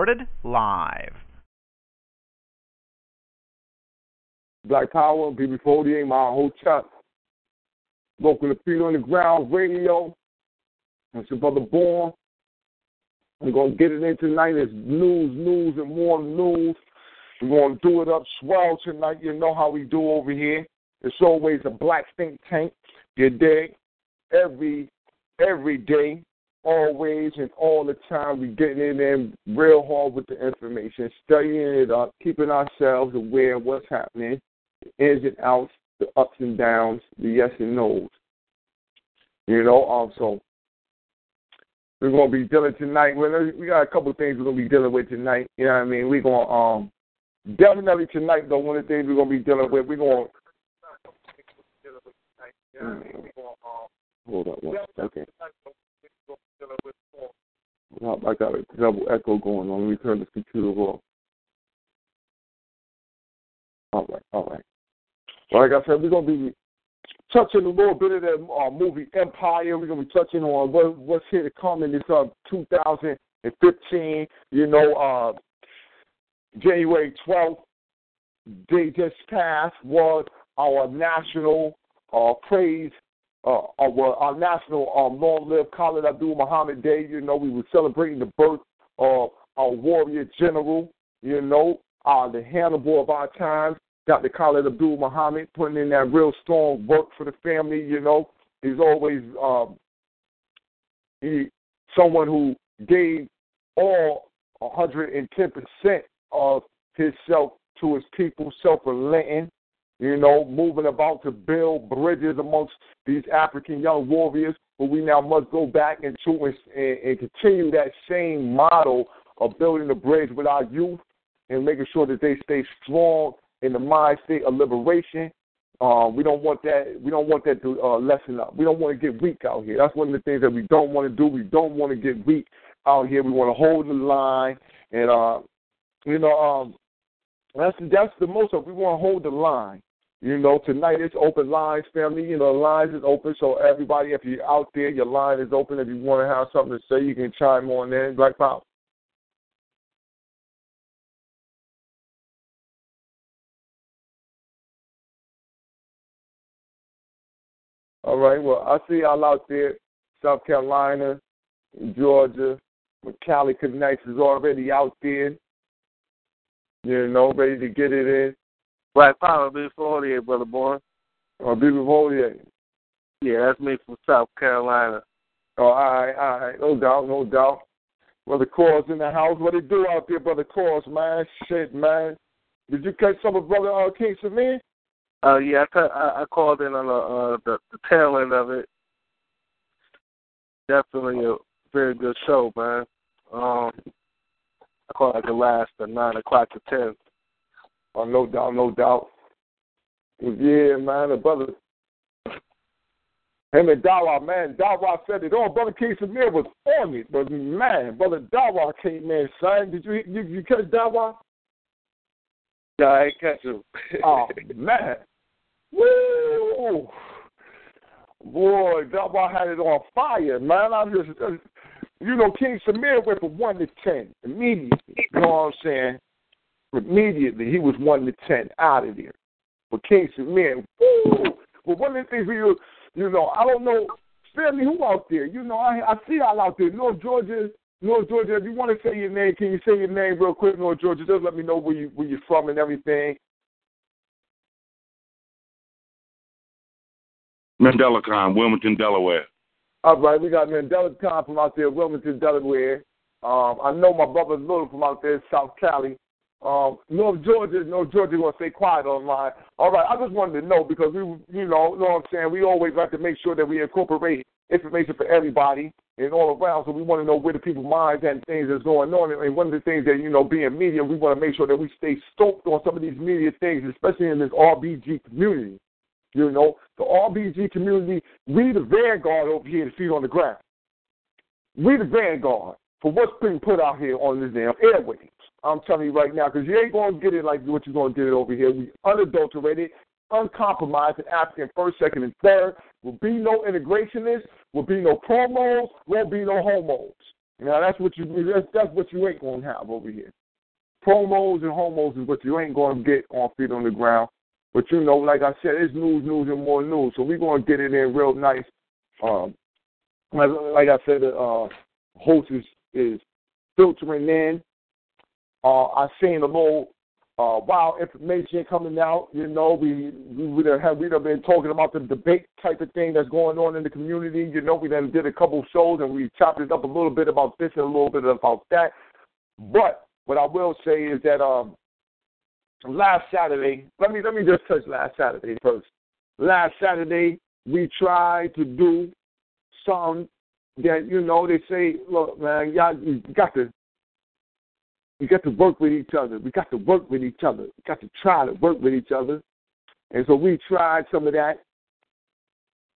Recorded live. Black Power, BB48, my whole chat. Local the Ground Radio. That's your brother Born. We're going to get it in tonight. It's news, news, and more news. We're going to do it up swell tonight. You know how we do over here. It's always a black think tank. You dig? Every, every day, always and all the time, We're getting in there real hard with the information, studying it up, keeping ourselves aware of what's happening, the ins and outs, the ups and downs, the yes and no's. You know, also we're gonna be dealing tonight. Well, we got a couple of things we're gonna be dealing with tonight. You know what I mean? We're gonna um definitely tonight though. One of the things we're gonna be dealing with, we're gonna. Hold up, one second. I got a double echo going on. Let me turn this computer off. All right, all right. Like I said, we're gonna be touching a little bit of that uh, movie Empire. We're gonna be touching on what, what's here to come in this uh, 2015. You know, uh, January 12th, day just passed was our national uh, praise. Uh, our, our national um, long live Khalid Abdul Muhammad Day. You know, we were celebrating the birth of our warrior general. You know, uh, the Hannibal of our times. Dr. Khalid Abdul Muhammad putting in that real strong work for the family, you know. He's always um, he someone who gave all 110% of himself to his people, self-relenting, you know, moving about to build bridges amongst these African young warriors. But we now must go back into and, and continue that same model of building the bridge with our youth and making sure that they stay strong in the mind state of liberation. Uh, we don't want that. We don't want that to uh, lessen up. We don't want to get weak out here. That's one of the things that we don't want to do. We don't want to get weak out here. We want to hold the line, and uh, you know, um, that's that's the most of. We want to hold the line. You know, tonight it's open lines, family. You know, lines is open, so everybody, if you're out there, your line is open. If you want to have something to say, you can chime on in. Black Power. All right. Well, I see y'all out there, South Carolina, Georgia. McCallie Connects is already out there. You know, ready to get it in. Black Power, Big Fortier, brother boy. Oh, Big Fortier. Yeah, that's me from South Carolina. Oh, all right, all right. No doubt, no doubt. Brother Cores in the house. What they do out there, Brother Cores, man? Shit, man. Did you catch some of Brother uh, King Samir? Uh, yeah, I, I, I called in on the, uh, the, the tail end of it. Definitely a very good show, man. Um, I called like the last, the 9 o'clock to 10. Oh No Doubt, No Doubt. Yeah, man, the brother. Him and Dawa, man, Dawa said it all. Brother King Samir was on it, but man, brother Dawa came in, son. Did you you, you catch Dawa? Yeah, I catch him. oh man, woo! Boy, Dawa had it on fire, man. I just, uh, you know, King Samir went from one to ten immediately. You know what I'm saying? Immediately, he was one to ten out of there. But King man, woo! But one of the things we, you know, I don't know, family, who out there? You know, I I see y'all out there. North Georgia, North Georgia. If you want to say your name, can you say your name real quick, North Georgia? Just let me know where you where you're from and everything. Mandela Con, Wilmington, Delaware. All right, we got Mandela Con from out there, Wilmington, Delaware. Um, I know my brother Little from out there, South Cali. Um, North Georgia, North Georgia gonna stay quiet online. All right, I just wanted to know because we, you know, you know what I'm saying. We always like to make sure that we incorporate information for everybody and all around. So we want to know where the people's minds and things that's going on. And one of the things that you know, being media, we want to make sure that we stay stoked on some of these media things, especially in this RBG community. You know, the RBG community, we the vanguard over here to feet on the ground. We the vanguard for what's being put out here on this damn airwaves. I'm telling you right now, because you ain't going to get it like what you're going to get it over here. We unadulterated, uncompromised, and African first, second, and third. Will be no integrationists. Will be no promos. Won't be no homos. Now that's what you that's, that's what you ain't going to have over here. Promos and homos is what you ain't going to get on feet on the ground. But you know, like I said, it's news, news, and more news. So we're going to get it in real nice. Um, like, like I said, the uh, host is, is filtering in. Uh, I've seen a little uh, wild information coming out. You know, we we would have we have been talking about the debate type of thing that's going on in the community. You know, we then did a couple shows and we chopped it up a little bit about this and a little bit about that. But what I will say is that um, last Saturday, let me let me just touch last Saturday first. Last Saturday, we tried to do some that you know they say, look, man, y'all you got to we got to work with each other. We got to work with each other. We got to try to work with each other. And so we tried some of that.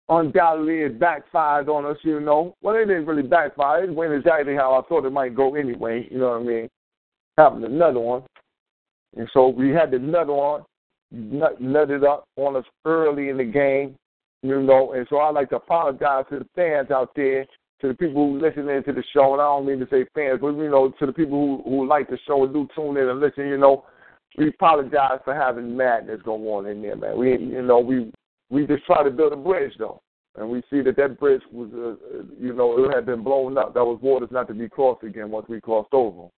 Undoubtedly, it backfired on us, you know. Well, it didn't really backfire. It went exactly how I thought it might go anyway, you know what I mean? Having another one. And so we had the nut on, nut, nutted up on us early in the game, you know. And so I'd like to apologize to the fans out there, to the people who listen in to the show. And I don't mean to say fans, but, you know, to the people who, who like the show and do tune in and listen, you know, we apologize for having madness going on in there, man. We, you know, we we just try to build a bridge, though. And we see that that bridge was, uh, you know, it had been blown up. That was waters not to be crossed again once we crossed over.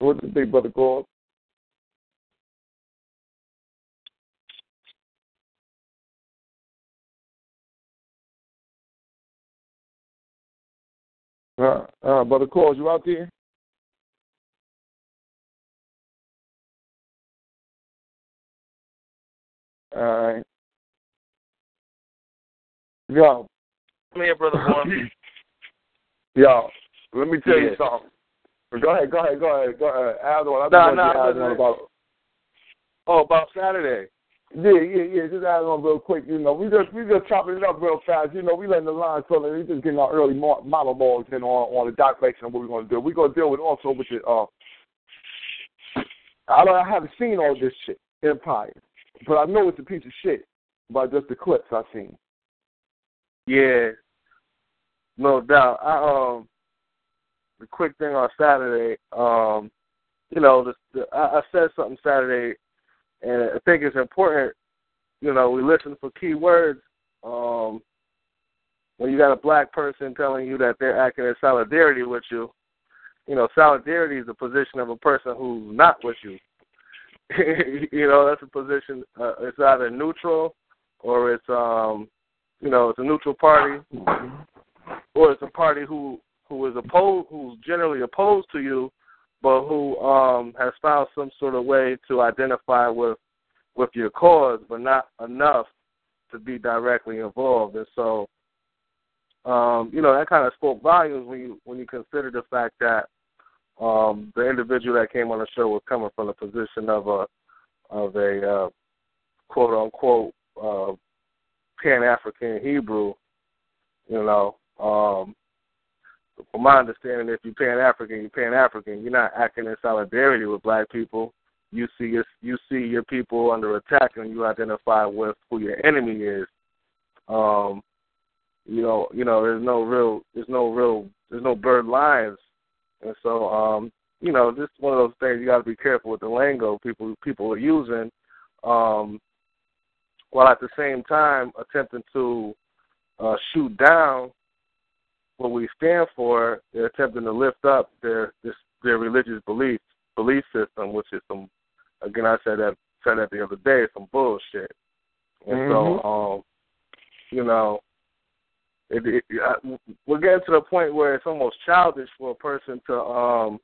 What's the big brother called? Uh, uh, brother Cause, you out there? All right. Yo. Come here, brother boy. Yo, let me tell Yeah. you something. Go ahead, go ahead, go ahead, go ahead. Add on. I Nah, nah, on about Oh, about Saturday. Yeah, yeah, yeah. Just add on real quick. You know, we just we just chopping it up real fast. You know, we letting the lines fill in. We just getting our early mo- monologues in on on the direction of what we're gonna do. We're gonna deal with also with the uh. I don't I haven't seen all this shit Empire, but I know it's a piece of shit by just the clips I've seen. Yeah, no doubt. I um, the quick thing on Saturday, um, you know, the, the, I, I said something Saturday, and I think it's important. You know, we listen for key words. Um, when you got a black person telling you that they're acting in solidarity with you, you know, solidarity is the position of a person who's not with you. you know, that's a position. Uh, it's either neutral or it's um, you know, it's a neutral party, or it's a party who who is opposed, who's generally opposed to you, but who um has found some sort of way to identify with with your cause, but not enough to be directly involved. And so, um, you know, that kind of spoke volumes when you when you consider the fact that um, the individual that came on the show was coming from the position of a of a uh, quote unquote uh, Pan African Hebrew. You know, um, from my understanding, if you're Pan African, you're Pan African. You're not acting in solidarity with black people. You see your you see your people under attack, and you identify with who your enemy is. Um, you know, you know, there's no real, there's no real, there's no bird lines, and so, um, you know, just one of those things. You got to be careful with the lingo people people are using, um, while at the same time attempting to uh, shoot down what we stand for. They're attempting to lift up their this, their religious belief belief system, which is some. Again, I said that said that the other day. Some bullshit. And so, um, you know, it, it, I, we're getting to the point where it's almost childish for a person to um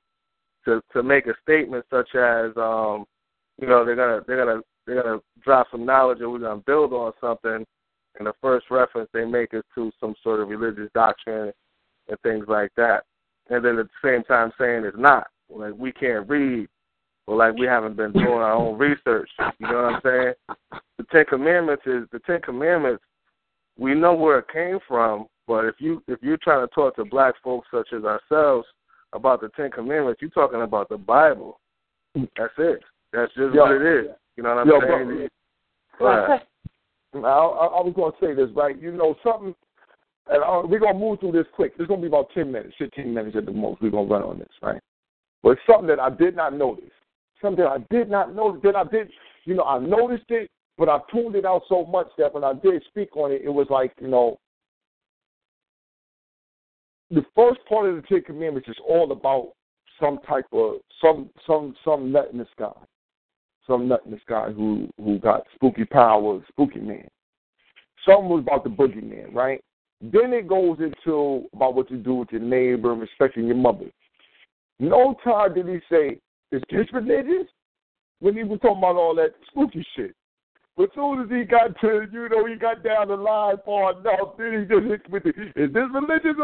to to make a statement such as um you know they're gonna they're gonna they're gonna drop some knowledge and we're gonna build on something, and the first reference they make is to some sort of religious doctrine and things like that, and then at the same time saying it's not. Like we can't read, or like we haven't been doing our own research. You know what I'm saying? The Ten Commandments is the Ten Commandments. We know where it came from, but if you if you're trying to talk to black folks such as ourselves about the Ten Commandments, you're talking about the Bible. That's it. That's just Yo. what it is. You know what I'm Yo, saying? bro. Right. I, I, I was going to say this, right? You know, something, and uh, we're going to move through this quick. It's going to be about 10 minutes, 15 minutes at the most. We're going to run on this, right? But something that I did not notice, something I did not notice, that I did, you know, I noticed it, but I tuned it out so much that when I did speak on it, it was like, you know, the first part of the Ten Commandments is all about some type of some some some nut in the sky, some nut in the sky who who got spooky powers, spooky man. Something was about the boogeyman, right? Then it goes into about what you do with your neighbor and respecting your mother. No time did he say, "Is this religious?" When he was talking about all that spooky shit. But soon as he got to, you know, he got down the line far enough, then he just hit with is this religious?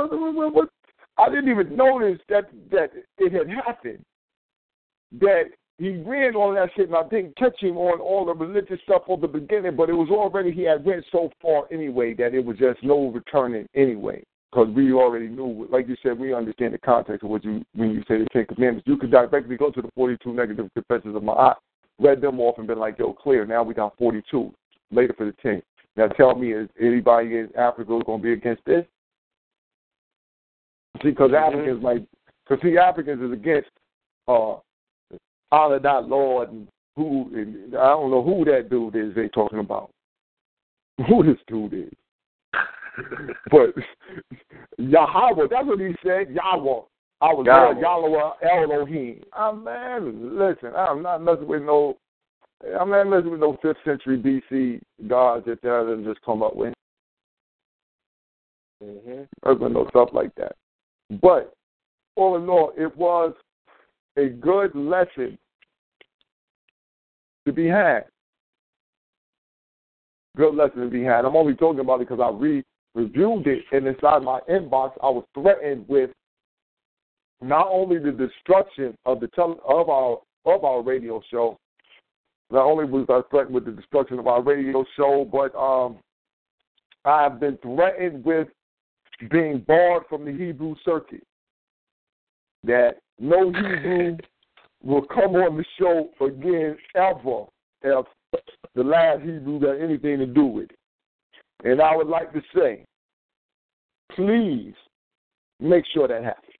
I didn't even notice that that it had happened. That he ran all that shit, and I didn't catch him on all the religious stuff from the beginning. But it was already he had went so far anyway that it was just no returning anyway. Because we already knew, like you said, we understand the context of what you when you say the Ten Commandments. You could directly go to the forty-two negative confessions of my read them off and been like, yo, clear. Now we got 42 later for the 10. Now tell me, is anybody in Africa going to be against this? See, because Mm-hmm. Africans like, because see, Africans is against uh, honor thy Lord and who, and I don't know who that dude is they talking about. Who this dude is. but Yahweh, that's what he said, Yahweh. I was Yahweh. Yahweh Elohim. Oh, man, listen, I'm not messing with no, I'm not messing with no 5th century BC gods that they just come up with. hmm There's no stuff like that. But all in all, it was a good lesson to be had. Good lesson to be had. I'm only talking about it because I re reviewed it, and inside my inbox, I was threatened with not only the destruction of the tele- of our of our radio show. Not only was I threatened with the destruction of our radio show, but um, I have been threatened with being barred from the Hebrew circuit. That no Hebrew will come on the show again ever if the last Hebrew got anything to do with it. And I would like to say, please make sure that happens.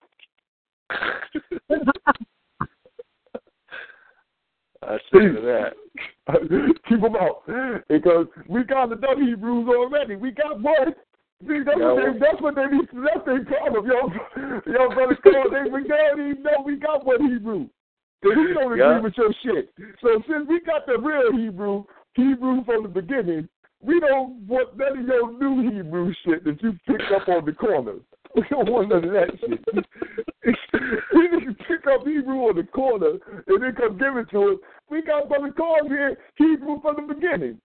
I see that. Keep them out. Because we got enough Hebrews already. We got one. See, that's, Yeah, what they, that's what they need. That's their problem, yo. Yo, brother Cole, they, we don't even know we got what Hebrew. And he don't agree Yeah. with your shit. So since we got the real Hebrew, Hebrew from the beginning, we don't want none of your new Hebrew shit that you picked up on the corner. We don't want none of that shit. we need to pick up Hebrew on the corner and then come give it to us. We got brother Cole here, Hebrew from the beginning.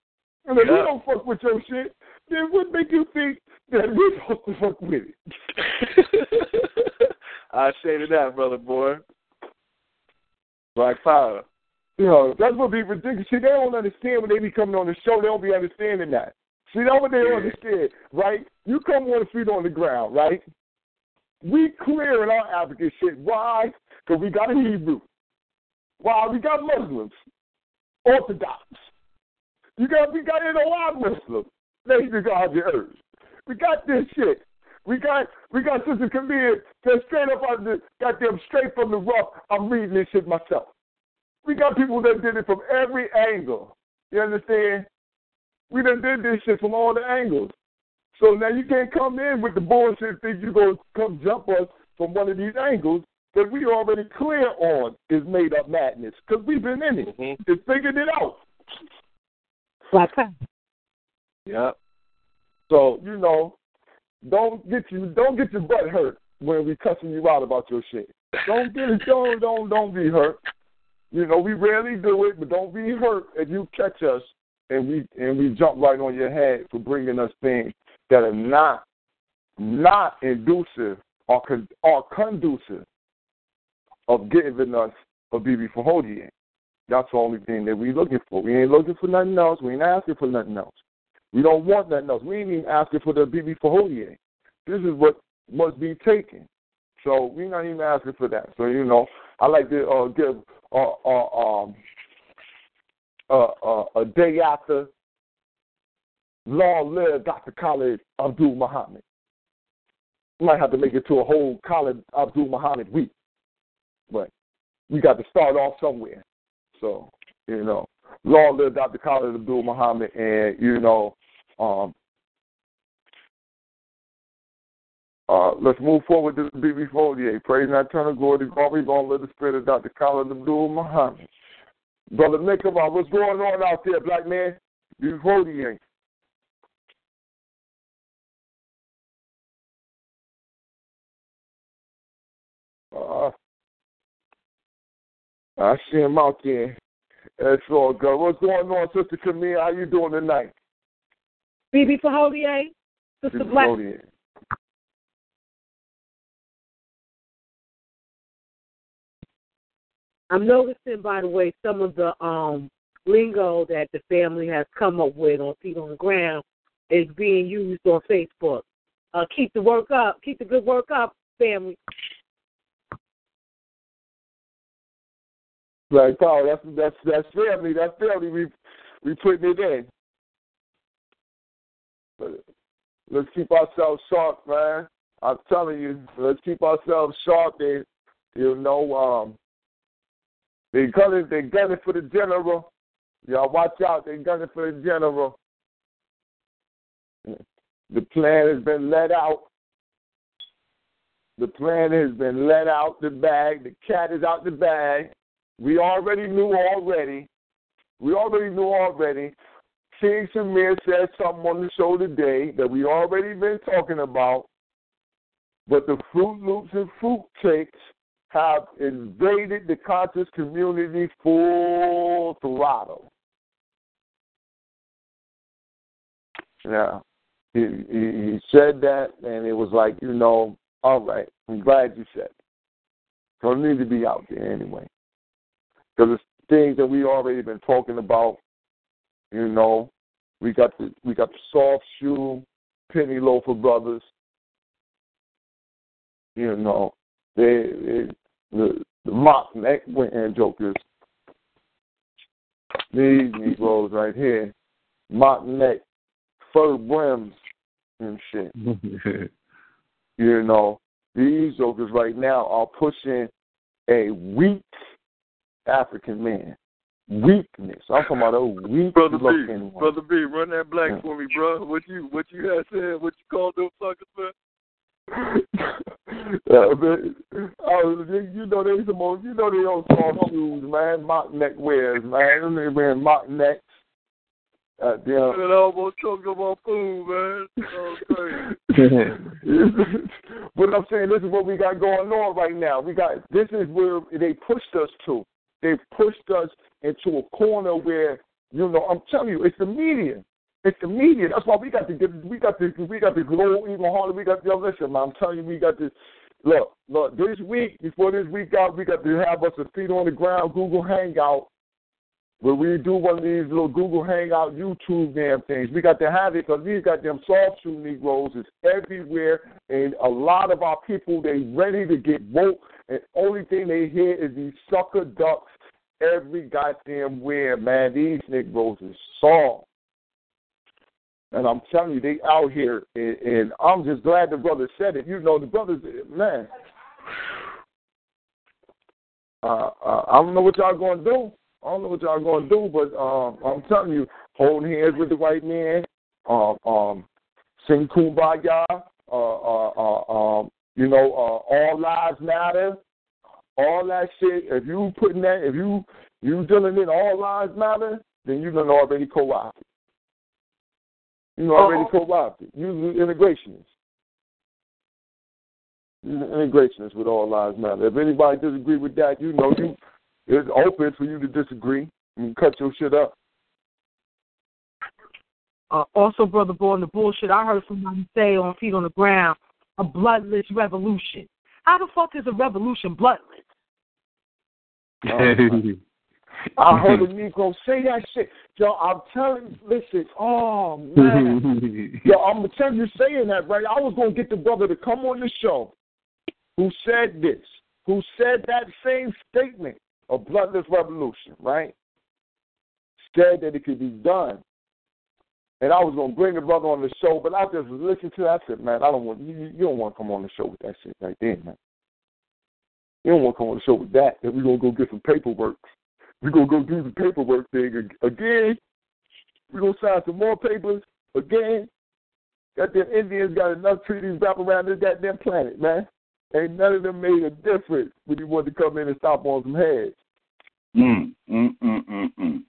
And if we don't fuck with your shit, then what make you think that we're supposed to fuck with it? I say to that, brother boy. Black power. You know, that's what be ridiculous. See, they don't understand when they be coming on the show. They don't be understanding that. See, that's what they don't understand, right? You come on the feet on the ground, right? We clear in our African shit. Why? Because we got a Hebrew. Why? We got Muslims, Orthodox. You got we got NOI Muslims. They the God of the earth. We got this shit. We got we got sisters Sister Camille that's straight up on the goddamn straight from the rough. I'm reading this shit myself. We got people that did it from every angle. You understand? We done did this shit from all the angles. So now you can't come in with the bullshit think you're going to come jump us from one of these angles that we already clear on is made up madness because we've been in it. Mhm. It's figured it out. Black Yep. So, you know, don't get you don't get your butt hurt when we cussing you out about your shit. Don't get it don't don't don't be hurt. You know, we rarely do it, but don't be hurt if you catch us and we and we jump right on your head for bringing us things that are not not inducive or con, or conducive of giving us a BB for Hodier. That's the only thing that we looking for. We ain't looking for nothing else. We ain't asking for nothing else. We don't want nothing else. We ain't even asking for the BB for Hodier. This is what must be taken. So we're not even asking for that. So you know, I like to uh, give uh, uh, um, uh, uh, a day after long live Dr. Khalid Abdul Muhammad. Might have to make it to a whole Khalid Abdul Muhammad week, but we got to start off somewhere. So you know, long live Dr. Khalid Abdul Muhammad, and you know, um, Uh, let's move forward to the BB Folier. Praise and eternal glory to God. We're going to let the spirit of Dr. Khalid Abdul Muhammad. Brother Nicola, what's going on out there, black man? BB Folier. Uh, I see him out there. That's all good. What's going on, Sister Camille? How you doing tonight? BB Faholier, Sister BB Black. I'm noticing, by the way, some of the um lingo that the family has come up with on Feet on the Ground is being used on Facebook. Uh, keep the work up. Keep the good work up, family. Like, Power. That's that's that's family. That's family. We we putting it in. But let's keep ourselves sharp, man. I'm telling you, let's keep ourselves sharp. They, you know, um, they gunning, they gunning for the general. Y'all watch out. They're gunning for the general. The plan has been let out. The plan has been let out the bag. The cat is out the bag. We already knew already. We already knew already. King Samir said something on the show today that we already been talking about. But the Fruit Loops and Fruit Cakes have invaded the conscious community full throttle. Yeah. He, he, he said that, and it was like, you know, all right, I'm glad you said it. Don't need to be out there anyway. Because it's things that we already been talking about. You know, we got the we got the soft shoe penny loafer brothers. You know, they, they the the mock neck wearing jokers. These Negroes right here, mock neck, fur brims and shit. you know, these jokers right now are pushing a weak African man. Weakness. I'm talking about a weak Brother B, looking one. Brother B, run that black Yeah. for me, bro. What you what you had said? What you called those suckers, man? yeah, man. Oh, you know they some more, you know they on soft shoes, man. Mock neck wears, man. They wearing mock necks. Uh, yeah. And I almost choked on my food, man. But I'm saying this is what we got going on right now. We got this is where they pushed us to. They pushed us into a corner where you know I'm telling you, it's the media. It's the media. That's why we got to get we got to we got to grow even harder. We got to listen, man. I'm telling you, we got to look look this week before this week out, we got to have us a feet on the ground Google Hangout where we do one of these little Google Hangout YouTube damn things. We got to have it because these goddamn soft shoe Negroes is everywhere, and a lot of our people they ready to get woke, and only thing they hear is these sucker ducks every goddamn where, man. These Negroes is soft. And I'm telling you, they out here, and, and I'm just glad the brother said it. You know, the brothers, man. Uh, uh, I don't know what y'all going to do. I don't know what y'all going to do, but um, I'm telling you, holding hands with the white man, um, um, sing kumbaya, uh, uh, uh, um, you know, uh, all lives matter, all that shit. If you putting that, if you you dealing in all lives matter, then you done already co-opted. You know already co-opted. You integrationists. You integrationists with all lives matter. If anybody disagree with that, you know you It's open for you to disagree. Can cut your shit up. Uh, also, brother boy, in the bullshit I heard somebody say on feet on the ground, a bloodless revolution. How the fuck is a revolution bloodless? I heard a Negro say that shit. Yo, I'm telling listen, oh man. Yo, I'm gonna tell you saying that, right? I was gonna get the brother to come on the show who said this, who said that same statement of bloodless revolution, right? Said that it could be done. And I was gonna bring the brother on the show, but I just listened to that. I said, man, I don't want you. You don't want to come on the show with that shit right there, man. You don't want to come on the show with that. That we're gonna go get some paperwork. We're gonna go do the paperwork thing again. We're gonna sign some more papers again. Goddamn Indians got enough treaties wrapped around this goddamn planet, man. Ain't none of them made a difference when you wanted to come in and stop on some heads. Mm, mm, mm, mm, mm.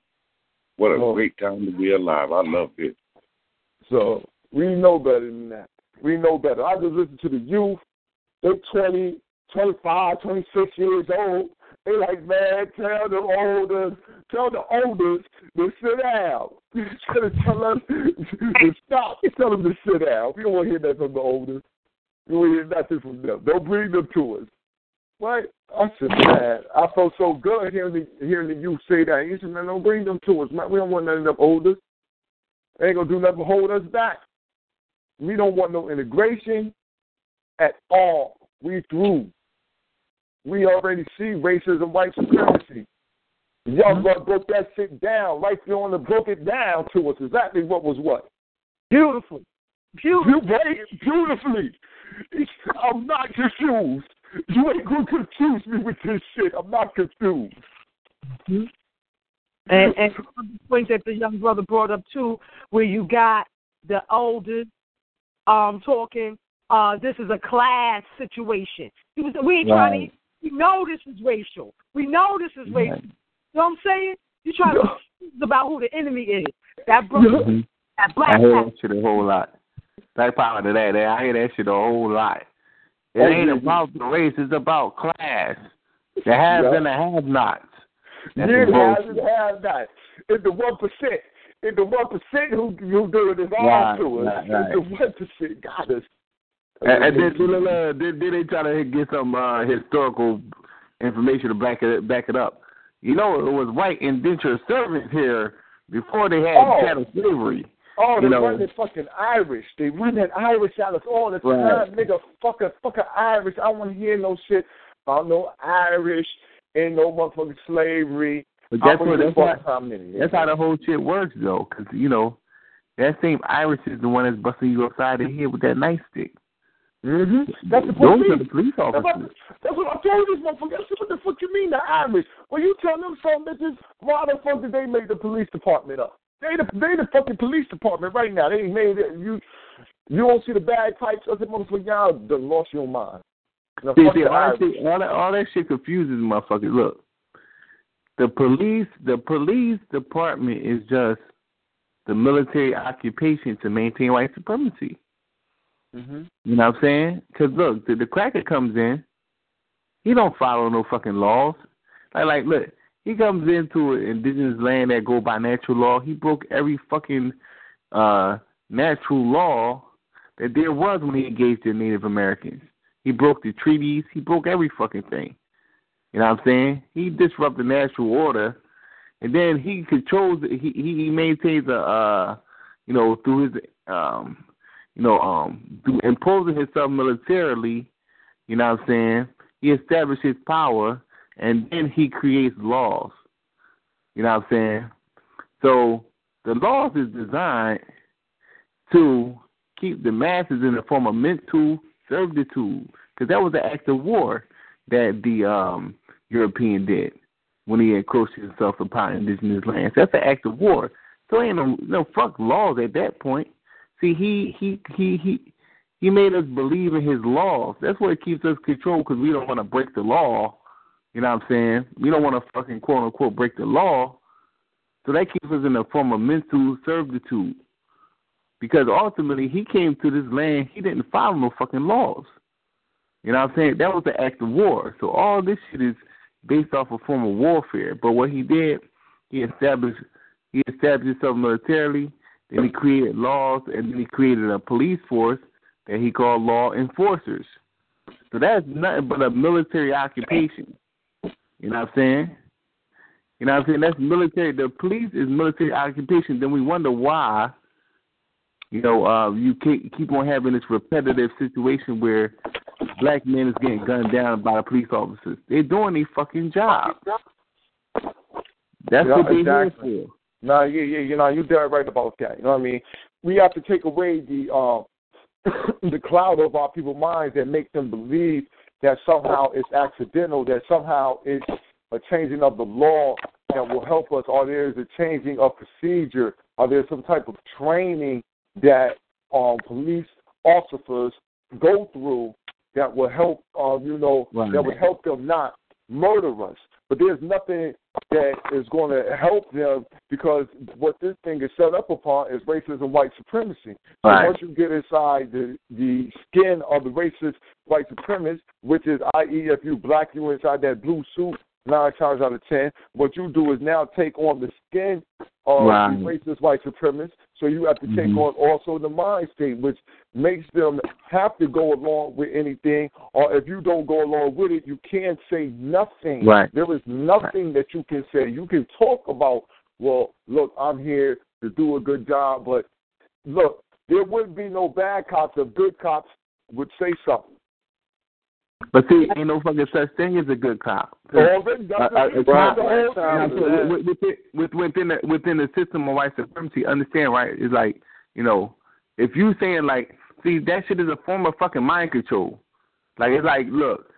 What a Oh. great time to be alive. I love it. So we know better than that. We know better. I just listen to the youth. They're 20, 25, 26 years old. They like, man, tell the olders, tell the olders to sit down. Instead of tell them to stop, tell them to sit down. We don't want to hear that from the olders. We don't hear nothing from them. Don't bring them to us. Right? I said, man, I felt so good hearing the, hearing the youth say that. He said, man, don't bring them to us. Man, we don't want none of them olders. They ain't gonna do nothing but hold us back. We don't want no integration at all. We through. We already see racism, white supremacy. Young mm-hmm. blood broke that shit down. Right there on the broke it down to us exactly what was what. Beautiful. Beautiful. You beautifully. I'm not confused. You ain't gonna confuse me with this shit. I'm not confused. Mm-hmm. And and the point that the young brother brought up too, where you got the oldest um talking, uh, this is a class situation. He was we ain't trying to we know this is racial. We know this is Right. racial. You know what I'm saying? You trying to about who the enemy is. That brother Mhm. that black I hear that shit a whole lot. Black power to that. I hear that shit a whole lot. It Oh, ain't about the race. It's about class. The haves Yeah. and the have-nots. The has it has that. It's the one percent. It's the one percent who who doing this all Right, to us. right, right. It's the one percent got us. And, and then, then, uh, then, then they try to get some uh, historical information to back it back it up. You know, it was white indentured servants here before they had Oh. chattel slavery. Oh, they you know. run that fucking Irish. They run that Irish out of all the time, Right. nigga. Fucking fucking Irish. I don't want to hear no shit about no Irish and no motherfucking slavery. But that's what that's how, how that's how the whole shit works though, because you know that same Irish is the one that's busting you upside the head with that nightstick. hmm That's the Those are the police That's officers. that's what I told this motherfucker. Said, what the fuck you mean the Irish? Well, you tell them something, bitches. Why the fuck did they make the police department up? They the they the fucking police department right now. They made it. You you don't see the bagpipes? I said, motherfucker, y'all done lost your mind. See, see, all, that shit, all, that, all that shit confuses motherfuckers. Look, the police, the police department is just the military occupation to maintain white supremacy. Mm-hmm. You know what I'm saying? Because look, the, the cracker comes in, he don't follow no fucking laws. Like, like, look, he comes into an indigenous land that go by natural law. He broke every fucking uh natural law that there was when he engaged the Native Americans. He broke the treaties. He broke every fucking thing. You know what I'm saying? He disrupted the natural order, and then he controls. He he, maintains a, uh, you know, through his um, you know, um, through imposing himself militarily. You know what I'm saying? He establishes power, and then he creates laws. You know what I'm saying? So the laws is designed to keep the masses in the form of mental servitude, because that was the act of war that the um, European did when he encroached himself upon indigenous lands. That's an act of war. So ain't no no fuck laws at that point. See, he he he he he made us believe in his laws. That's what keeps us controlled because we don't want to break the law. You know what I'm saying? We don't want to fucking quote unquote break the law. So that keeps us in a form of mental servitude. Because ultimately he came to this land, he didn't follow no fucking laws. You know what I'm saying? That was the act of war. So all this shit is based off a form of warfare. But what he did, he established he established himself militarily. Then he created laws, and then he created a police force that he called law enforcers. So that's nothing but a military occupation. You know what I'm saying? You know what I'm saying? That's military. The police is military occupation. Then we wonder why, you know, uh, you keep, keep on having this repetitive situation where black men is getting gunned down by the police officers. They're doing their fucking job. That's Yeah, what they're exactly. here for. No, yeah, yeah, you know, you're dead right about that. You know what I mean? We have to take away the uh, the cloud of our people's minds that makes them believe that somehow it's accidental, that somehow it's a changing of the law that will help us, or there's a changing of procedure, or there's some type of training that um, police officers go through that will help, um, you know, Right. that would help them not murder us. But there's nothing that is going to help them because what this thing is set up upon is racism, white supremacy. So once you get inside the the skin of the racist white supremacist, which is, i.e., if you black, you inside that blue suit. Nine times out of ten, what you do is now take on the skin of Right. the racist white supremacists. So you have to take Mhm. on also the mind state, which makes them have to go along with anything. Or if you don't go along with it, you can't say nothing. Right. There is nothing that you can say. You can talk about, well, look, I'm here to do a good job, but look, there wouldn't be no bad cops if good cops would say something. But see, ain't no fucking such thing as a good cop. That's uh, that's Now, so within the within the system of white supremacy, understand right? It's like you know, if you saying like, see, that shit is a form of fucking mind control. Like it's like, look,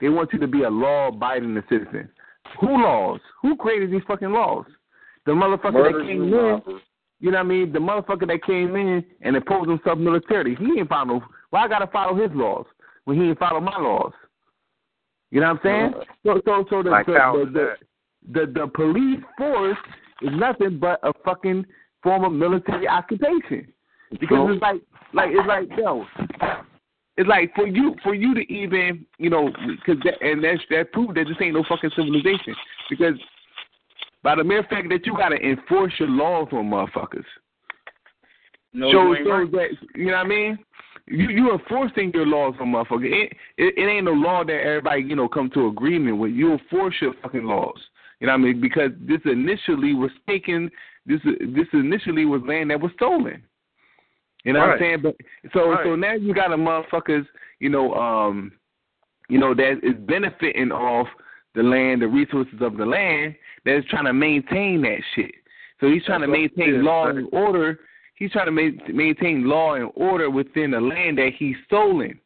they want you to be a law-abiding citizen. Who laws? Who created these fucking laws? The motherfucker that came in. robbers. You know what I mean? The motherfucker that came in and imposed himself militarily. He ain't follow. Why I gotta follow his laws when he ain't follow my laws? You know what I'm saying? So, so, so the Like the, the, the, the police force is nothing but a fucking form of military occupation. Because it's like, like it's like yo, it's like for you for you to even you know because that, and that's that proof that this ain't no fucking civilization because by the mere fact that you gotta enforce your laws on motherfuckers No, shows shows right. that you know what I mean. You you enforcing your laws on motherfuckers. It, it it ain't no law that everybody you know come to agreement with. You enforce your fucking laws. You know what I mean? Because this initially was taken. This this initially was land that was stolen. You know what I'm saying? But so Right. so now you got a motherfuckers. You know um, you know that is benefiting off the land, the resources of the land. That is trying to maintain that shit. So he's trying That's to maintain law and order he's trying to ma- maintain law and order within the land that he's stolen.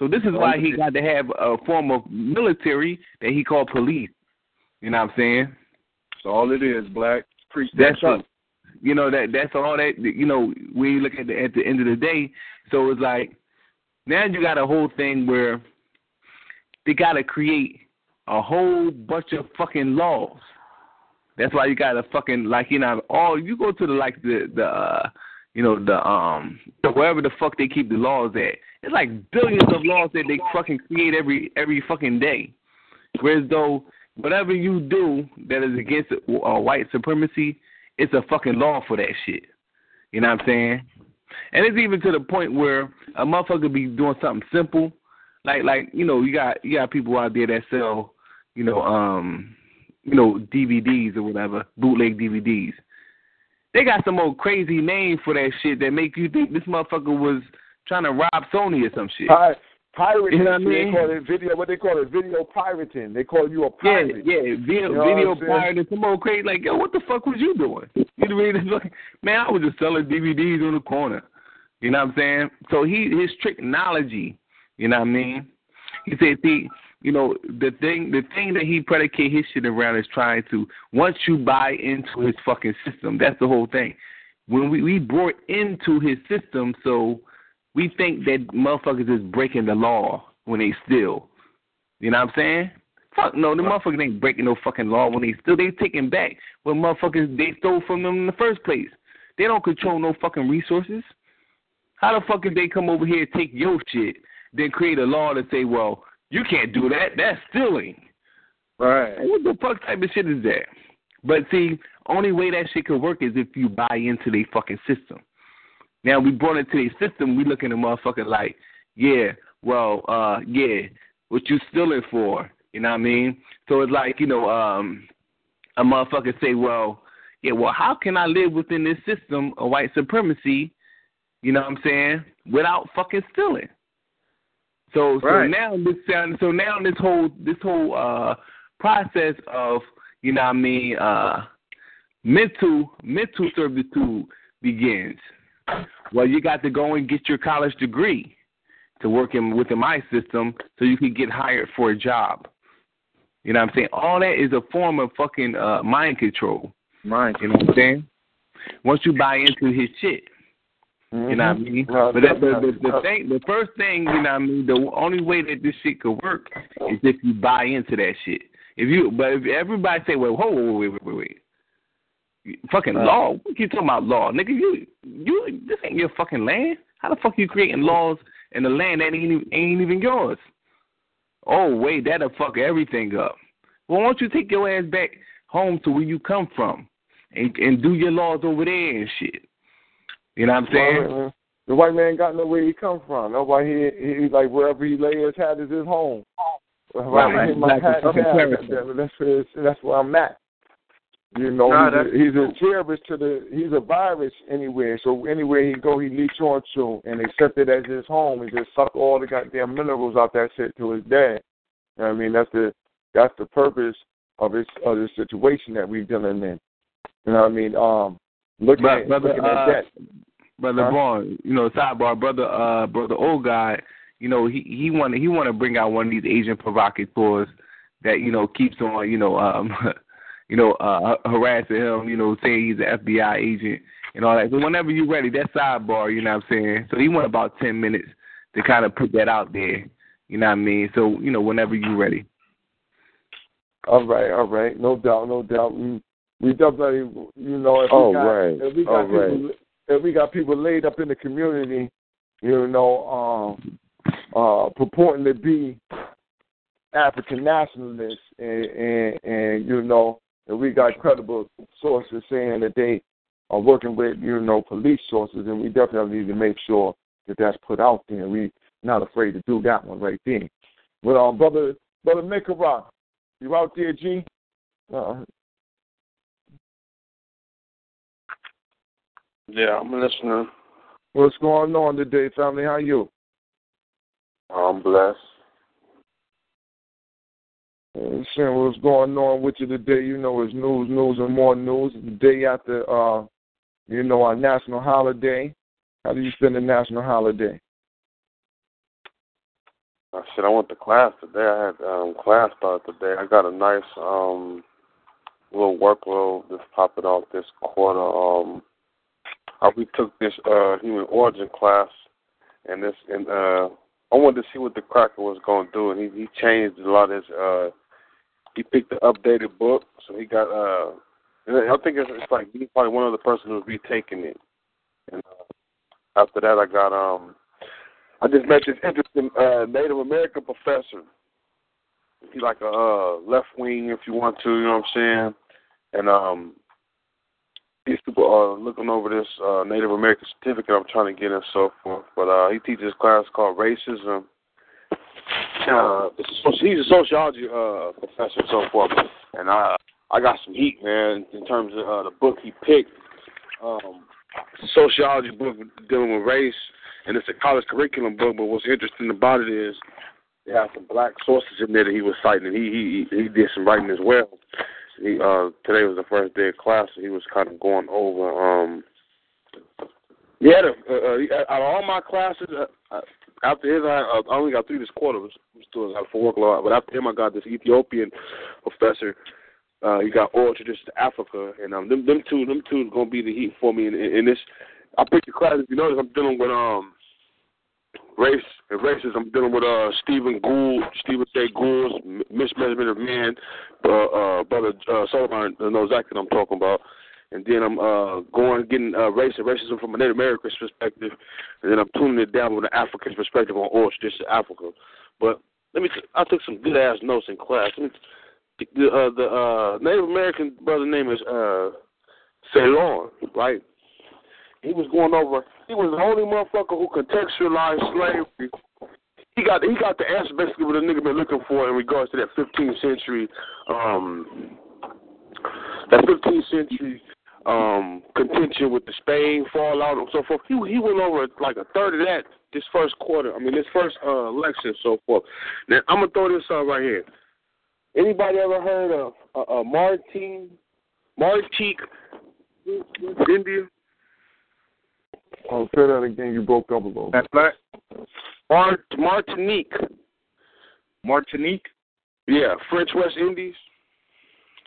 So this is why he got to have a form of military that he called police. You know what I'm saying? That's all it is, black. Preach that That's all. truth. You know that that's all that you know. When you look at the at the end of the day, so it's like now you got a whole thing where they got to create a whole bunch of fucking laws. That's why you got to fucking like you know all you go to the like the the uh, you know the um wherever the fuck they keep the laws at. It's like billions of laws that they fucking create every every fucking day. Whereas though whatever you do that is against uh, white supremacy, it's a fucking law for that shit. You know what I'm saying? And it's even to the point where a motherfucker be doing something simple, like like you know you got you got people out there that sell you know um you know DVDs or whatever bootleg DVDs. They got some old crazy name for that shit that make you think this motherfucker was trying to rob Sony or some shit. Pi- Pirating, You know what I they mean? call it video. What they call it, video pirating. They call you a pirate. yeah, video, You know video I'm saying? pirate and some old crazy. Like, yo, what the fuck was you doing? You know what I mean? It's like, man, I was just selling DVDs on the corner. You know what I'm saying? So he his technology. You know what I mean? He said, see, you know, the thing the thing that he predicate his shit around is trying to once you buy into his fucking system. That's the whole thing. When we we brought into his system, so we think that motherfuckers is breaking the law when they steal. You know what I'm saying? Fuck no, the motherfuckers ain't breaking no fucking law when they steal. They taking back what motherfuckers they stole from them in the first place. They don't control no fucking resources. How the fuck if they come over here and take your shit, then create a law to say, well, you can't do that. That's stealing. Right. What the fuck type of shit is that? But see, only way that shit could work is if you buy into their fucking system. Now we brought into to their system, we looking at the motherfucker like, yeah, well, uh, yeah, what you stealing for? You know what I mean? So it's like, you know, um, a motherfucker say, well, yeah, well, how can I live within this system of white supremacy? You know what I'm saying? Without fucking stealing. So, so Right. now this so now this whole this whole uh process of you know what I mean uh mental mental servitude begins. Well, you got to go and get your college degree to work in within my system so you can get hired for a job. You know what I'm saying? All that is a form of fucking uh mind control. Mind. You know what I'm saying? Once you buy into his shit. You know what I mm-hmm. mean? No, but that, the, definitely. the, the thing, the first thing, you know what I mean, the only way that this shit could work is if you buy into that shit. If you, but if everybody say, well, whoa, whoa, wait, wait, wait, wait. Fucking Right. law? What you talking about law, nigga? You, you, this ain't your fucking land. How the fuck you creating laws in the land that ain't even, ain't even yours? Oh wait, that'll fuck everything up. Well, why don't you take your ass back home to where you come from and and do your laws over there and shit? You know what I'm saying? Well, The white man got know where he come from. That's why he he like wherever he lay his hat is his home. Wherever Right, I my exactly. hat, Fucking yeah, Clarence. that- that's where it's- that's where I'm at. You know, Nah, he's, a, he's a terrorist to the he's a virus anywhere. So anywhere he go, he leech on to and accept it as his home and just suck all the goddamn minerals out that shit to his dad. You know what I mean, that's the that's the purpose of this of this situation that we're dealing in. You know what I mean? Um, looking But at brother, looking uh, at that. Brother Huh? Vaughn, you know, sidebar, brother, uh, brother old guy, you know, he he want he want to bring out one of these Asian provocateurs that you know keeps on, you know, um, you know, uh, harassing him, you know, saying he's an FBI agent and all that. So whenever you're ready, that sidebar, you know what I'm saying. So he want about ten minutes to kind of put that out there, you know what I mean. So you know, whenever you're ready. All right, all right, no doubt, no doubt. We, we definitely, you know, if Oh, we got, right. if we got Oh, people, we got people laid up in the community, you know, um, uh, purporting to be African nationalists, and, and and you know, and we got credible sources saying that they are working with, you know, police sources, and we definitely need to make sure that that's put out there. We not afraid to do that one right there. But um, brother, brother, make. You out there, G? Uh, Yeah, I'm listening. what's going on today, family? How you? I'm blessed. Uh, saying what's going on with you today? You know, it's news, news, and more news. The day after, uh, you know, our national holiday. How do you spend the national holiday? I said I went to class today. I had um class start today. I got a nice um little workload that's popping off this quarter. Um I we took this uh human origin class and this and uh I wanted to see what the cracker was gonna do and he he changed a lot of his uh he picked the updated book so he got uh I think it's, it's like he's probably one other person who's retaking it. And uh, after that I got um I just met this interesting uh, Native American professor. He's like a uh, left wing, if you want to, you know what I'm saying? And um, he's super, uh, looking over this uh, Native American certificate I'm trying to get and so forth. But uh, he teaches a class called racism. Uh, he's a sociology uh, professor and so forth. And I I got some heat, man, in terms of uh, the book he picked. Um, sociology book dealing with race and it's a college curriculum book. But what's interesting about it is they have some black sources in there that he was citing. And he he he did some writing as well. He uh today was the first day of class, so he was kind of going over. um Yeah, uh, uh, out of all my classes, uh, uh, after his, I, uh, I only got three this quarter. Was still got four workload, but after him, I got this Ethiopian professor. Uh, he got oral traditions to Africa, and um, them them two, them two is gonna be the heat for me in, in, in this. I picked the class. If you notice, I'm dealing with um race and racism. I'm dealing with uh Stephen Gould, Stephen J. Gould's M- mismeasurement of man. Uh, uh, brother uh, Sullivan knows exactly what I'm talking about. And then I'm uh going getting uh, race and racism from a Native American perspective, and then I'm tuning it down with an African perspective on traditions of Africa. But let me, t- I took some good ass notes in class. Let me, the uh, the uh, Native American brother name is uh, Ceylon, right? He was going over. He was the only motherfucker who contextualized slavery. He got he got the answer basically what a nigga been looking for in regards to that 15th century, um, that 15th century um contention with the Spain fallout and so forth. He he went over like a third of that this first quarter. I mean this first uh, election and so forth. Now I'm gonna throw this out right here. Anybody ever heard of uh, uh, Martin Martinique, India? I'll say that again. You broke up a little. That's black. Mart Martinique. Martinique. Yeah, French West Indies.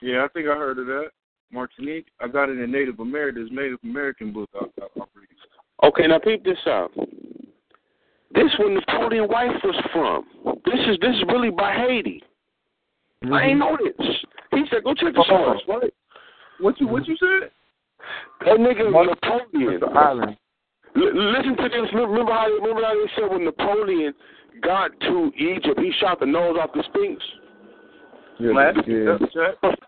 Yeah, I think I heard of that. Martinique. I got it in Native American. There's Native American book. I, I, I read. Okay, now peep this out. This where Napoleon wife was from. This is this is really by Haiti. Mm-hmm. I ain't know this. He said, "Go check the source." Right? What you what you said? That nigga What? Napoleon. It's the island. L- listen to this. Remember how remember how they said when Napoleon got to Egypt, he shot the nose off the Sphinx. Yeah, Black? yeah.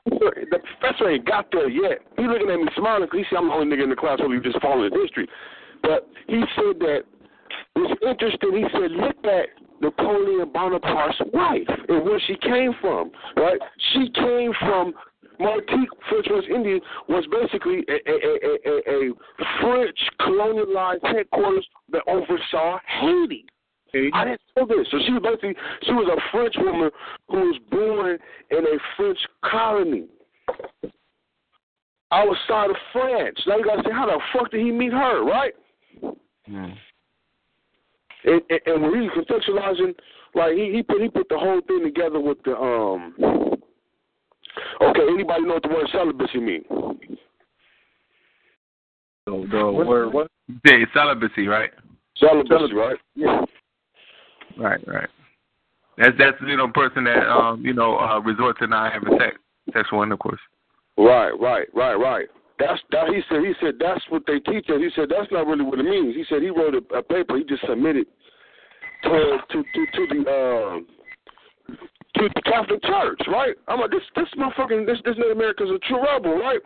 The professor ain't got there yet. He looking at me smiling because he see I'm the only nigga in the class who just following history. But he said that it's interesting. He said, look at Napoleon Bonaparte's wife and where she came from. Right? She came from Martinique, French West Indian, was basically a, a, a, a, a French colonialized headquarters that oversaw Haiti. Haiti. I didn't know this. So she was basically she was a French woman who was born in a French colony outside of France. Now you gotta say, how the fuck did he meet her, right? And, and, and when he was contextualizing, like he he put he put the whole thing together with the um. Okay, anybody know what the word celibacy mean? The, the word what? Yeah, it's celibacy, right? Celibacy, right? Yeah. Right, right. That's that's you know person that um you know uh, resort to not having sex, sexual intercourse. Right, right, right, right. That's that. He said. He said that's what they teach us. He said that's not really what it means. He said he wrote a, a paper. He just submitted to to to, to the um to the Catholic Church, right? I'm like this this motherfucking this this Native American's a true rebel, right?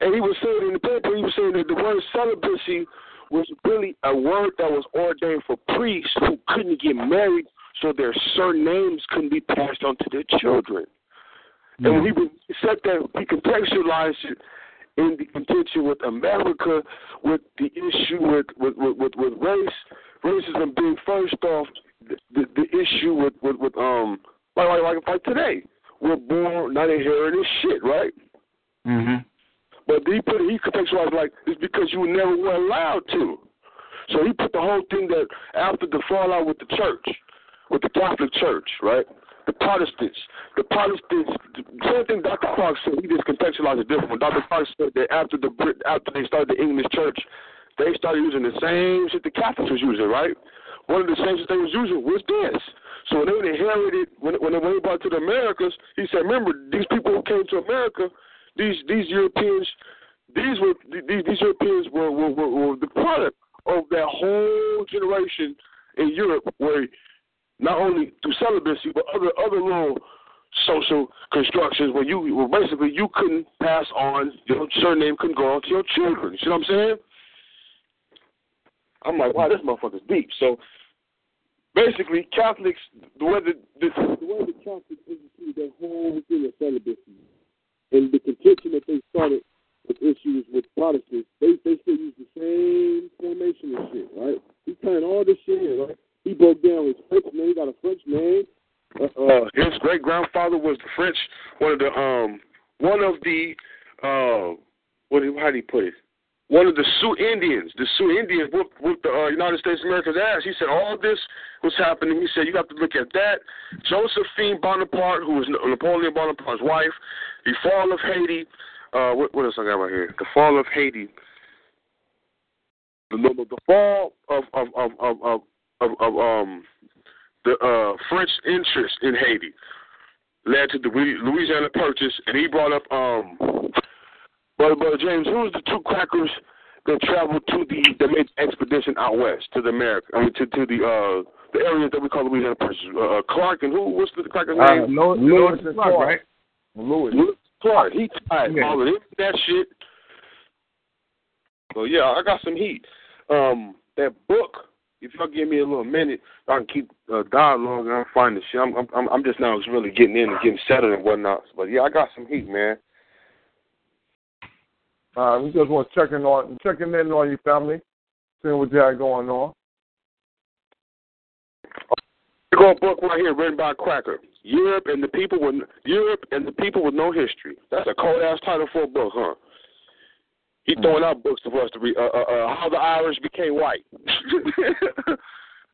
And he was saying in the paper, he was saying that the word celibacy was really a word that was ordained for priests who couldn't get married, so their surnames couldn't be passed on to their children. And when he said that, he contextualized it in the contention with America, with the issue with with with, with, with race, racism being first off the, the, the issue with, with with um like like like like today, we're born not inheriting shit, right? Mhm. But he put he contextualized like it's because you never were allowed to. So he put the whole thing that after the fallout with the church, with the Catholic Church, right? The Protestants, the Protestants, the same thing Dr. Clark said. He just contextualized it different. Dr. Clark said that after the Brit, after they started the English Church, they started using the same shit the Catholics was using, right? One of the shit they was using was this. So when they inherited when when they went back to the Americas, he said, remember these people who came to America, these these Europeans, these were these, these Europeans were, were were were the product of that whole generation in Europe where not only through celibacy but other other little social constructions where you where basically you couldn't pass on your surname couldn't go on to your children. You see what I'm saying? I'm like, wow, this motherfucker's deep. So basically, Catholics, the way the, the, the way the Catholics instituted that whole thing of celibacy and the contention that they started with issues with Protestants, they they still use the same formation and shit, right? He turned all this shit in, right? He broke down his French name. He got a French name. Uh, uh, his great grandfather was the French, one of the um, one of the uh, what how do he put it? One of the Sioux Indians. The Sioux Indians whooped, whooped the uh, United States of America's ass. He said all this was happening. He said you have to look at that. Josephine Bonaparte, who was Napoleon Bonaparte's wife, the fall of Haiti. Uh, what, what else I got right here? The fall of Haiti. The, the, fall of of of of, of, of, of um the uh, French interest in Haiti led to the Louisiana Purchase, and he brought up um, brother James, who was the two crackers that traveled to the that made the expedition out west to the America, I mean to to the uh the area that we call the Louisiana Purchase. Uh, Clark and who? What's the cracker's Uh, name? Lewis, Lewis Lewis and Clark, Clark. right? Louis. Louis Clark, he tied Yeah. all of this, that shit. So yeah, I got some heat. Um, that book. If y'all give me a little minute, I can keep uh, dialogue and I'll find the shit. I'm, I'm, I'm just now just really getting in and getting settled and whatnot. But yeah, I got some heat, man. Uh, we just want to check in on checking in on your family, seeing what you had going on. Here go a book right here written by cracker. Europe and the people with Europe and the people with no history. That's a cold ass title for a book, huh? He throwing out books for us to read. Uh, uh, uh, How the Irish Became White.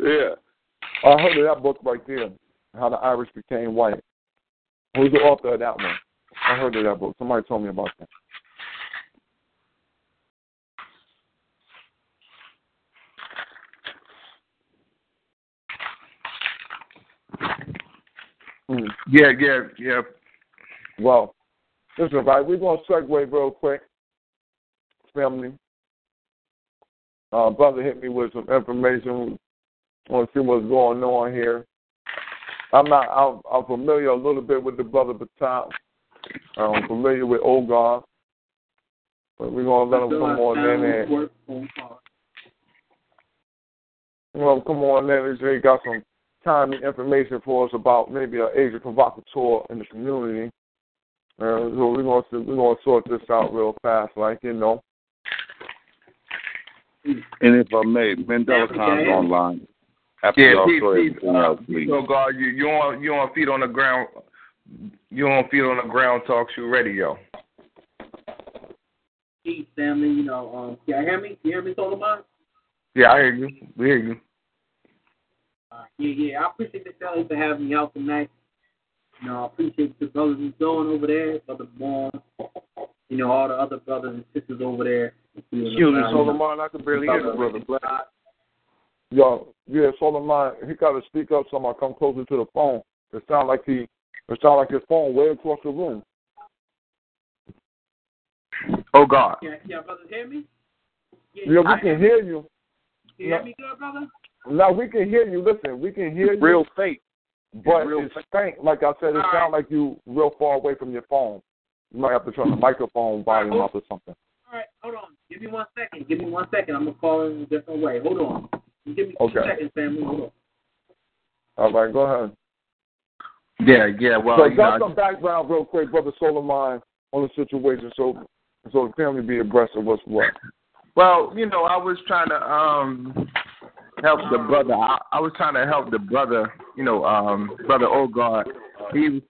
yeah. I heard of that book right there, How the Irish Became White. Who's the author of that one? I heard of that book. Somebody told me about that. Hmm. Yeah, yeah, yeah. Well, listen, right, we're going to segue real quick, family. Uh, brother hit me with some information. want to see what's going on here. I'm not. I'm, I'm familiar a little bit with the brother Baton. I'm familiar with Ogar, but we're gonna let him come on in and well, come on in and say he got some timely information for us about maybe an Asian provocateur in the community. Uh, so we're gonna we're gonna sort this out real fast, like you know. And if I may, Mandela Khan's online. After Yeah, y'all Pete, throw Pete, uh, else, Pete please. Ogar, you you on you on feet on the ground. You on feet on the ground talk show radio. Peace, family. You know, um, can you hear me? You hear me, Solomon? Yeah, I hear you. We hear you. Uh, yeah, yeah. I appreciate the fellas for having me out tonight. You know, I appreciate the brothers who's going over there, Brother Bourne, you know, all the other brothers and sisters over there. Excuse me, Solomon. I can barely hear you, brother. Black. Yo, yeah, Solomon. He got to speak up. Somebody come closer to the phone. It sound like he. It sound like his phone way across the room. Oh God. Yeah, can y'all brothers hear me? Yeah, we can hear you. Can you hear me good, brother? Now we can hear you. Listen, we can hear you. Real fake. But real it's faint. Like I said, it All sounds like you real far away from your phone. You might have to turn the microphone volume up or something. All right, hold on. Give me one second. Give me one second. I'm gonna call in a different way. Hold on. Give me two seconds, family. Hold on. All right, go ahead. Yeah, yeah. Well, so you got know, some background real quick, brother Solomon, on the situation, so so the family be abreast of what's what. well, you know, I was trying to um help the brother. I, I was trying to help the brother. You know, um, brother Ogar. He.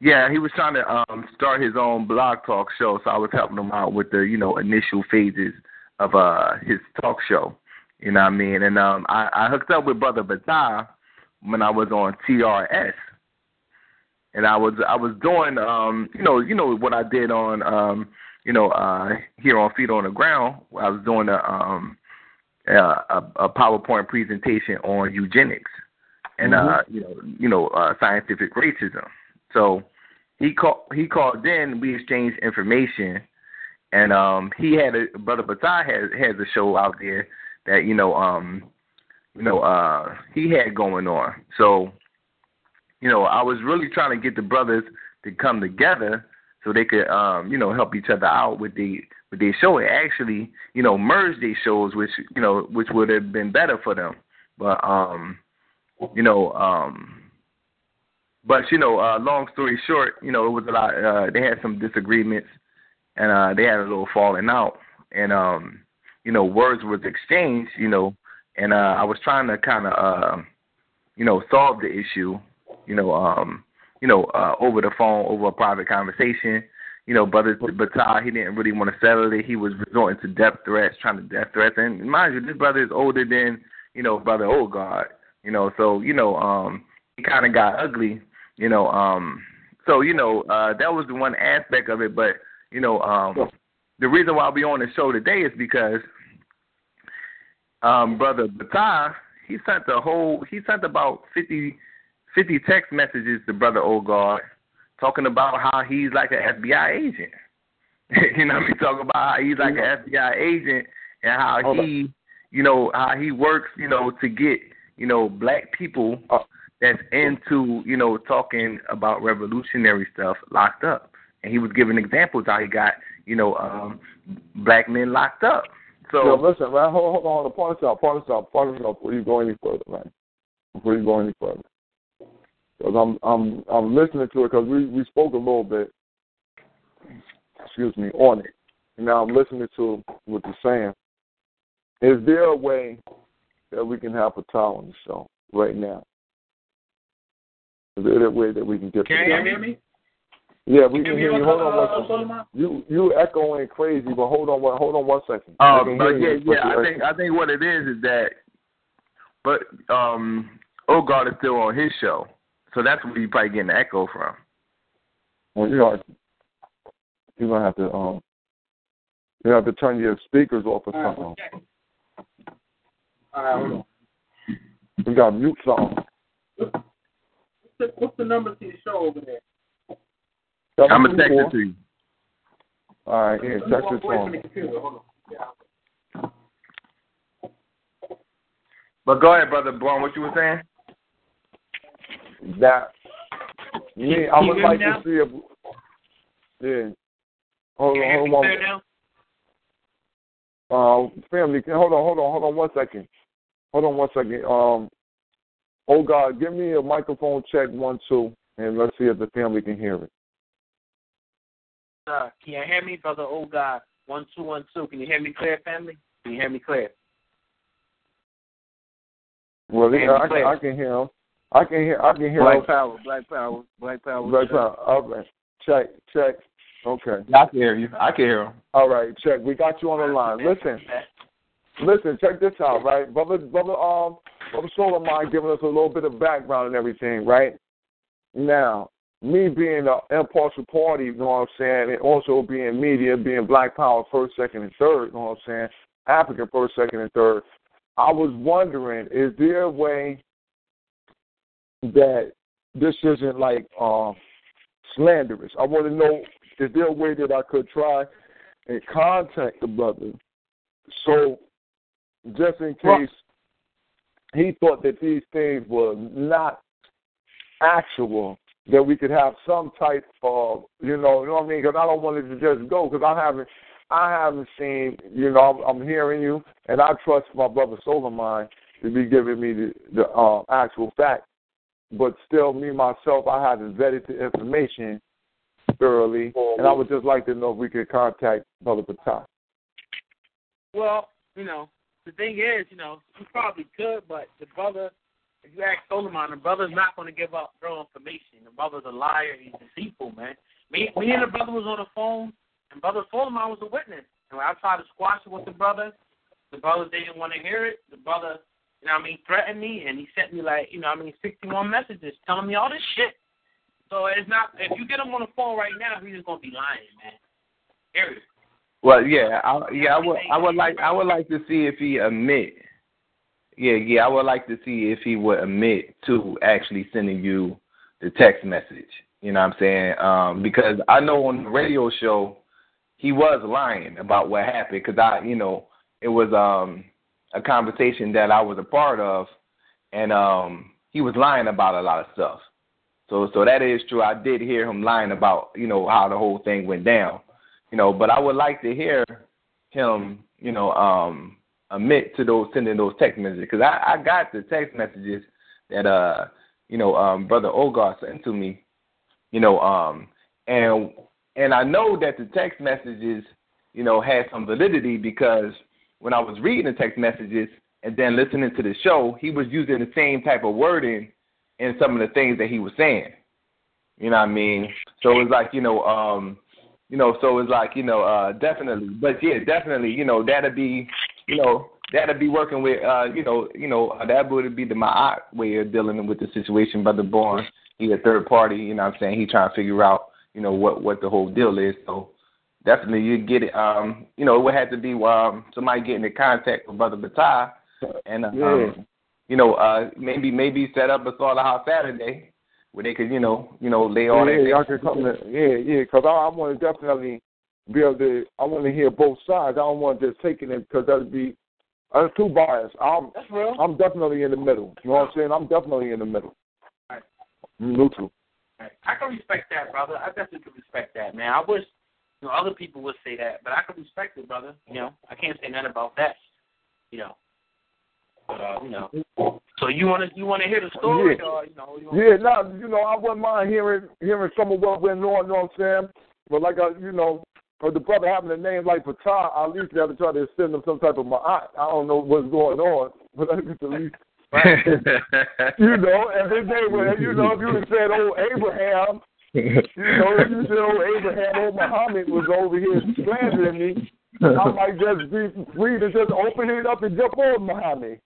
Yeah, he was trying to um start his own blog talk show, so I was helping him out with the you know initial phases of uh his talk show. You know what I mean? And um I, I hooked up with Brother Bata when I was on TRS. And I was I was doing um you know, you know what I did on um you know, uh here on Feet on the Ground. I was doing a um uh, a, a PowerPoint presentation on eugenics and uh you know you know uh scientific racism. So he called he called in, we exchanged information and um he had a brother Batai has has a show out there that, you know, um you know, uh he had going on. So, you know, I was really trying to get the brothers to come together so they could um, you know, help each other out with the with their show and actually, you know, merge these shows which you know, which would have been better for them. But um you know, um but you know, uh, long story short, you know, it was a lot. Uh, they had some disagreements, and uh, they had a little falling out, and um, you know, words was exchanged, you know, and uh, I was trying to kind of, uh, you know, solve the issue, you know, um, you know, uh, over the phone, over a private conversation. You know, brother Batai, he didn't really want to settle it. He was resorting to death threats, trying to death threats, and mind you, this brother is older than, you know, brother Ogard. You know, so you know, um, it kind of got ugly you know um so you know uh that was the one aspect of it but you know um the reason why we on the show today is because um brother Batai he sent the whole he sent about fifty fifty text messages to brother Ogard talking about how he's like an FBI agent you know he talking about how he's like an FBI agent and how he you know how he works you know to get you know black people that's into you know talking about revolutionary stuff locked up, and he was giving examples how he got you know um black men locked up. So Yo, listen, man, hold, hold on, hold on. This out, this out, this out before you go any further, man. Before you go any further, because I'm I'm I'm listening to it because we we spoke a little bit. Excuse me on it. And now I'm listening to what you're saying. Is there a way that we can have a tie on the show right now? Is there a way that we can get? Can you hear me? Yeah, we Can can you hear hear you. me, Hold on uh, one second. Solomon? You you echoing crazy, but hold on one hold on one second. Uh, I can but hear yeah, you, yeah. you I think I think what it is is that, but um, Ogard is still on his show, so that's where you probably getting the echo from. Well, you know, you're gonna have to um, you have to turn your speakers off or something. well, check. All right, hold on. You got mute something. What's the, what's the number to your show over there? I'm gonna text it to you. All right, yeah, Let text walk it to away from him. the computer. Hold on. Yeah. But go ahead, brother Braun. What you were saying? That me, I would like to see if yeah. Hold on, hold on. now? Um, family, can- hold on, hold on, hold on one second. Hold on one second. Um, oh God, give me a microphone check one two, and let's see if the family can hear it. Uh, can you hear me, brother? Oh God, one two one two. Can you hear me clear, family? Can you hear me clear? Well, yeah, I, can. I can hear him. I can hear. I can hear. Black him. power, black power, black power. Black power. All right. Check. Check. Okay. I can hear you. I can hear him. All right. Check. We got you on the line. Listen. Listen. Check this out. Right, brother. Brother. Um. Brother Solomon giving us a little bit of background and everything. Right. Now, me being an impartial party, you know what I'm saying, and also being media, being Black Power first, second, and third. You know what I'm saying. African first, second, and third. I was wondering, is there a way that this isn't like um, slanderous? I want to know, is there a way that I could try and contact the brother so just in case he thought that these things were not actual, that we could have some type of, you know, you know what I mean? Because I don't want it to just go because I haven't, I haven't seen, you know, I'm, I'm hearing you, and I trust my brother Solomon to be giving me the, the uh, actual fact. But still, me myself, I haven't vetted the information thoroughly, and I would just like to know if we could contact Brother Patah. Well, you know, the thing is, you know, you probably could, but the brother, if you ask Solomon, the brother's not going to give up real information. The brother's a liar. He's deceitful, man. Me, me and the brother was on the phone, and brother Solomon was a witness. And when I tried to squash it with the brother, the brother didn't want to hear it. The brother, you know what I mean, threatened me, and he sent me like, you know what I mean, 61 messages telling me all this shit. So it's not, if you get him on the phone right now, he's just going to be lying, man. Period. Well, yeah, I, yeah, I would, I would like, I would like to see if he admit. Yeah, yeah, I would like to see if he would admit to actually sending you the text message. You know what I'm saying? Um, because I know on the radio show he was lying about what happened. Because I, you know, it was um a conversation that I was a part of, and um he was lying about a lot of stuff. So, so that is true. I did hear him lying about, you know, how the whole thing went down you know, but I would like to hear him, you know, um, admit to those sending those text messages because I, I got the text messages that uh, you know, um, brother Ogar sent to me, you know, um, and and I know that the text messages, you know, had some validity because when I was reading the text messages and then listening to the show, he was using the same type of wording in some of the things that he was saying. You know what I mean? So it's like, you know, um, you know, so it's like, you know, uh definitely. But yeah, definitely, you know, that'd be you know, that'd be working with uh, you know, you know, that would be the my way of dealing with the situation, Brother Bourne. He a third party, you know what I'm saying? He trying to figure out, you know, what what the whole deal is. So definitely you get it um, you know, it would have to be um somebody getting in contact with Brother Batai and uh, Yeah. um, you know, uh maybe maybe set up a slaughterhouse Saturday where they could, you know, you know, lay all yeah, that. yeah, I can come to, yeah, yeah, because I, I want to definitely be able to. I want to hear both sides. I don't want just taking it because that'd be. I'm too biased. I'm That's real. I'm definitely in the middle. You know what I'm saying? I'm definitely in the middle. Neutral. Right. I can respect that, brother. I definitely can respect that, man. I wish you know other people would say that, but I can respect it, brother. You know, I can't say nothing about that. You know. But uh, you know. So you wanna you wanna hear the story Yeah. or you know, you Yeah, now you know I wouldn't mind hearing hearing some of what went on. You know what I'm saying? But like I, you know, if the brother having a name like Patar, I at least have to try to send him some type of ma'at. I don't know what's going on, but at least at least you know, and his name was, you know, if you would have said old Abraham, you know, you said Abraham, old Muhammad was over here slandering me, I might just be free to just open it up and jump on Muhammad.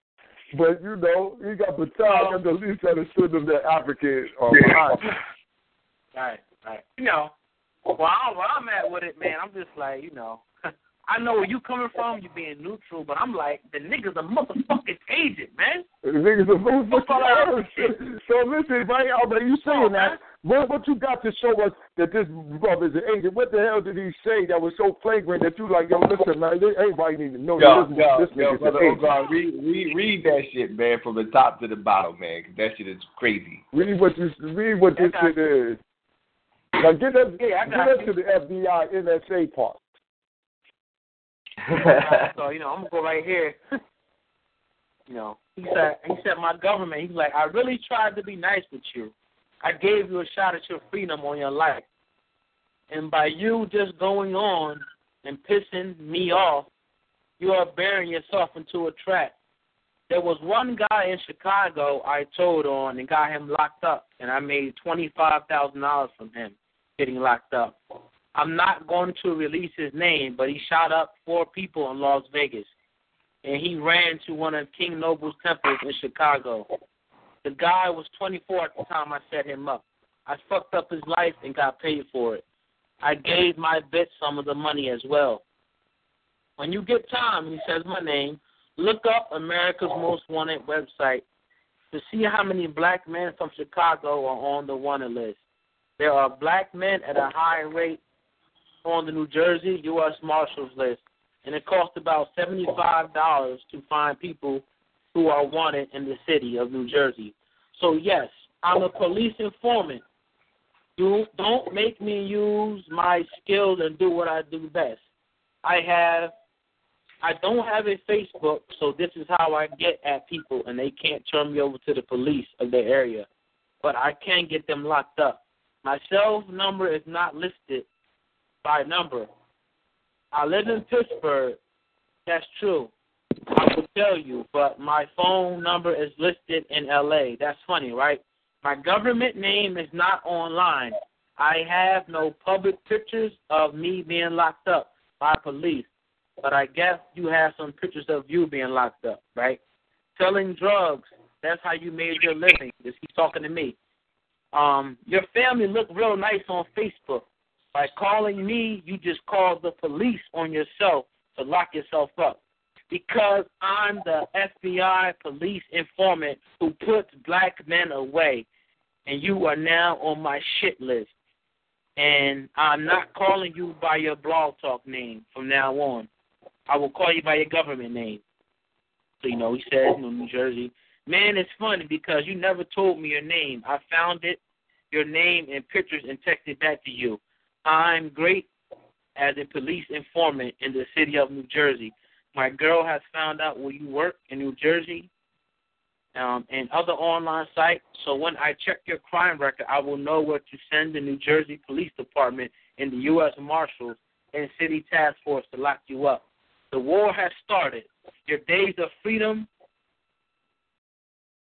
But you know, he got Patar, and at least understood him that African or Muhammad. Right, right. You know, well, I, where I'm at with it, man, I'm just like, you know, I know where you coming from. You being neutral, but I'm like, the nigga's a motherfucking agent, man. The niggas are moving. So listen, right out you saying that. What, what you got to show us that this brother is an agent? What the hell did he say that was so flagrant that you like, yo, listen, man, everybody need to know Yo, this, yo, this yo, nigga's brother an agent. Ogar, read, read, read that shit, man, from the top to the bottom, man, 'cause that shit is crazy. Read what you read what this shit is. Now get that Yeah, get got that to the FBI NSA part. so you know, I'm gonna go right here. you know, he said, he said, my government. He's like, I really tried to be nice with you. I gave you a shot at your freedom on your life, and by you just going on and pissing me off, you are burying yourself into a trap. There was one guy in Chicago I told on and got him locked up, and I made twenty five thousand dollars from him getting locked up. I'm not going to release his name, but he shot up four people in Las Vegas, and he ran to one of King Noble's temples in Chicago. The guy was 24 at the time I set him up. I fucked up his life and got paid for it. I gave my bitch some of the money as well. When you get time, he says my name, look up America's Most Wanted website to see how many black men from Chicago are on the wanted list. There are black men at a high rate on the New Jersey U.S. Marshals list, and it costs about seventy-five dollars to find people who are wanted in the city of New Jersey. So yes, I'm a police informant. Do don't make me use my skills and do what I do best. I have I don't have a Facebook, so this is how I get at people and they can't turn me over to the police of their area. But I can get them locked up. My cell number is not listed by number. I live in Pittsburgh. That's true. I will tell you, but my phone number is listed in LA. That's funny, right? My government name is not online. I have no public pictures of me being locked up by police, but I guess you have some pictures of you being locked up, right? Selling drugs, that's how you made your living. Just keep talking to me. Um, your family look real nice on Facebook. By calling me, you just called the police on yourself to lock yourself up. Because I'm the FBI police informant who puts black men away, and you are now on my shit list. And I'm not calling you by your blog talk name from now on. I will call you by your government name. So, you know, he says, New Jersey. Man, it's funny because you never told me your name. I found it, your name and pictures, and texted back to you. I'm great as a police informant in the city of New Jersey. My girl has found out where you work in New Jersey um, and other online sites. So when I check your crime record, I will know where to send the New Jersey Police Department and the U.S. Marshals and City Task Force to lock you up. The war has started. Your days of freedom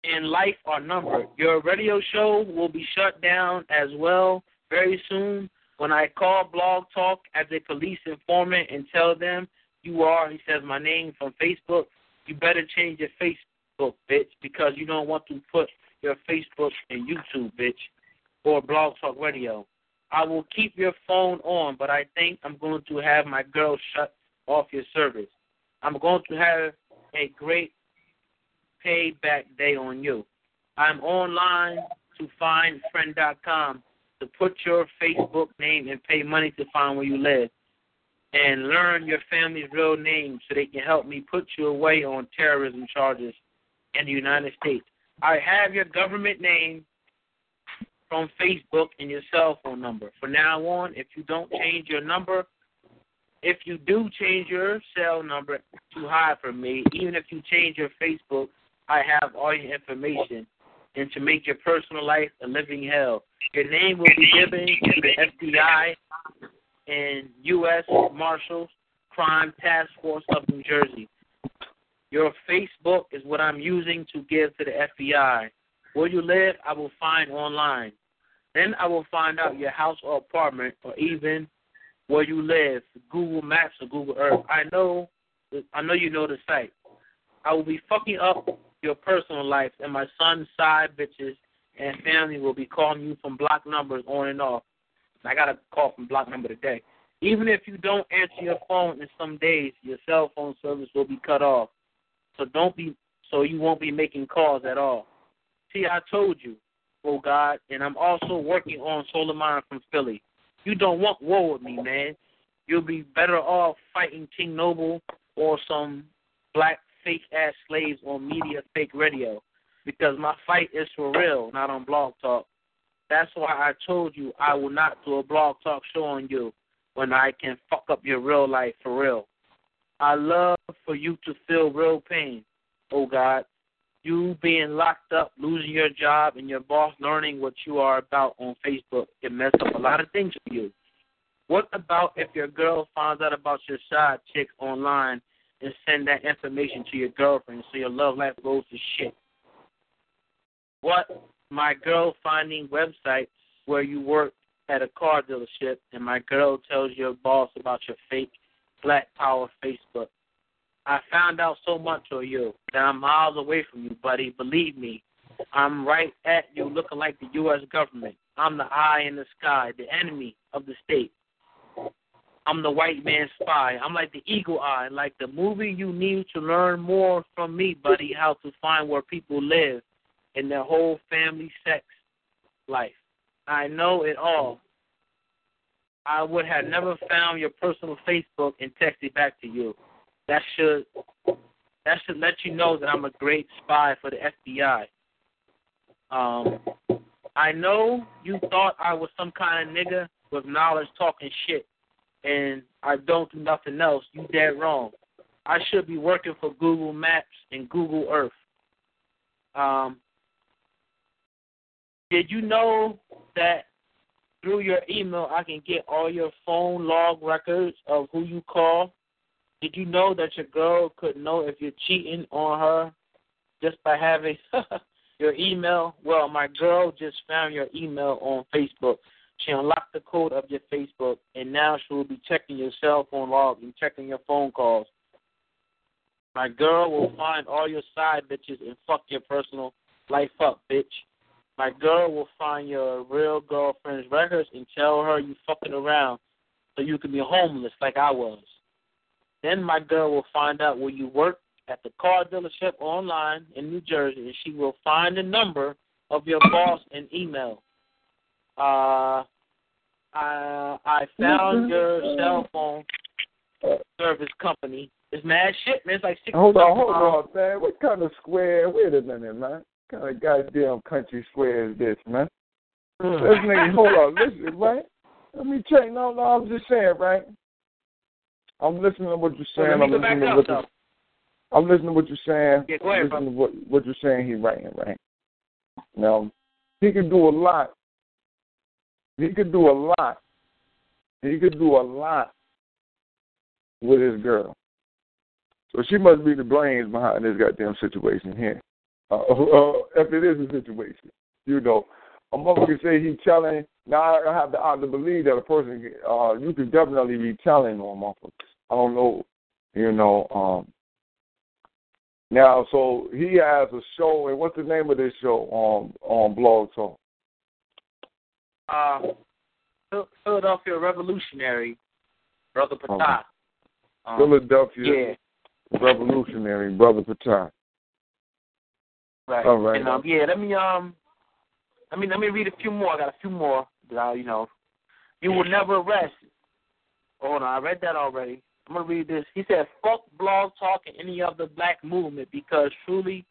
and life are numbered. Your radio show will be shut down as well very soon. When I call Blog Talk as a police informant and tell them you are, he says, my name from Facebook, you better change your Facebook, bitch, because you don't want to put your Facebook and YouTube, bitch, or Blog Talk Radio. I will keep your phone on, but I think I'm going to have my girl shut off your service. I'm going to have a great payback day on you. I'm online to findfriend.com to put your Facebook name and pay money to find where you live. And learn your family's real name so they can help me put you away on terrorism charges in the United States. I have your government name from Facebook and your cell phone number. From now on, if you don't change your number, if you do change your cell number to hide from me, even if you change your Facebook, I have all your information. And to make your personal life a living hell. Your name will be given to the FBI and U.S. Marshals Crime Task Force of New Jersey. Your Facebook is what I'm using to give to the FBI. Where you live, I will find online. Then I will find out your house or apartment or even where you live, Google Maps or Google Earth. I know I know you know the site. I will be fucking up your personal life and my son's side bitches and family will be calling you from block numbers on and off. I got a call from block number today. Even if you don't answer your phone in some days, your cell phone service will be cut off. So don't be so you won't be making calls at all. See, I told you, oh God, and I'm also working on Solomon from Philly. You don't want war with me, man. You'll be better off fighting King Noble or some black fake ass slaves on media fake radio. Because my fight is for real, not on blog talk. That's why I told you I will not do a blog talk show on you when I can fuck up your real life for real. I love for you to feel real pain, oh God. You being locked up, losing your job, and your boss learning what you are about on Facebook can mess up a lot of things for you. What about if your girl finds out about your side chick online and send that information to your girlfriend so your love life goes to shit? What my girl finding website where you work at a car dealership and my girl tells your boss about your fake Black Power Facebook. I found out so much of you that I'm miles away from you, buddy. Believe me, I'm right at you looking like the U.S. government. I'm the eye in the sky, the enemy of the state. I'm the white man's spy. I'm like the eagle eye, like the movie you need to learn more from me, buddy, how to find where people live in their whole family sex life. I know it all. I would have never found your personal Facebook and texted back to you. That should that should let you know that I'm a great spy for the FBI. Um, I know you thought I was some kind of nigga with knowledge talking shit, and I don't do nothing else. You dead wrong. I should be working for Google Maps and Google Earth. Um, did you know that through your email I can get all your phone log records of who you call? Did you know that your girl could know if you're cheating on her just by having your email? Well, my girl just found your email on Facebook. She unlocked the code of your Facebook, and now she will be checking your cell phone logs and checking your phone calls. My girl will find all your side bitches and fuck your personal life up, bitch. My girl will find your real girlfriend's records and tell her you fucking around so you can be homeless like I was. Then my girl will find out where you work at the car dealership online in New Jersey, and she will find the number of your boss and email. Uh, I I found your cell phone service company. It's mad shit, man. It's like six. Hold on, hold on, man. What kind of square? Wait a minute, man. What kind of goddamn country square is this, man? Hmm. This nigga, hold on, listen, right? Let me check. No, no, I'm just saying, right? I'm listening to what you're saying. Well, I'm listening to up, what you're, I'm listening to what you're saying. Yeah, ahead, listening to what, what you're saying. He's writing, right? Now, he can do a lot. He could do a lot. He could do a lot with his girl. So she must be the brains behind this goddamn situation here. Uh, uh, if it is a situation, you know, a motherfucker say he telling. Now I have I have to believe that a person, uh, you can definitely be telling on motherfuckers. I don't know, you know. Um, now, so he has a show, and what's the name of this show on on Blog Talk? Uh, Philadelphia Revolutionary, Brother Patah. Um, Philadelphia Yeah, Revolutionary, Brother Patai. right. All right. And, um, yeah, let me um, let me let me read a few more. I got a few more. That I, you know, you will never rest. Hold on, I read that already. I'm gonna read this. He said, "Fuck blog talk and any other black movement because truly,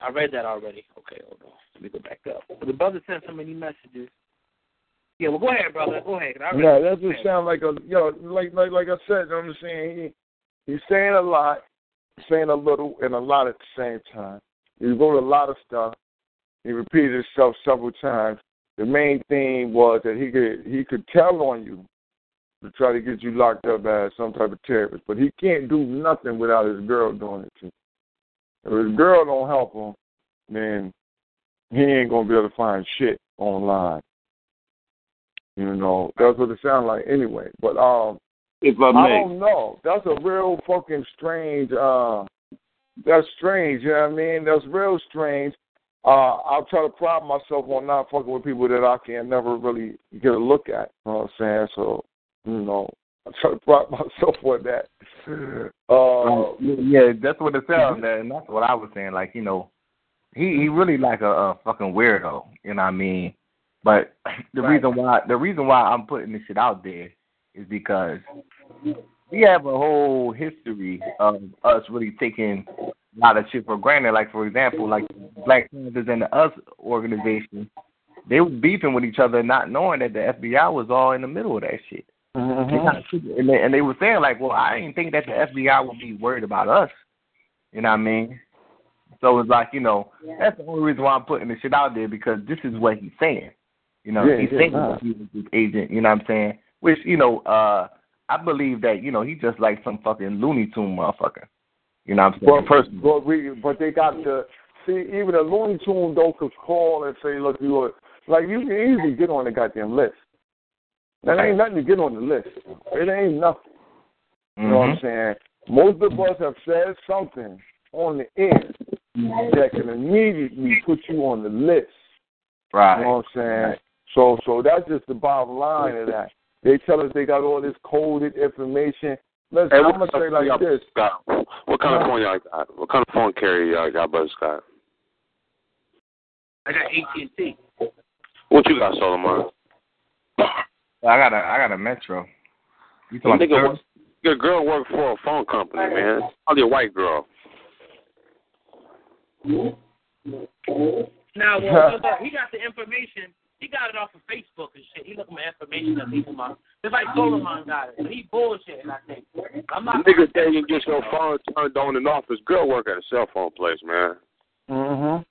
I read that already. Okay, hold on. Let me go back up. The brother sent so many messages. Yeah, well, go ahead, brother. Go ahead. I it. that just sounds like a you know, like like like I said, you know what I'm saying he he's saying a lot, saying a little, and a lot at the same time. He wrote a lot of stuff. He repeated himself several times. The main thing was that he could he could tell on you to try to get you locked up as some type of terrorist, but he can't do nothing without his girl doing it too. If his girl don't help him, then he ain't gonna be able to find shit online. You know, that's what it sounds like anyway. But um If I I don't know. That's a real fucking strange uh that's strange, you know what I mean? That's real strange. Uh I'll try to pride myself on not fucking with people that I can never really get a look at. You know what I'm saying? So, you know, I try to pride myself on that. Uh yeah, that's what it sounds like, and that's what I was saying. Like, you know, he he really like a, a fucking weirdo. You know what I mean? But the Right. reason why the reason why I'm putting this shit out there is because we have a whole history of us really taking a lot of shit for granted. Like for example, like Black Panthers and the US organization, they were beefing with each other, not knowing that the FBI was all in the middle of that shit. They kinda took and, they, and they were saying like, well, I didn't think that the FBI would be worried about us. You know what I mean? So it's like, you know, that's the only reason why I'm putting this shit out there because this is what he's saying. You know, Yeah, he's yeah, saying nah. that he was this agent. You know what I'm saying? Which you know, uh, I believe that you know he's just like some fucking Looney Tune motherfucker. You know what I'm saying? But, Personally. but we but they got the see even a Looney Tune though could call and say, look, you are like you can easily get on the goddamn list. That ain't nothing to get on the list. It ain't nothing. You know what I'm Mhm. saying? Most of us have said something on the air that can immediately put you on the list. Right. You know what I'm saying? So so that's just the bottom line of that. They tell us they got all this coded information. Listen, Hey, I'm what gonna say kind of like y'all this. Got? What kind of Uh-huh. phone y'all got? What kind of phone carrier y'all got, Brother Scott? I got AT&T. What you got, Solomon? I got a I got a Metro. You talking nigga, about what- your girl work for a phone company, man. Probably a white girl. Now, well, look, look, he got the information. He got it off of Facebook and shit. He looking for information that people might. It's like Solomon got it. But he bullshitting, I think. I'm not. Nigga say you get your phone turned on and off. His girl work at a cell phone place, man. Mm-hmm.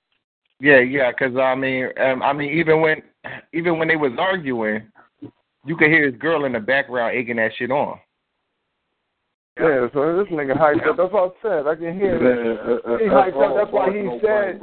Yeah, yeah. Cause I mean, um, I mean, even when, even when they was arguing, you could hear his girl in the background egging that shit on. Yeah, so this nigga hyped up. That's what I said. I can hear it. Uh, uh, he uh, hyped up. That's why he said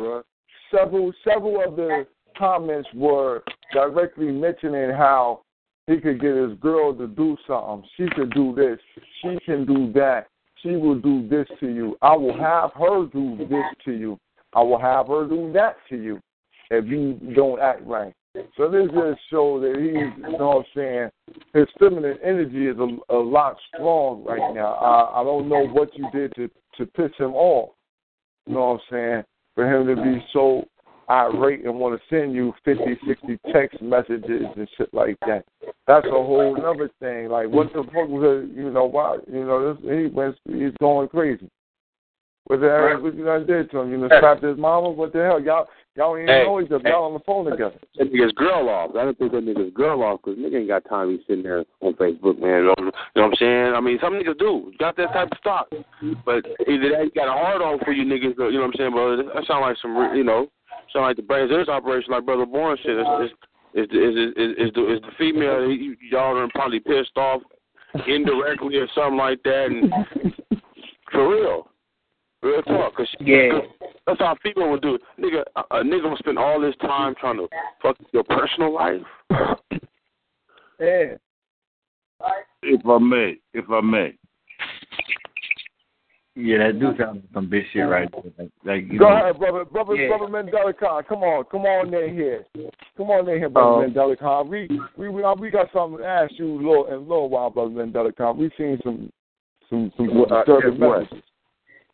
several several of the comments were directly mentioning how he could get his girl to do something. She could do this. She can do that. She will do this to you. I will have her do this to you. I will have her do that to you if you don't act right. So this just shows that he's, you know what I'm saying, his feminine energy is a, a lot strong right now. I, I don't know what you did to, to piss him off. You know what I'm saying? For him to be so irate and want to send you 50, 60 text messages and shit like that. That's a whole other thing. Like, what the fuck was it? You know, why? You know, this, he went, he's going crazy. What the hell? What you guys did to him? You know, slapped his mama? What the hell? Y'all, y'all ain't Hey, know each other. Y'all on the phone together. That nigga's girl off. I don't think that nigga's girl off because nigga ain't got time to be sitting there on Facebook, man. You know, you know what I'm saying? I mean, some niggas do. Got that type of stock. But either that he got a hard on for you niggas, you know what I'm saying? But that sound like some, you know, sound like the brains of this operation, like Brother Bourne shit. It's, it's, is, is, is, is, the, is the female, y'all are probably pissed off indirectly or something like that. And for real. Real talk. Cause she, Yeah. That's how people would do. Nigga, a, a nigga will spend all this time trying to fuck your personal life. Yeah. if I may, if I may. Yeah, that do sound like some bitch shit right there. Like, like you Go know, ahead, brother, brother, Yeah. brother Mandela Khan. Come on, come on in here. Come on in here, brother Um, Mandela Khan. We we we, we got something to ask you a little in a little while, brother Mandela Khan. We seen some some some Well, uh, disturbing messages.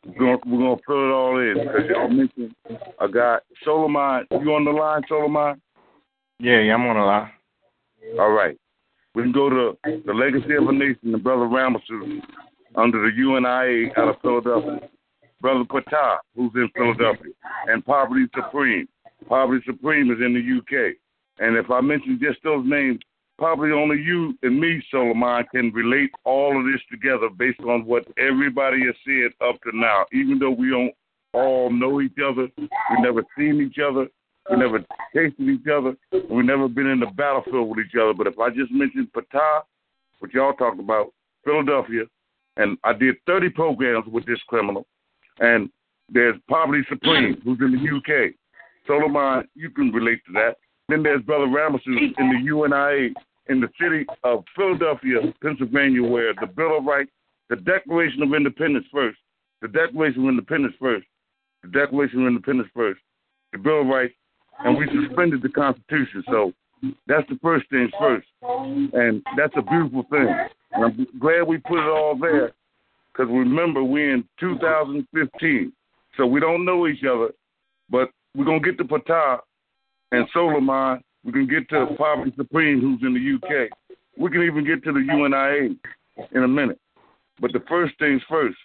We're gonna, we're gonna fill it all in because y'all mentioned a guy Solomon. You on the line, Solomon? yeah, yeah, I'm on the line. All right. We can go to the Legacy of a Nation, the brother Ramesses, under the UNIA out of Philadelphia. Brother Patah, who's in Philadelphia, and Poverty Supreme. Poverty Supreme is in the UK. And if I mention just those names, probably only you and me, Solomon, can relate all of this together based on what everybody has said up to now. Even though we don't all know each other, we never seen each other, we never tasted each other, and we never been in the battlefield with each other. But if I just mentioned Patah, what y'all talked about, Philadelphia, and I did 30 programs with this criminal, and there's Poverty Supreme, who's in the UK. Solomon, you can relate to that. Then there's Brother Ramesses in the UNIA in the city of Philadelphia, Pennsylvania, where the Bill of Rights, the Declaration of Independence first, the Declaration of Independence first, the Declaration of Independence first, the Bill of Rights, and we suspended the Constitution. So that's the first things first, and that's a beautiful thing. And I'm glad we put it all there, because remember we're in 2015, so we don't know each other, but we're gonna get to Patah and Solomon. We can get to the Poverty Supreme, who's in the UK. We can even get to the UNIA in a minute. But the first things first,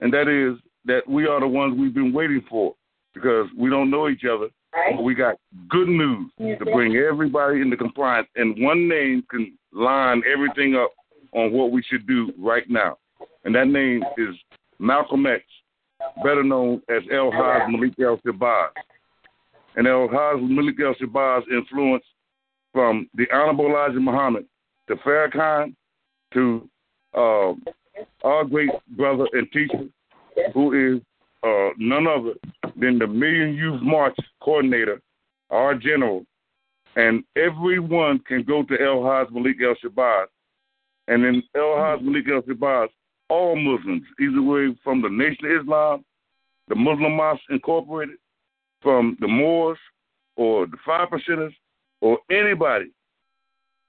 and that is that we are the ones we've been waiting for because we don't know each other. But we got good news to bring everybody into compliance, and one name can line everything up on what we should do right now. And that name is Malcolm X, better known as El Haj Malik El Shabazz. And El Haj Malik El Shabazz influence from the Honorable Elijah Muhammad to Farrakhan to uh, our great brother and teacher, who is uh, none other than the Million Youth March coordinator, our general, and everyone can go to El Haj Malik El Shabazz. And in El Haj Malik El Shabazz, all Muslims, either way from the Nation of Islam, the Muslim Mosque Incorporated, from the Moors or the Five Percenters or anybody,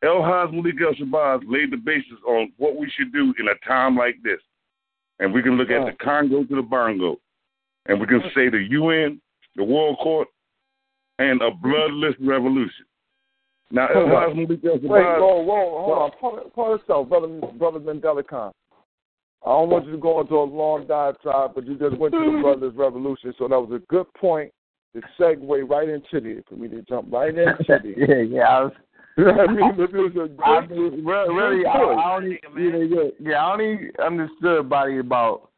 El Haj Malik El Shabazz laid the basis on what we should do in a time like this. And we can look at the Congo to the Bongo. And we can mm. say the UN, the World Court, and a bloodless revolution. Now, El Haj Malik El Wait, Shabazz. whoa, whoa, hold on. Pause yourself, brother, brother Mandela Khan. I don't want you to go into a long diatribe, but you just went to the brothers' revolution, so that was a good point to segue right into it for me to jump right into it. yeah, yeah. I was, I mean, it was a good, I mean, really, really, I, good I only, yeah, yeah, yeah, I only understood by about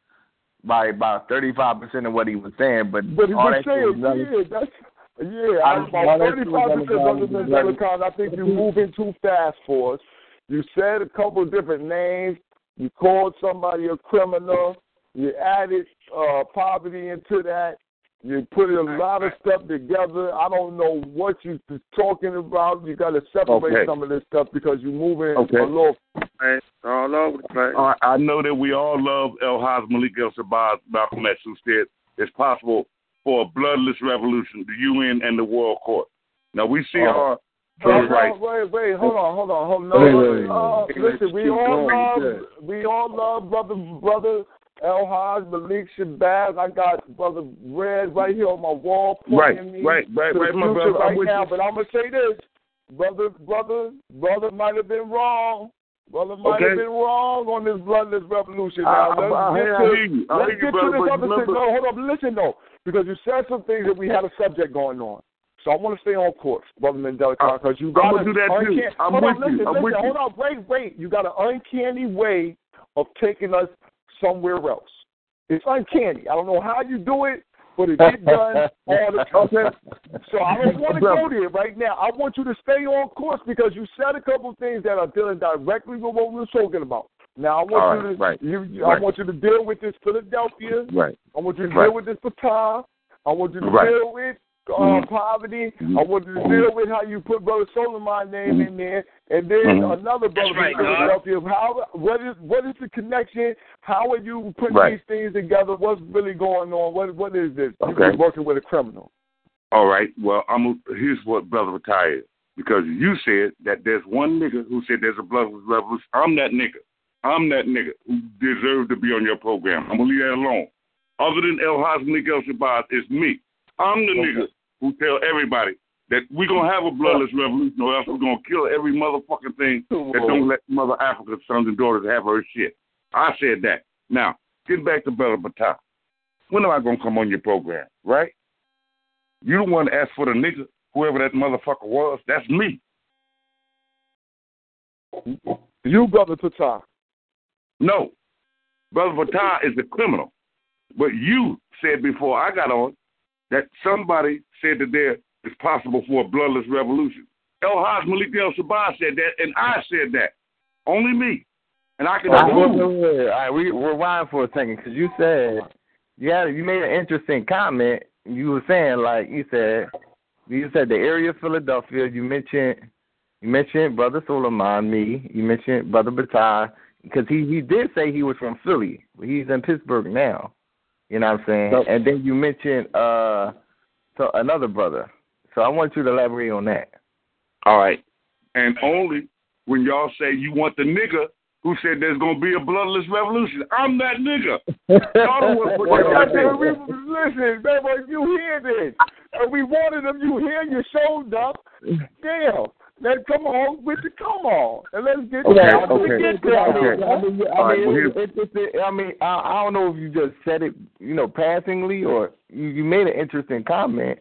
by about thirty five percent of what he was saying, but But he all was that shit saying, yeah, that's yeah. I- I, all about thirty five percent, underground. Mandela Khan. I think you're moving too fast for us. You said a couple of different names. You called somebody a criminal. You added uh, poverty into that. You put a lot of stuff together. I don't know what you're talking about. You got to separate Okay. some of this stuff because you're moving Okay. a little. Man, all over the place. I, I know that we all love El Haj Malik El Shabazz, Malcolm X, who said it's possible for a bloodless revolution, the UN and the World Court. Now we see Oh. our Hold right. wait, wait, hold on, hold on, hold on. No, Wait, wait, uh, listen, we all love, we all love brother, brother El Haj Malik Shabazz. I got brother Red right here on my wall Right, pointing me right, right, to right, my future right now. you. But I'm gonna say this, brother, brother, brother might have been wrong. Brother might have been wrong on this bloodless revolution. Now I- I let's I get to let's you, get brother, to this other thing. No, hold on, listen though, because you said some things that we had a subject going on. So I want to stay on course, brother Mandela, because you got I'ma do that too. uncanny, I'm hold with on, listen, you. I'm listen, with you. hold on, wait, wait. You got an uncanny way of taking us somewhere else. It's uncanny. I don't know how you do it, but it gets done all the time. So I don't want to go there right now. I want you to stay on course because you said a couple of things that are dealing directly with what we were talking about. Now I want you to right, you, right. I want you to deal with this Philadelphia. Right. I want you to deal with this Patah. I want you to deal with uh, Mhm. poverty. Mhm. I want to deal with how you put Brother Solomon name in there, and then another brother right, from God. Philadelphia. How what is what is the connection? How are you putting Right. these things together? What's really going on? What what is this? Okay. You've been working with a criminal. All right. Well, I'm. Here's what brother retired because you said that there's one nigga who said there's a bloodless revolution. I'm that nigga. I'm that nigga who deserved to be on your program. I'm gonna leave that alone. Other than El Haj Malik El Shabazz, it's me. I'm the nigga who tell everybody that we're gonna have a bloodless revolution, or else we're gonna kill every motherfucking thing that don't let Mother Africa's sons and daughters have her shit. I said that. Now, get back to Brother Patah. when am I gonna come on your program, right? You the one that asked for the nigga, whoever that motherfucker was. That's me. You, brother Patah. No, brother Patah is a criminal. But you said before I got on that somebody said that there is possible for a bloodless revolution. El Haj Malik El Sabah said that, and I said that. Only me. And I can All right, wait, wait, wait. All right, we rewind for a second because you said you had you made an interesting comment. You were saying like you said you said the area of Philadelphia. You mentioned you mentioned brother Suleiman, me. You mentioned brother Batai because he he did say he was from Philly. but He's in Pittsburgh now. You know what I'm saying? Yep. And then you mentioned uh so another brother. So I want you to elaborate on that. All right. And only when y'all say you want the nigga who said there's gonna be a bloodless revolution. I'm that nigga. Y'all don't want to put that out goddamn, there. we, listen, baby, you hear this, and we wanted them, you hear, you showed up. Damn. Then come on with the come on, and let's get Okay, down to okay. the get I down. mean, I mean, I mean, it- I mean, I, I don't know if you just said it, you know, passingly, or you, you made an interesting comment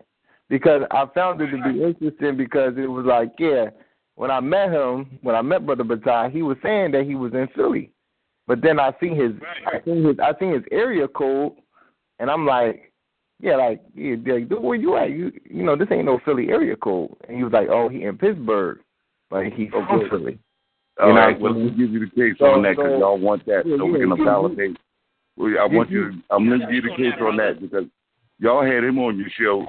because I found it to be interesting because it was like, yeah, when I met him, when I met Brother Batai, he was saying that he was in Philly, but then I see his, I seen his, I seen his area code, and I'm like, yeah, like, yeah, like, dude, where you at? You, you know, this ain't no Philly area code, and he was like, oh, he in Pittsburgh, but he from Okay. Philly. All You know, right, well, let me give you the case so- on that because so- y'all want that, Yeah, so we yeah, can validate. I want you. To, I'm going to give you the case on that because y'all had him on your show,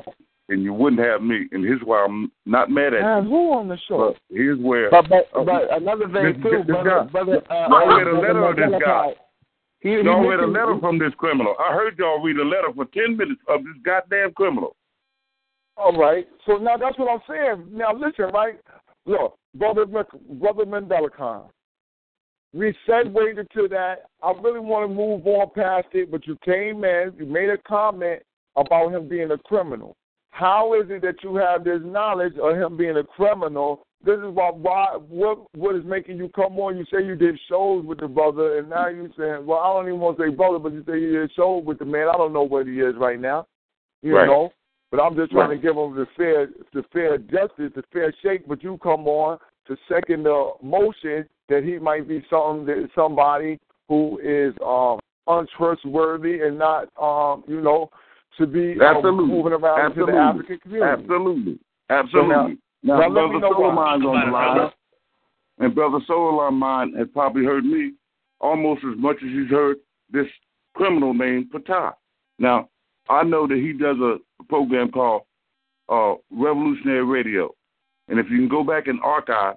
and you wouldn't have me, and here's why I'm not mad at Man, you. who on the show? But here's where. But but, Oh, but another thing this- too, this brother, guy. brother. Uh, uh, read a letter of this guy. He, he Y'all read a letter from this criminal. I heard y'all read a letter for ten minutes of this goddamn criminal. All right. So now that's what I'm saying. Now listen, right? Look, brother, brother Mandela Khan. We segued into that. I really want to move on past it, but you came in, you made a comment about him being a criminal. How is it that you have this knowledge of him being a criminal? This is why, why what what is making you come on? You say you did shows with the brother, and now you saying, well, I don't even want to say brother, but you say you did shows with the man. I don't know what he is right now, you Right. know. But I'm just trying Right. to give him the fair, the fair justice, the fair shake. But you come on to second the motion that he might be something that somebody who is um untrustworthy and not um you know to be um, Absolutely. moving around Absolutely. to the African community. Absolutely. Absolutely. now- now, now Brother know on the line, and Brother Solomon has probably heard me almost as much as he's heard this criminal named Patah. Now, I know that he does a program called uh, Revolutionary Radio, and if you can go back and archive,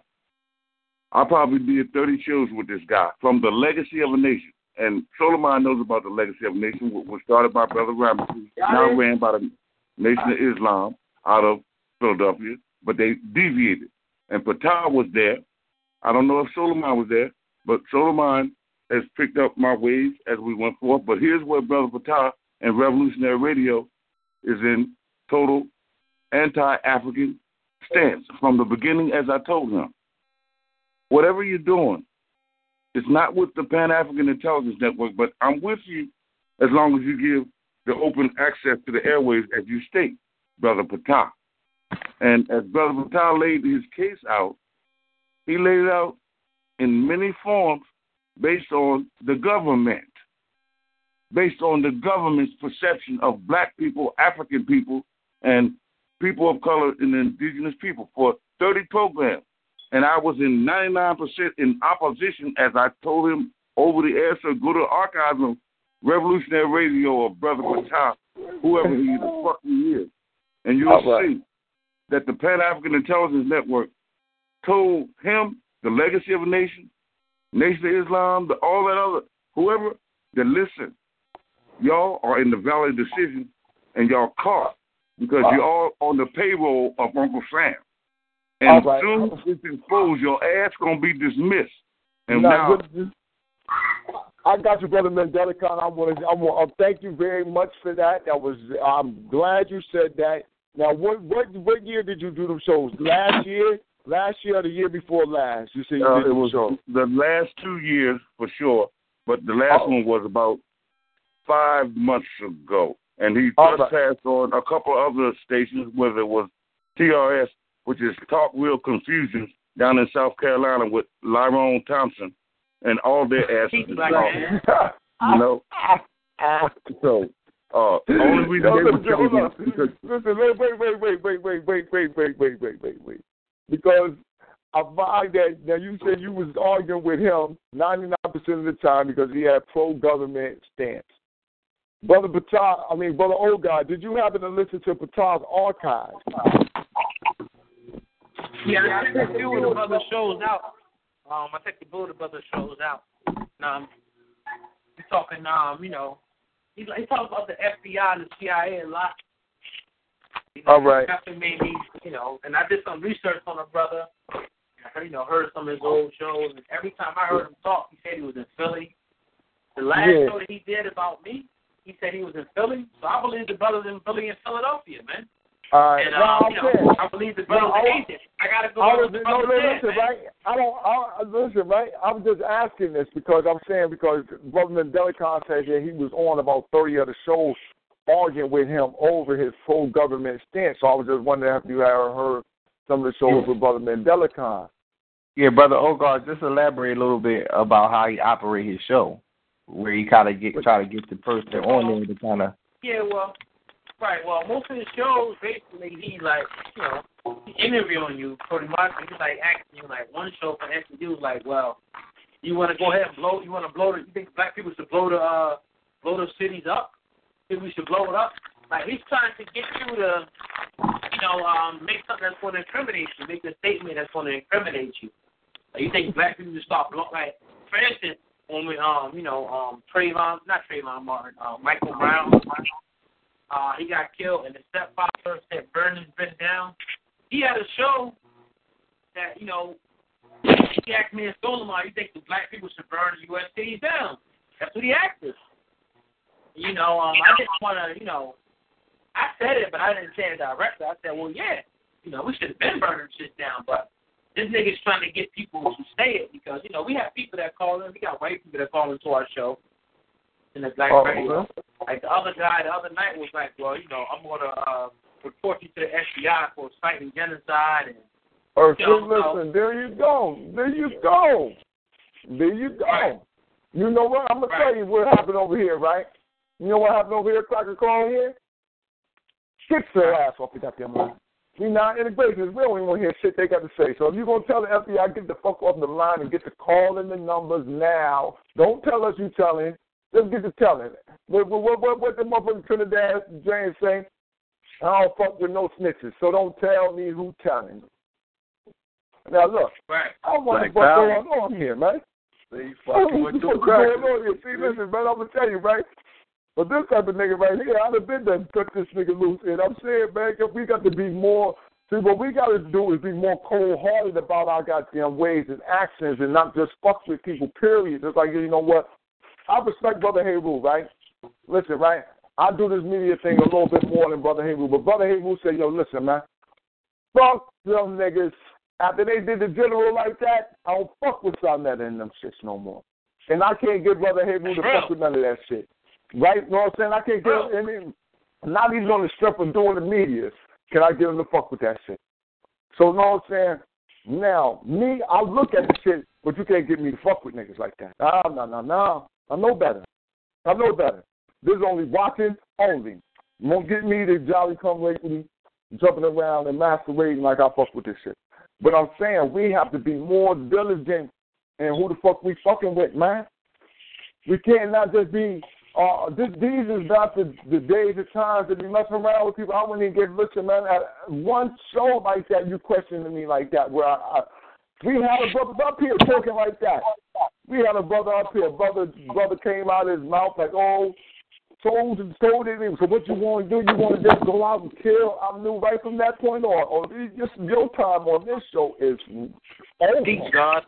I probably did 30 shows with this guy from the Legacy of a Nation. And Solomon knows about the Legacy of a Nation, which was started by Brother Ramsey, now ran by the Nation of Islam out of Philadelphia, but they deviated. And Patah was there. I don't know if Solomon was there, but Solomon has picked up my ways as we went forth. But here's where Brother Patah and Revolutionary Radio is in total anti-African stance from the beginning, as I told him. Whatever you're doing, it's not with the Pan African Intelligence Network, but I'm with you as long as you give the open access to the airways, as you state, Brother Patah. And as Brother Patah laid his case out, he laid it out in many forms based on the government, based on the government's perception of black people, African people, and people of color and indigenous people for 30 programs. And I was in 99% in opposition as I told him over the air, so go to the archives of Revolutionary Radio or Brother Patah, whoever he the fuck he is. And you'll right. see that the Pan African Intelligence Network told him the legacy of a nation, Nation of Islam, the, all that other, whoever, that listen, y'all are in the valley of decision and y'all caught because you're all on the payroll of Uncle Sam. And right. soon as it's exposed, your ass gonna be dismissed. And Now, now, good- I got you, brother Mandela Khan. I want to, I want to thank you very much for that. That was, I'm glad you said that. Now, what, what, what year did you do them shows? Last year, last year, or the year before last? You said you uh, did it was shows. the last two years for sure, but the last Oh. one was about five months ago, and he All just right. passed on a couple other stations, whether it was TRS, which is Talk Real Confusion, down in South Carolina with Lyron Thompson, and all their asses. He's is black gone. man. You know, so uh, only reason they were listen, hold chosen on. is because Listen, wait, wait, wait, wait, wait, wait, wait, wait, wait, wait, wait, wait, wait. Because I find that now you said you was arguing with him ninety nine percent of the time because he had pro government stance. Brother Patah, I mean Brother Old did you happen to listen to Patah's archives? Yeah, I checked a few of the brother shows out. Um, I checked a few of the brother shows out. Um, he's talking, um, you know, he's he talks about the FBI and the CIA a lot. You know, All right. Definitely made me, you know, and I did some research on the brother. I heard, you know, heard some of his old shows, and every time I heard him talk, he said he was in Philly. The last Yeah. show that he did about me, he said he was in Philly. So I believe the brother's in Philly and Philadelphia, man. All right. And no, um, I'm you know. I believe the No, brother's I- an agent. I gotta go I was, what no, brother no, listen, man. right? I don't. I, listen, right? I'm just asking this because I'm saying because Brother Mandela Khan said that he was on about 30 other shows arguing with him over his full government stance. So I was just wondering if you had heard some of the shows with Brother Mandela Khan. Yeah, brother Ogard, just elaborate a little bit about how he operate his show, where he kind of get try to get the person on there to kind of. Yeah, well, right. Well, most of the shows, basically, he like, you know, he interviewing you pretty much. He's like asking you like one show for instance, he like, well, you want to go ahead and blow? You want to blow the? You think black people should blow the uh, blow the cities up? Think we should blow it up? Like he's trying to get you to, you know, um, make something that's going to incriminate you, make a statement that's going to incriminate you. Like, you think black people should stop blow? Like, for instance, when we, um, you know, um, Trayvon, not Trayvon Martin, uh, Michael Brown, uh, he got killed, and the stepfather said burn his bitch down. He had a show that, you know, he asked me in Solomon, you think the black people should burn the U.S. cities down? That's what he asked us. You know, um, I didn't want to, you know, I said it, but I didn't say it directly. I said, well, yeah, you know, we should have been burning shit down, but this nigga's trying to get people to say it because, you know, we have people that call in. We got white people that call into our show in the black Oh, radio. Like the other guy the other night was like, well, you know, I'm going to uh, report you to the FBI for inciting genocide and Or Yeah, see, no. listen, there you go. There you go. There you go. Right. You know what? I'm gonna Right. tell you what happened over here, right? You know what happened over here, Cracker Call here? Get their ass off the goddamn line. We not in the business. We don't even want to hear shit they got to say. So if you're gonna tell the FBI, get the fuck off the line and get the call in the numbers now. Don't tell us you telling. Just get to telling. What what what what, what the motherfucker Trinidad James say? I don't fuck with no snitches. So don't tell me who telling. Now look, right. I want to what's going on here, man. Oh, fucking with what's the going on here? See, listen, man, I'm gonna tell you, right? But this type of nigga right here, I'd have been there and cut this nigga loose. And I'm saying, man, if we got to be more. See, what we got to do is be more cold-hearted about our goddamn ways and actions, and not just fuck with people. Period. It's like you know what? I respect Brother Heru, right? Listen, right? I do this media thing a little bit more than Brother Heru, but Brother Heru said, "Yo, listen, man, fuck them niggas." After they did the general like that, I don't fuck with Sarnetta and them shits no more. And I can't get Brother Heru to fuck with none of that shit. Right? You know what I'm saying? I can't get him, I mean, not even on the strip of doing the media can I get him to fuck with that shit. So you know what I'm saying? Now, me, I look at the shit, but you can't get me to fuck with niggas like that. Nah, no, no, no. I know better. I know better. This is only watching only. Won't get me to jolly come lately, jumping around and masquerading like I fuck with this shit. But I'm saying we have to be more diligent in who the fuck we fucking with, man. We can't not just be uh this these is not the the days and times to be messing around with people. I wouldn't even get listen, man. At one show like that, you questioning me like that where I we had a brother up here talking like that. We had a brother up here. Brother brother came out of his mouth like, oh, told told him. So what you want to do? You want to just go out and kill? I knew right from that point on. Or just your time on this show is over. Peace, God.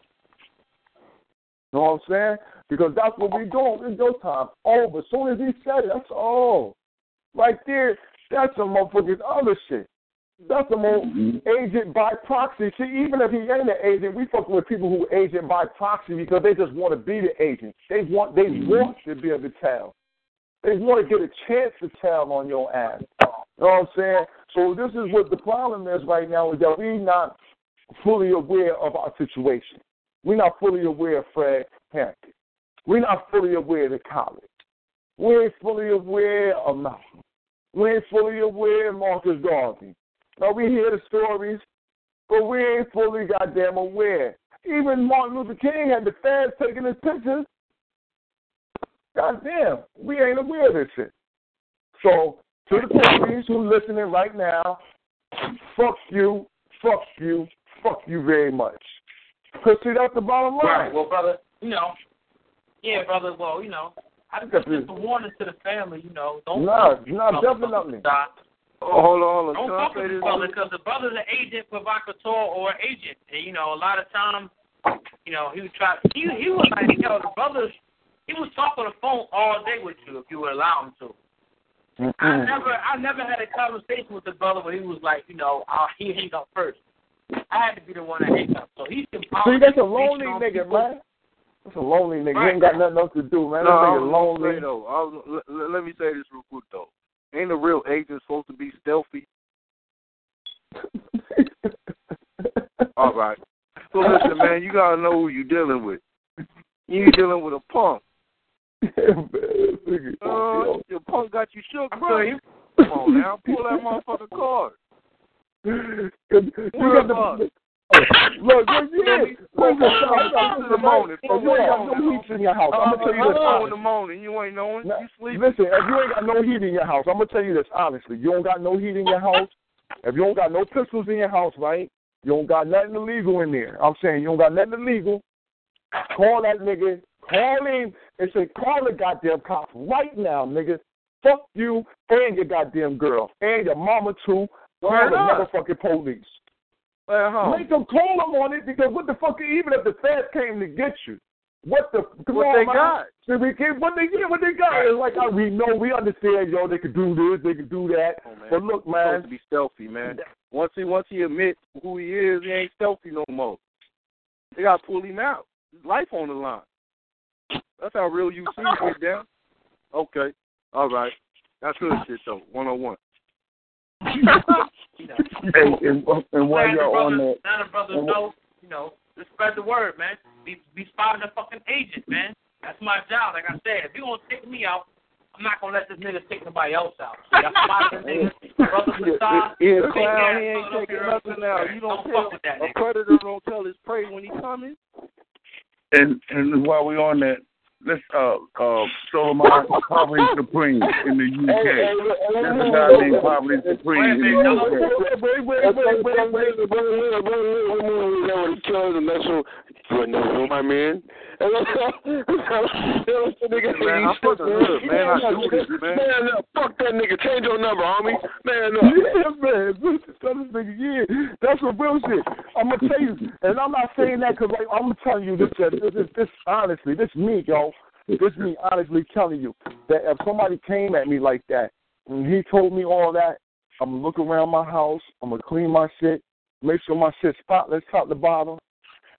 You know what I'm saying? Because that's what we doing. It's your time over. As soon as he said it, that's all. Right there, that's some motherfucking other shit. That's some old agent by proxy. See, even if he ain't an agent, we fucking with people who agent by proxy because they just want to be the agent. They want they mm-hmm. want to be able to tell. They want to get a chance to tell on your ass. You know what I'm saying? So this is what the problem is right now is that we're not fully aware of our situation. We're not fully aware of Fred Hampton. We're not fully aware of the college. We ain't fully aware of Malcolm. We ain't fully aware of Marcus Garvey. Now we hear the stories, but we ain't fully goddamn aware. Even Martin Luther King had the fans taking his pictures. Goddamn, we ain't aware of this shit. So to the police who are listening right now, fuck you, fuck you, fuck you very much. Cause see that's the bottom line. Right. Well, brother, you know, yeah, brother. Well, you know, I just just a warning to the family. You know, don't. Nah, nah, definitely. Stop. Oh, hold on, hold on. Don't fuck with the this? brother because the brother's an agent provocateur or agent, and you know, a lot of times, you know, he would try. He he was like, you know, the brothers. He was talking on the phone all day with you if you would allow him to. I never, I never had a conversation with the brother where he was like, you know, uh, he hang up first. I had to be the one that hang up. So he's See, that's a lonely nigga, man. That's a lonely nigga. He ain't got nothing else to do, man. No, that I nigga lonely. say though. I was, let, let- let me say this real quick though. Ain't a real agent supposed to be stealthy? All right. So listen, man, you gotta know who you're dealing with. You ain't dealing with a punk. Uh, your punk got you shook, bro. Come on now, pull that motherfucking card. you got the, look, look, yeah. Listen, in the morning. If you ain't got no heat in your house, I'm gonna uh, tell you this. Oh, in the honestly. morning, you ain't knowing. You sleeping. Listen, if you ain't got no heat in your house, I'm gonna tell you this honestly. You don't got no heat in your house. If you don't got no pistols in your house, right? You don't got nothing illegal in there. I'm saying you don't got nothing illegal. Call that nigga. Call him and say, call the goddamn cops right now, nigga. Fuck you and your goddamn girl and your mama too. Call the motherfucking police. Uh-huh. Make them call them on it because what the fuck? Even if the feds came to get you, what the? What they got? See, we can, what they get? What they got? It's like we know, we understand, yo. They could do this, they could do that. Oh. But look, He's man, supposed to be stealthy, man. Once he once he admits who he is, he ain't stealthy no more. They gotta pull him out. His life on the line. That's how real you see get down. Okay. All right. That's good shit though. One on one. Hey, and, and while Now the y'all on brothers, that, now the brothers and- know, you know, just spread the word, man. Be be spotting a fucking agent, man. That's my job. Like I said, if you gonna take me out, I'm not gonna let this nigga take somebody else out. That's my nigga. Brother Masai, Yeah, take clown, he ain't taking Earth. nothing out. You don't Don't tell fuck with that a predator don't tell his prey when he coming. And and while we on that, let's uh uh Solomon Poverty Supreme in the UK. There's a guy named Poverty Supreme in the UK. Wait, wait, wait, wait, wait, wait, wait, You know my man. Man, I'm fucking hood, man. I do this, man. Man up, fuck that nigga. Change your number, homie. Man up. Yeah, man. Listen, tell this nigga, yeah, that's some real shit. I'm gonna tell you, and I'm not saying that because like, I'm telling you this, this, this, this, honestly, this me, yo. This me honestly telling you that if somebody came at me like that and he told me all that, I'm gonna look around my house, I'm gonna clean my shit, make sure my shit's spotless top to bottom,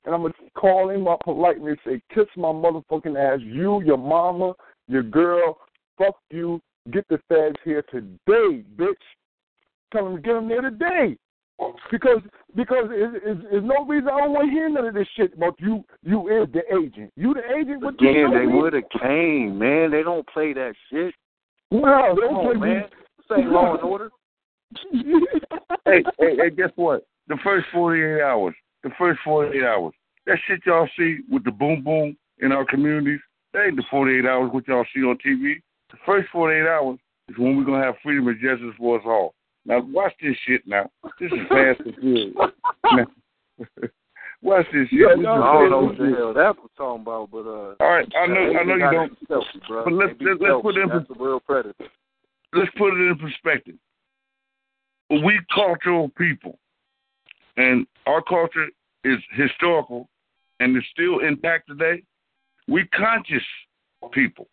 and I'm gonna call him up politely and say, kiss my motherfucking ass, you, your mama, your girl, fuck you, get the feds here today, bitch. Tell him to get him there today. Because because it's, it's, it's no reason I don't want to hear none of this shit about you. You is the agent. You the agent. What Again, know they would have came, man. They don't play that shit. No, they don't play man. This ain't law and order. Hey, hey, hey, guess what? The first 48 hours, the first 48 hours, that shit y'all see with the boom boom in our communities, that ain't the 48 hours what y'all see on TV. The first 48 hours is when we're going to have freedom and justice for us all. Now, watch this shit now. This is fast and furious. Now, watch this shit. Yeah, This is no, I don't know what and the hell that was talking about, but uh. All right, I know, I know you don't. Stealthy, bro. But let's- let's- let's put stealthy. in- That's a real predator. let's put it in perspective. We cultural people, and our culture is historical and is still intact today. We conscious people,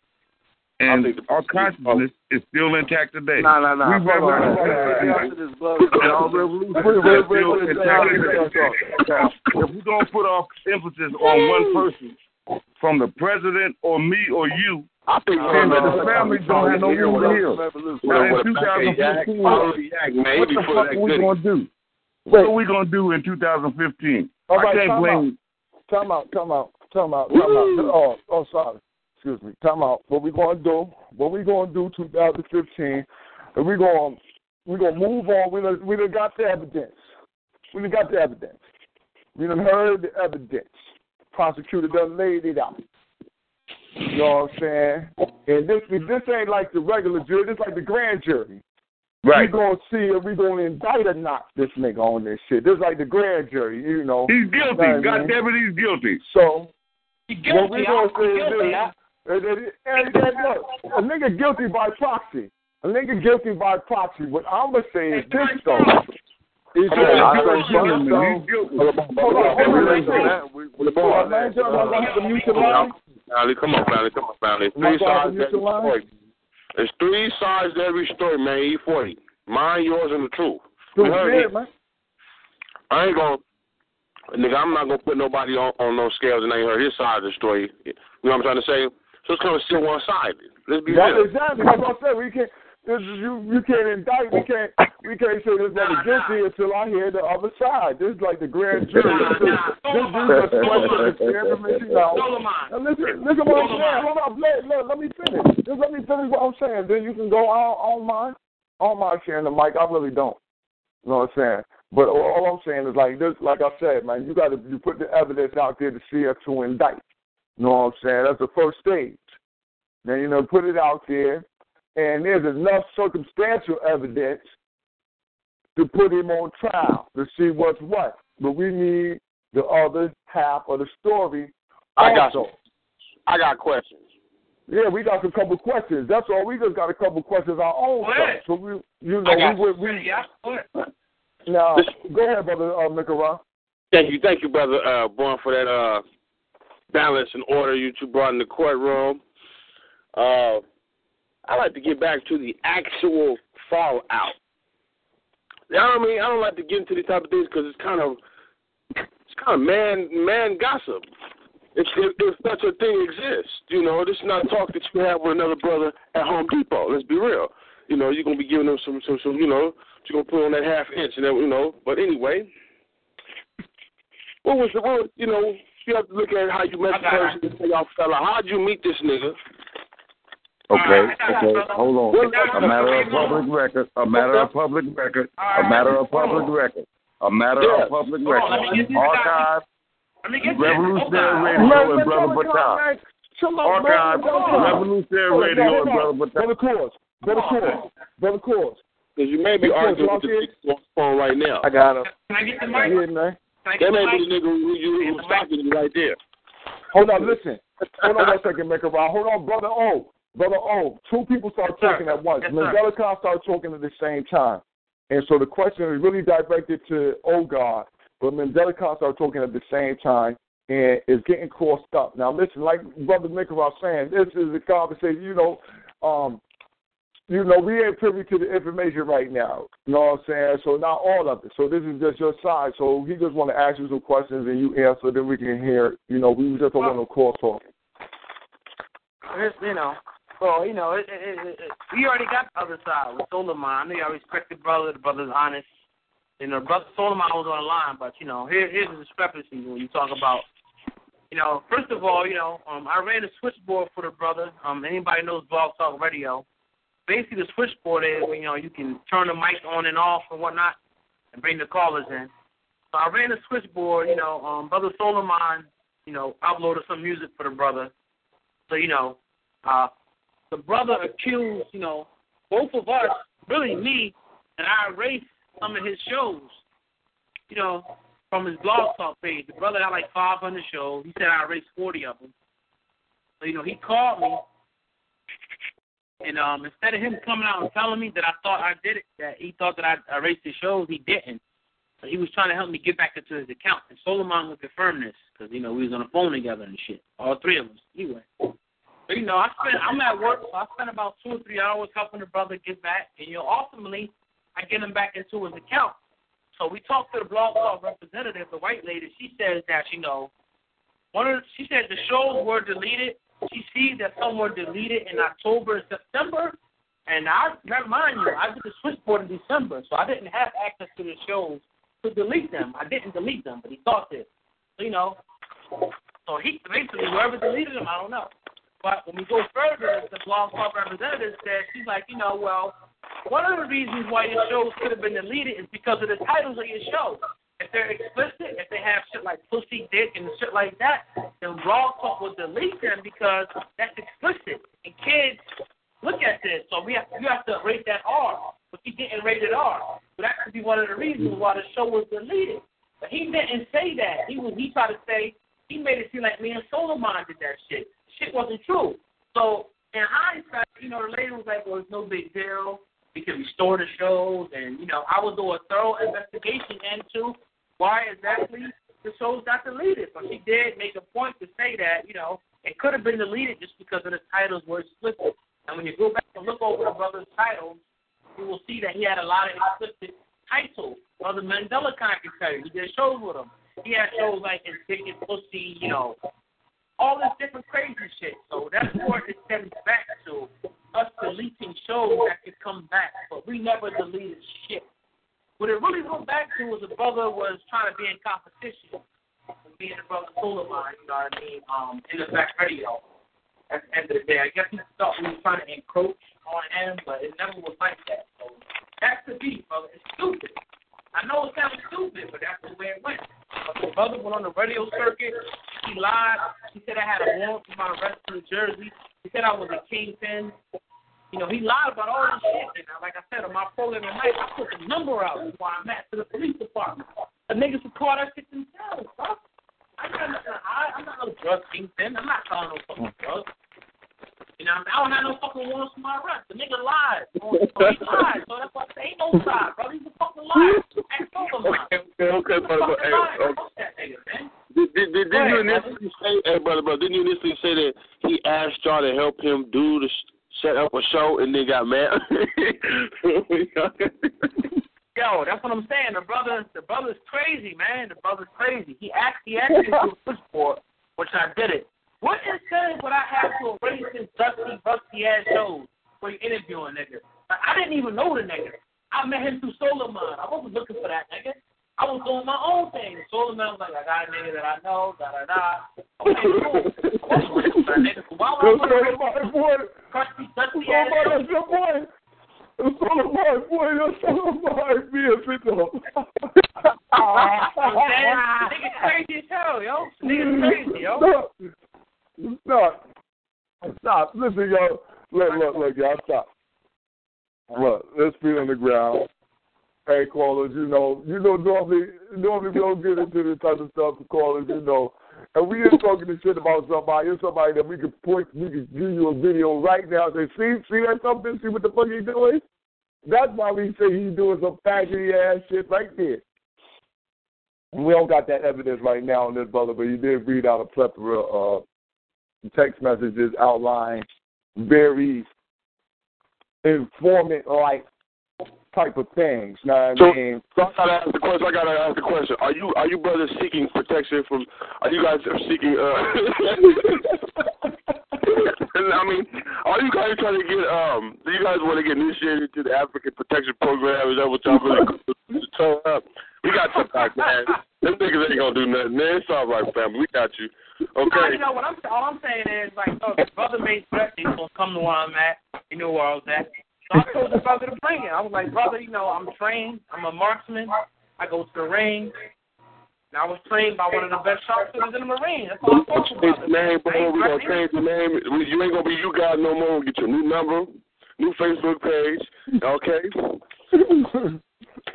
and our consciousness is still intact today. Nah, nah, nah. We Hold on. revolutionary Hey, after this blood, and our revolution Wait, wait, is wait, still wait, intact wait, today. wait, Now, If we're gonna put our emphasis on one person, from the president or me or you, I think Uh, man, the family don't have no room to heal. Now, in 2015, what the fuck are we gonna do? What are we gonna do in 2015? All I can't time blame. Time out, time out, time out, time out. Oh, oh, sorry. Excuse me. Time out. What we gonna do? What we gonna do? 2015, and we gonna we gonna move on. We done, we done got the evidence. We done got the evidence. We done heard the evidence. Prosecutor done laid it out. You know what I'm saying? And this this ain't like the regular jury. This like the grand jury. Right. We gonna see if we gonna indict or not this nigga on this shit. This like the grand jury, you know. He's guilty. Know what I God mean? damn it, he's guilty. So He what we guilty. gonna I'm say is guilty. this. And, and, and, and look, a nigga guilty by proxy. A nigga guilty by proxy. What I'm gonna say is this though. Is Come that on, if I you're ain't killing guilty, him. He's guilty. Hold on, hold on, hold on, listen. Hold on, man, John, I'm gonna have to mute your line. Family, come on, family, come on, family. Am I Three going to sides There's three sides to every story, man. E40. Mine, yours, and the truth. You heard me? man. I ain't gonna, nigga. I'm not gonna put nobody on, on those scales and ain't heard his side of the story. You know what I'm trying to say? So it's kind of still one sided. Let's be That's real. exactly that's what I said. We can't. This is, you you can't indict. We can't we can't say this brother guilty until I hear the other side. This is like the grand jury. This is this is a question now. Now listen, listen what I'm saying. Hold on, let, let, let me finish. Just let me finish what I'm saying. Then you can go on on mine. On my sharing the mic. I really don't. You know what I'm saying? But all, all I'm saying is like this. Like I said, man, you got to you put the evidence out there to see if to indict. You know what I'm saying? That's the first stage. Then you know, put it out there, and there's enough circumstantial evidence to put him on trial to see what's what. But we need the other half of the story. I got also. I got questions. Yeah, we got a couple questions. That's all. We just got a couple questions our own Go stuff. ahead. So we, you know, I got we, we, we Yeah, go ahead. now go ahead, brother uh, Nicaragua. Thank you, thank you, brother uh, Born, for that uh, balance and order you two brought in the courtroom. Uh, I like to get back to the actual fallout. You know what I mean? I don't like to get into these type of things because it's kind of it's kind of man man gossip. If, if if such a thing exists, you know, this is not talk that you have with another brother at Home Depot. Let's be real. You know, you're gonna be giving them some some some you know, you're gonna put on that half inch and then you know. But anyway, what was the what, you know? You have to look at how you met the person. and say, Y'all fella, how'd you meet this nigga? Okay, okay, hold on. A matter of public record. A matter of public record. A matter of public record. A matter of public Hold on, let me record. get Archive, Let me get this. Revolutionary Radio, and Brother Batar. Archive, Revolutionary Radio, and Brother Batar. Brother Course. Brother Course. Brother Course. Because you may be arguing with the nigga on the phone right now. I got him. Can I get the Yeah, mic? Can I That may be the nigga who you who's stalking you right there. Hold on, listen. Hold on one second, make a round. Hold on, brother O. Brother O, two people start Yes, talking at once. Yes, Khan started talking at the same time. And so the question is really directed to O God, but Mandela Khan started talking at the same time and is getting crossed up. Now listen, like Brother Nick was saying, this is a conversation, you know, um, you know, we ain't privy to the information right now. You know what I'm saying? So not all of it. So this is just your side. So he just want to ask you some questions and you answer, then we can hear. You know, we just don't want to cross talk. You know, well, you know, it, it, it, it, we already got the other side with Solomon. I know I respect the brother. The brother's honest. You know, brother Solomon was on the line, but you know, here, here's the discrepancy when you talk about. You know, first of all, you know, um, I ran a switchboard for the brother. Um, anybody knows Blog Talk Radio. Basically, the switchboard is, you know, you can turn the mic on and off and whatnot, and bring the callers in. So I ran a switchboard. You know, um, brother Solomon, you know, uploaded some music for the brother. So you know, uh, the brother accused, you know, both of us, really me, and I erased some of his shows, you know, from his blog talk page. The brother had like 500 shows. He said I erased 40 of them. So, you know, he called me, and um, instead of him coming out and telling me that I thought I did it, that he thought that I erased his shows, he didn't. So he was trying to help me get back into his account. And Solomon would confirm this because, you know, we was on the phone together and shit, all three of us. Anyway. You know, I spent I'm at work, so I spent about two or three hours helping the brother get back, and you know, ultimately, I get him back into his account. So we talked to the blog talk representative, the white lady. She says that you know, one of the, she said the shows were deleted, she sees that someone deleted in October and September, and I never mind you, I did the switchboard in December, so I didn't have access to the shows to delete them. I didn't delete them, but he thought this. So, you know, so he basically whoever deleted them, I don't know. But when we go further, the blog talk representative said she's like, you know, well, one of the reasons why your shows could have been deleted is because of the titles of your show. If they're explicit, if they have shit like pussy, dick, and shit like that, then blog talk will delete them because that's explicit. And kids look at this, so we have you have to rate that R. But he didn't rate it R. So that could be one of the reasons why the show was deleted. But he didn't say that. He was he tried to say he made it seem like me and Solomon did that shit. Shit wasn't true. So in hindsight, you know, the lady was like, Well, it's no big deal. We can restore the shows and, you know, I will do a thorough investigation into why exactly the shows got deleted. But she did make a point to say that, you know, it could have been deleted just because of the titles were explicit. And when you go back and look over the brother's titles, you will see that he had a lot of explicit titles. Brother Mandela you. He did shows with him. He had shows like and Pussy, you know, all this different crazy shit. So that's where it stems back to us deleting shows that could come back. But we never deleted shit. What it really went back to was the brother was trying to be in competition me and the brother Suleiman, you know what I mean, um, in the back radio. At the end of the day, I guess he thought we were trying to encroach on him, but it never was like that. So that's the beef, brother. It's stupid. I know it sounds stupid, but that's the way it went. But the brother went on the radio circuit. He lied. He said I had a warrant for my arrest in New Jersey. He said I was a kingpin. You know, he lied about all this shit. And like I said, on my program tonight, I put the number out where I'm at to the police department. The niggas would call that shit themselves, bro. I got nothing to hide. I'm not no drug kingpin. I'm not selling no fucking mm. drugs. You know, I don't have no fucking warrants for my arrest. The nigga lied. So he lied. So that's why I say ain't no side, bro. He's a fucking liar. Ask over Okay, okay, brother, but hey, okay. Did, did, did, didn't you initially say, hey, brother, brother, didn't you initially say that he asked y'all to help him do the set up a show and then got mad? Yo, that's what I'm saying. The brother, the brother's crazy, man. The brother's crazy. He asked, he asked me to a switchboard, which I did it. What incentive would I have to erase his dusty, rusty ass shows for you interviewing nigga? Like, I didn't even know the nigga. I met him through Solomon. I wasn't looking for that nigga. I was doing my own thing. Solomon was like, I got a nigga that I know, da da da. Okay, cool. I wasn't looking for that nigga. So why would I want to crusty, dusty ass Solomon, that's your boy. Solomon, boy, that's Solomon. Be a victim. Oh, nigga crazy as hell, yo. Nigga crazy, yo. Stop. Stop. Listen, yo. Look, look, look, y'all. Stop. Look, let's feet on the ground. Hey, callers, you know, you know, normally, normally we don't get into this type of stuff. Callers, you know, and we ain't talking this shit about somebody. It's somebody that we could point, we could give you a video right now. and Say, see, see that something? See what the fuck he's doing? That's why we say he's doing some faggoty ass shit right there. We don't got that evidence right now on this brother, but he did read out a plethora of uh, text messages outline very informant like type of things. You know So, I mean? so I gotta ask the question. I gotta ask the question. Are you are you brothers seeking protection from? Are you guys seeking? Uh, I mean, are you guys trying to get? Um, do you guys want to get initiated to the African Protection Program? Is that what y'all really tone up? We got some back, man. Them niggas ain't gonna do nothing. Man, it's all right, family. We got you. No, Okay. you know what I'm all I'm saying is like, look, the brother made threats. He's gonna come to where I'm at. He knew where I was at. So I told the brother to bring it. I was like, brother, you know, I'm trained. I'm a marksman. I go to the range. And I was trained by one of the best sharpshooters in the Marine. That's all I talk Change about. the name, bro. ain't We gonna change the name. You ain't gonna be you guys no more. Get your new number, new Facebook page. Okay.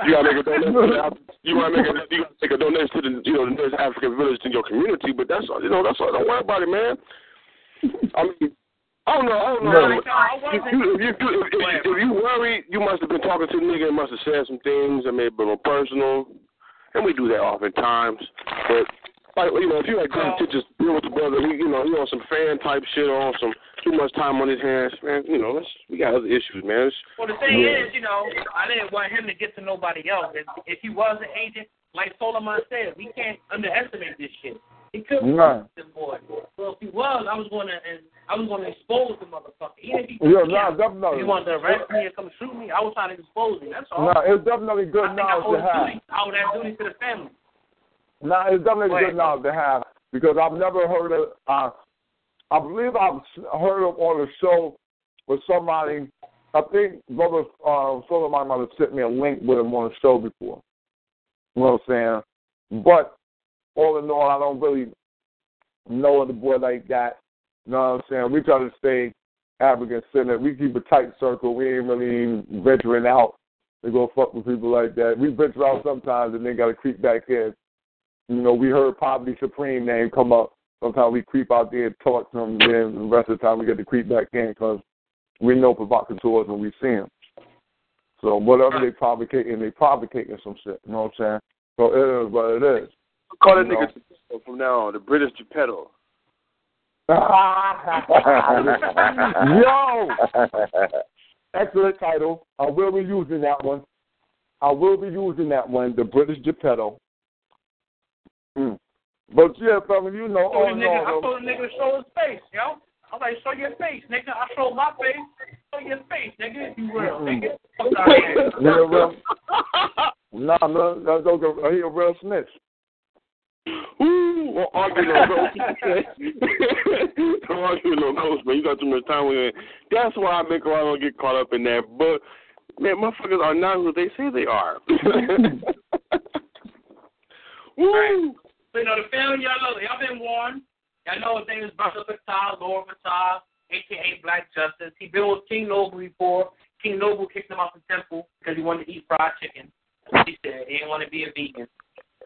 You gotta make a donation. To you wanna make a you gotta make a donation to the you know the nearest African village in your community. But that's all you know. That's all. Don't worry about it, man. I mean. Oh, oh, know. I don't know. No. If, you, if, you, if, if, if you worried, you must have been talking to the nigga and must have said some things that may have been personal. And we do that oftentimes. But like you know, if you had good intentions deal with the brother, he you know, he on some fan type shit or on some too much time on his hands, man, you know, let's we got other issues, man. It's, Well, the thing Yeah. is, you know, I didn't want him to get to nobody else. If, if he was an agent, like Solomon said, we can't underestimate this shit. He couldn't Right. the boy. Well, if he was, I was going to, and I was going to expose the motherfucker. Even if he, Yeah, if nah, definitely. he wanted to arrest me and come shoot me, I was trying to expose him. That's all. Nah, it's definitely good I knowledge to have. duty. I owe that duty to the family. Now it's definitely Go ahead. good knowledge to have because I've never heard of. Uh, I believe I've heard of on a show with somebody. I think Brother uh, Solomon might have sent me a link with him on a show before. You know what I'm saying? But all in all, I don't really know the boy like that. You know what I'm saying? We try to stay African centered. We keep a tight circle. We ain't really venturing out to go fuck with people like that. We venture out sometimes and then got to creep back in. You know, we heard Poverty Supreme name come up. Sometimes we creep out there and talk to them. Then the rest of the time we get to creep back in because we know provocateurs when we see them. So whatever they provocating, they provocating some shit. You know what I'm saying? So it is what it is. Call that nigga Geppetto from now on, the British Geppetto. Yo! Excellent title. I will be using that one. I will be using that one, the British Geppetto. Mm. But yeah, fella, you know, I all told in the nigga, I told the nigga to show his face, yo. I was like, show your face, nigga. I showed my face. Show your face, nigga. If you real, nigga. Fuck out of here. Nigga, real- Nah, man, that's okay. He a real snitch. Ooh, well, argue no ghost. Don't argue no ghost, man. You got too much time with it. That's why I make around don't get caught up in that. But man, motherfuckers are not who they say they are. Woo! So, you know, the family, y'all know, y'all been warned. Y'all know his name is Brother Fatal, Lord Fatal, a.k.a. Black Justice. He been with King Noble before. King Noble kicked him out the temple because he wanted to eat fried chicken. He said he didn't want to be a vegan.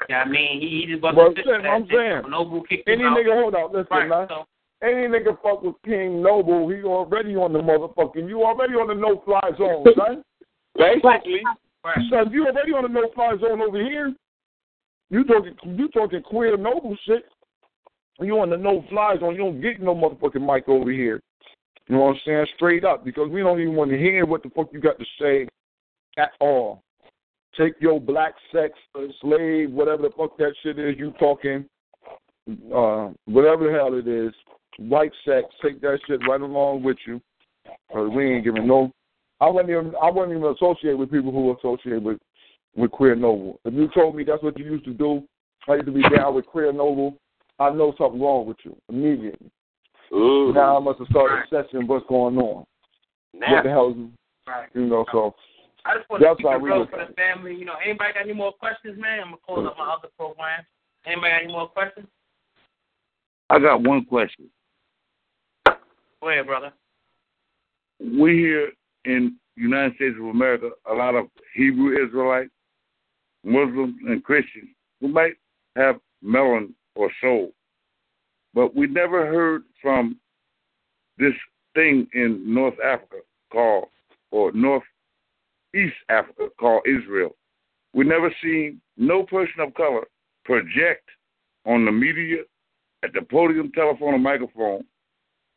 You know what I mean? He, he just wasn't Well, fit saying- I'm saying, Noble kicked Any him out. nigga, hold on, listen, Right, man. so- Any nigga fuck with King Noble, he already on the motherfucking, you already on the no-fly zone, son. Basically. Son, you already on the no-fly zone over here. You talking, you talking queer Noble shit. You on the no-fly zone. You don't get no motherfucking mic over here. You know what I'm saying? Straight up, because we don't even want to hear what the fuck you got to say at all. Take your black sex, slave, whatever the fuck that shit is you talking, uh, whatever the hell it is, white sex, take that shit right along with you. Cause we ain't giving no. I wouldn't even. I wouldn't even associate with people who associate with with queer noble. If you told me that's what you used to do, I used to be down with queer noble. I know something wrong with you immediately. Ooh. Now I must have started assessing what's going on. What the hell, you- Right. you know? So I just want to keep it real for the family. You know, anybody got any more questions, man? I'm gonna close up my other program. Anybody got any more questions? I got one question. Go ahead, brother. We here in United States of America, a lot of Hebrew Israelites, Muslims, and Christians who might have melon or soul, but we never heard from this thing in North Africa called, or North East Africa called Israel. We never seen no person of color project on the media, at the podium, telephone, or microphone,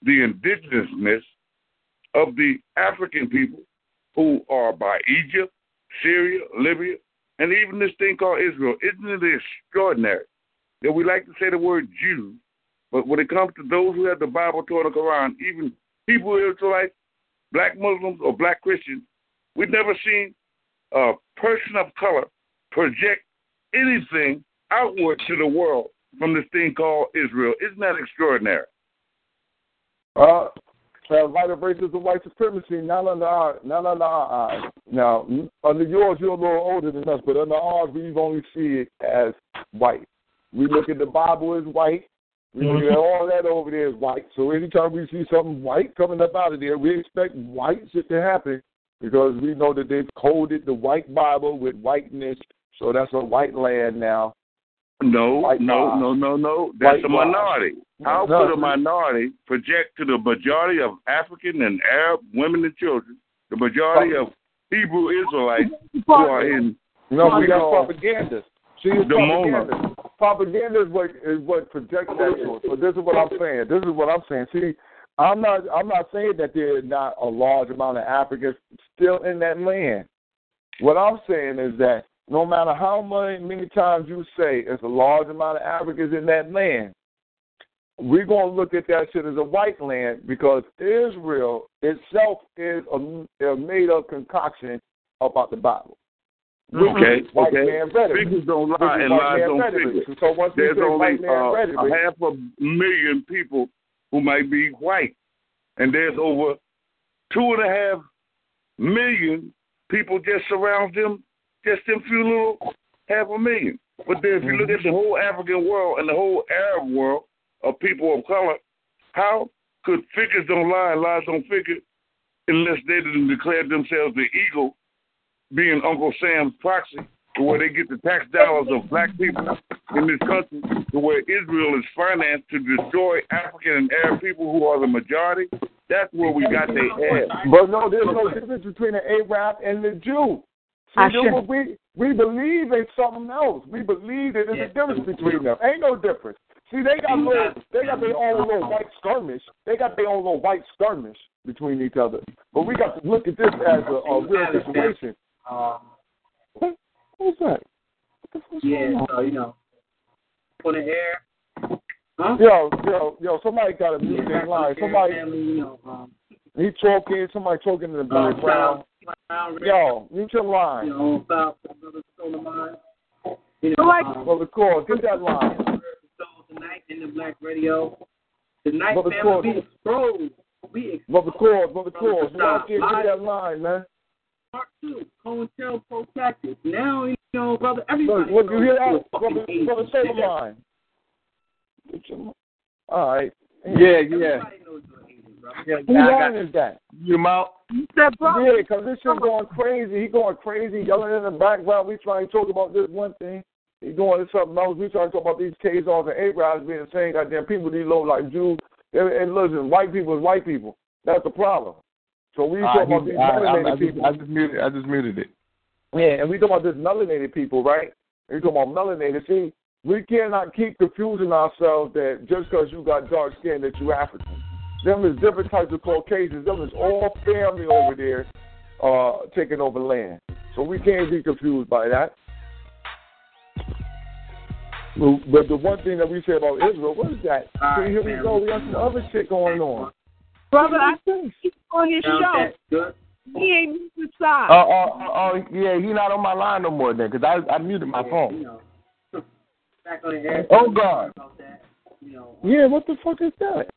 the indigenousness of the African people who are by Egypt, Syria, Libya, and even this thing called Israel. Isn't it extraordinary that we like to say the word Jew, but when it comes to those who have the Bible, Torah, and Quran, even people Hebrew Israelites, black Muslims, or black Christians, we've never seen a person of color project anything outward to the world from this thing called Israel. Isn't that extraordinary? Uh, uh, white racism, white supremacy, not under our, not under our eyes. Now, under yours, you're a little older than us, but under ours, we've only see it as white. We look at the Bible as white. We look at all that over there as white. So anytime we see something white coming up out of there, we expect white shit to happen because we know that they've coded the white Bible with whiteness. So that's a white land now. No, White no, no, no, no. That's White a minority. How No. could a minority project to the majority of African and Arab women and children, the majority of Hebrew Israelites who are in No, we got propaganda. See, it's the propaganda. Mona. Propaganda is what is what projects that to us. So this is what I'm saying. This is what I'm saying. See, I'm not I'm not saying that there is not a large amount of Africans still in that land. What I'm saying is that no matter how many many times you say it's a large amount of Africans in that land, we're going to look at that shit as a white land because Israel itself is a, a made up concoction about the Bible. Okay, White okay. man rhetoric. Figures don't lie and white lies don't figure. So once There's only uh, a half a million people who might be white, and there's over two and a half million people just surround them, just them few little half a million. But then if you look at the whole African world and the whole Arab world of people of color, how could figures don't lie? And lies don't figure unless they didn't declare themselves the eagle, being Uncle Sam's proxy, to where they get the tax dollars of black people in this country, to where Israel is financed to destroy African and Arab people who are the majority? That's where we got their ass. But no, there's no difference between an Arab and the Jew. See, I them, should- we we believe in something else. We believe that there's a difference between them. Ain't no difference. See, they got little, they got their own little white skirmish. They got their own little white skirmish between each other. But we got to look at this as a, a real situation. Um, What? What's that? yeah, so you know, on the air. Huh? Yo, yo, yo! Somebody got to mute their line. Somebody, Family, you know, um, he talking. Somebody talking in the uh, background. Sound, Yo, mute your you line. know, South Brother Solomon. You know, like- um, Well, the call, get that line. Tonight in the Black Radio. Tonight, Brother family, Claude. we exposed. We exposed. Brother Claus, Brother Brother Claus, you out there, Live. get that line, man. Part two, COINTEL protracted. Now, you know, brother, Look, everybody look, you hear that? who Brother, fucking brother, agent say the is. line. All right. Yeah, yeah. Everybody knows you're an agent, brother. Yeah, Who I line got is that? you mouth. That brother. Yeah, because this shit going crazy. He going crazy, yelling in the background. We trying to talk about this one thing. He doing something else. We trying to talk about these Khazars and Arabs being the same goddamn people. These low like Jews. And, and listen, white people is white people. That's the problem. So we I, talk about these I, I, melanated people. I just muted. I just muted it. Yeah, and we talk about this melanated people, right? And we talk about melanated. See, we cannot keep confusing ourselves that just because you got dark skin that you African. Them is different types of Caucasians. Them is all family over there uh, taking over land. So we can't be confused by that. But the one thing that we say about Israel, what is that? See, here we go. We got some other shit going on. Brother, I think he's on his Sound show. Good. He ain't moving side. Oh, oh, oh, oh, yeah. He not on my line no more then, because I, I muted my You phone. know, back on the air. Oh, God. That. You know, Yeah, what the fuck is that?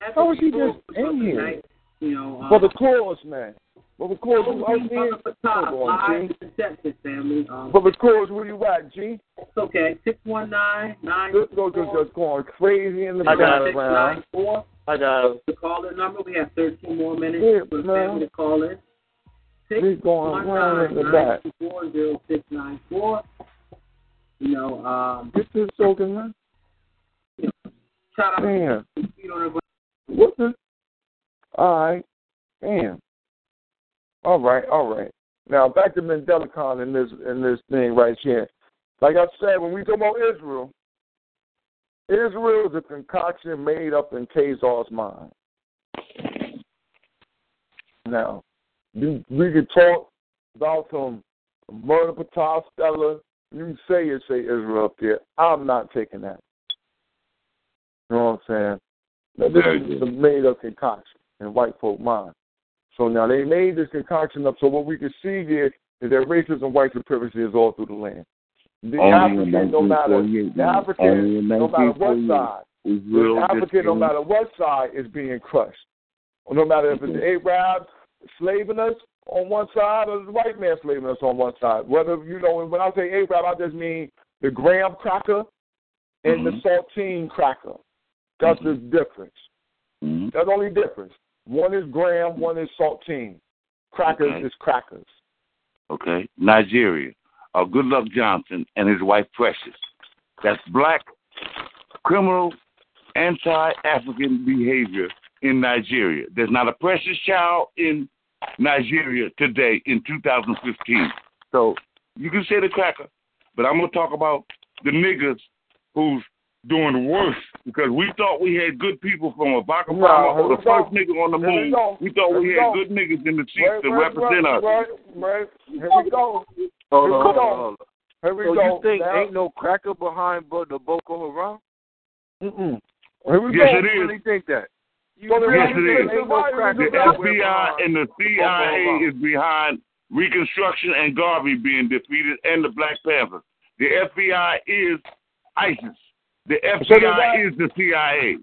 that's How what is he just do in here? tonight, You know, um, For the clause, man. For the clause, you out there? Brother Fatah, Hold on, live G. to family. Um, For the clause, where you at, G? it's okay. Six one nine nine This goes just, just going crazy in the I got it. background. Four. I got. The caller number. We have thirteen more minutes Yeah, for the family to call in. Six He's going one around in nine the nine back. four zero six nine four. You know, um, Get this soaking, man. shout out Damn. to feet on the ground. What the? All right. Damn. All right, all right. Now back to Mandela Khan in this in this thing right here. Like I said, when we talk about Israel, Israel is a concoction made up in Khazar's mind. Now, we, we could talk about some murder Patah Stella. You can say it, say Israel up there. I'm not taking that. You know what I'm saying? Now, this is a made up concoction in white folk mind. So now they made this concoction up so what we can see here is that racism, white supremacy is all through the land. The African, no matter the African, no matter what side, the African, no matter what side, is being crushed. No matter if it's the Arabs slaving us on one side or the white man slaving us on one side. Whether you know, when I say Arab, I just mean the graham cracker and the saltine cracker. That's the difference. Mhm. That's the only difference. One is graham, one is saltine. Crackers Okay. is crackers. okay, Nigeria, uh, Goodluck Johnson and his wife Precious. That's black criminal anti-African behavior in Nigeria. There's not a precious child in Nigeria today in 2015. So you can say the cracker, but I'm gonna talk about the niggas who's doing the worst because we thought we had good people from No, Obama, here the first nigga on the we moon. We thought we we had go. good niggas in the seats to represent us. Here we go. Hold on, hold on, hold on. Here we So go. you think Now- ain't no cracker behind but the Boko Haram? Mm-mm. Here we Yes, go. it is. really think that? You Well, then Yes, why it you is. say- why you The? FBI and the CIA is behind Reconstruction and Garvey being defeated, and the Black Panthers. The FBI is ISIS. The So why- FBI is the CIA.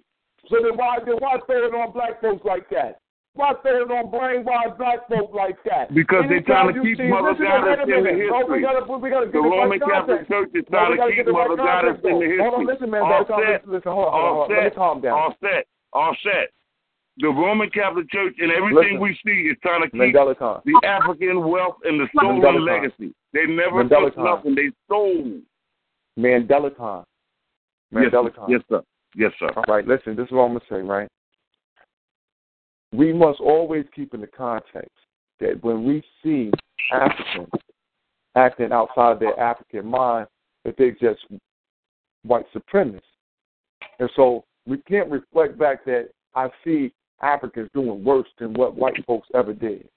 So then why then why throw it on black folks like that? Why throw it on brainwashed black folks like that? Because they Anytime trying to keep see- Mother Goddess in the minute. No, we history. gotta, we gotta The Roman right Catholic. Church is trying to keep right Mother Goddess in the history. Hold on, listen, man. Listen, Offset, listen, hold on, hold on. Let me calm down. offset, offset. The Roman Catholic Church and everything Listen. we see is trying to keep Mandela the African wealth and the stolen Mandela legacy. They never Mandela took nothing. They stole. Mandela time. Yes, Mandela sir. time. yes, sir. Yes, sir. All right, listen, this is what I'm going to say, right? We must always keep in the context that when we see Africans acting outside their African mind, that they're just white supremacists. And so we can't reflect back that I see Africans doing worse than what white folks ever did.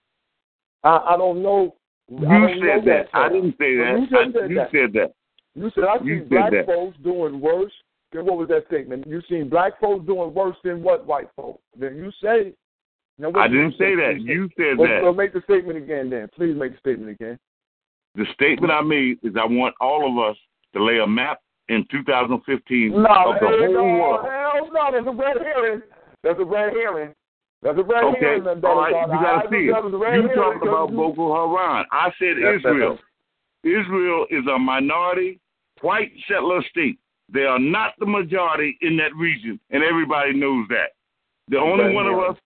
I, I don't know. You don't know said that. I didn't say that. You I- said you that. said that. You said I You see said black that. folks doing worse. Then what was that statement? You seen black folks doing worse than what white folks? Then you say. Now, I didn't say that. You said well, that. Well, make the statement again. Then please make the statement again. The statement I made is I want all of us to lay a map in 2015 No, of the whole no, world. hell no. There's a red herring. There's a red herring. There's a red Okay, herring. Mandela all right, you got to see it. You talked about Boko Haram. I said Israel. Israel is a minority white settler state. They are not the majority in that region, and everybody knows that. The only one of us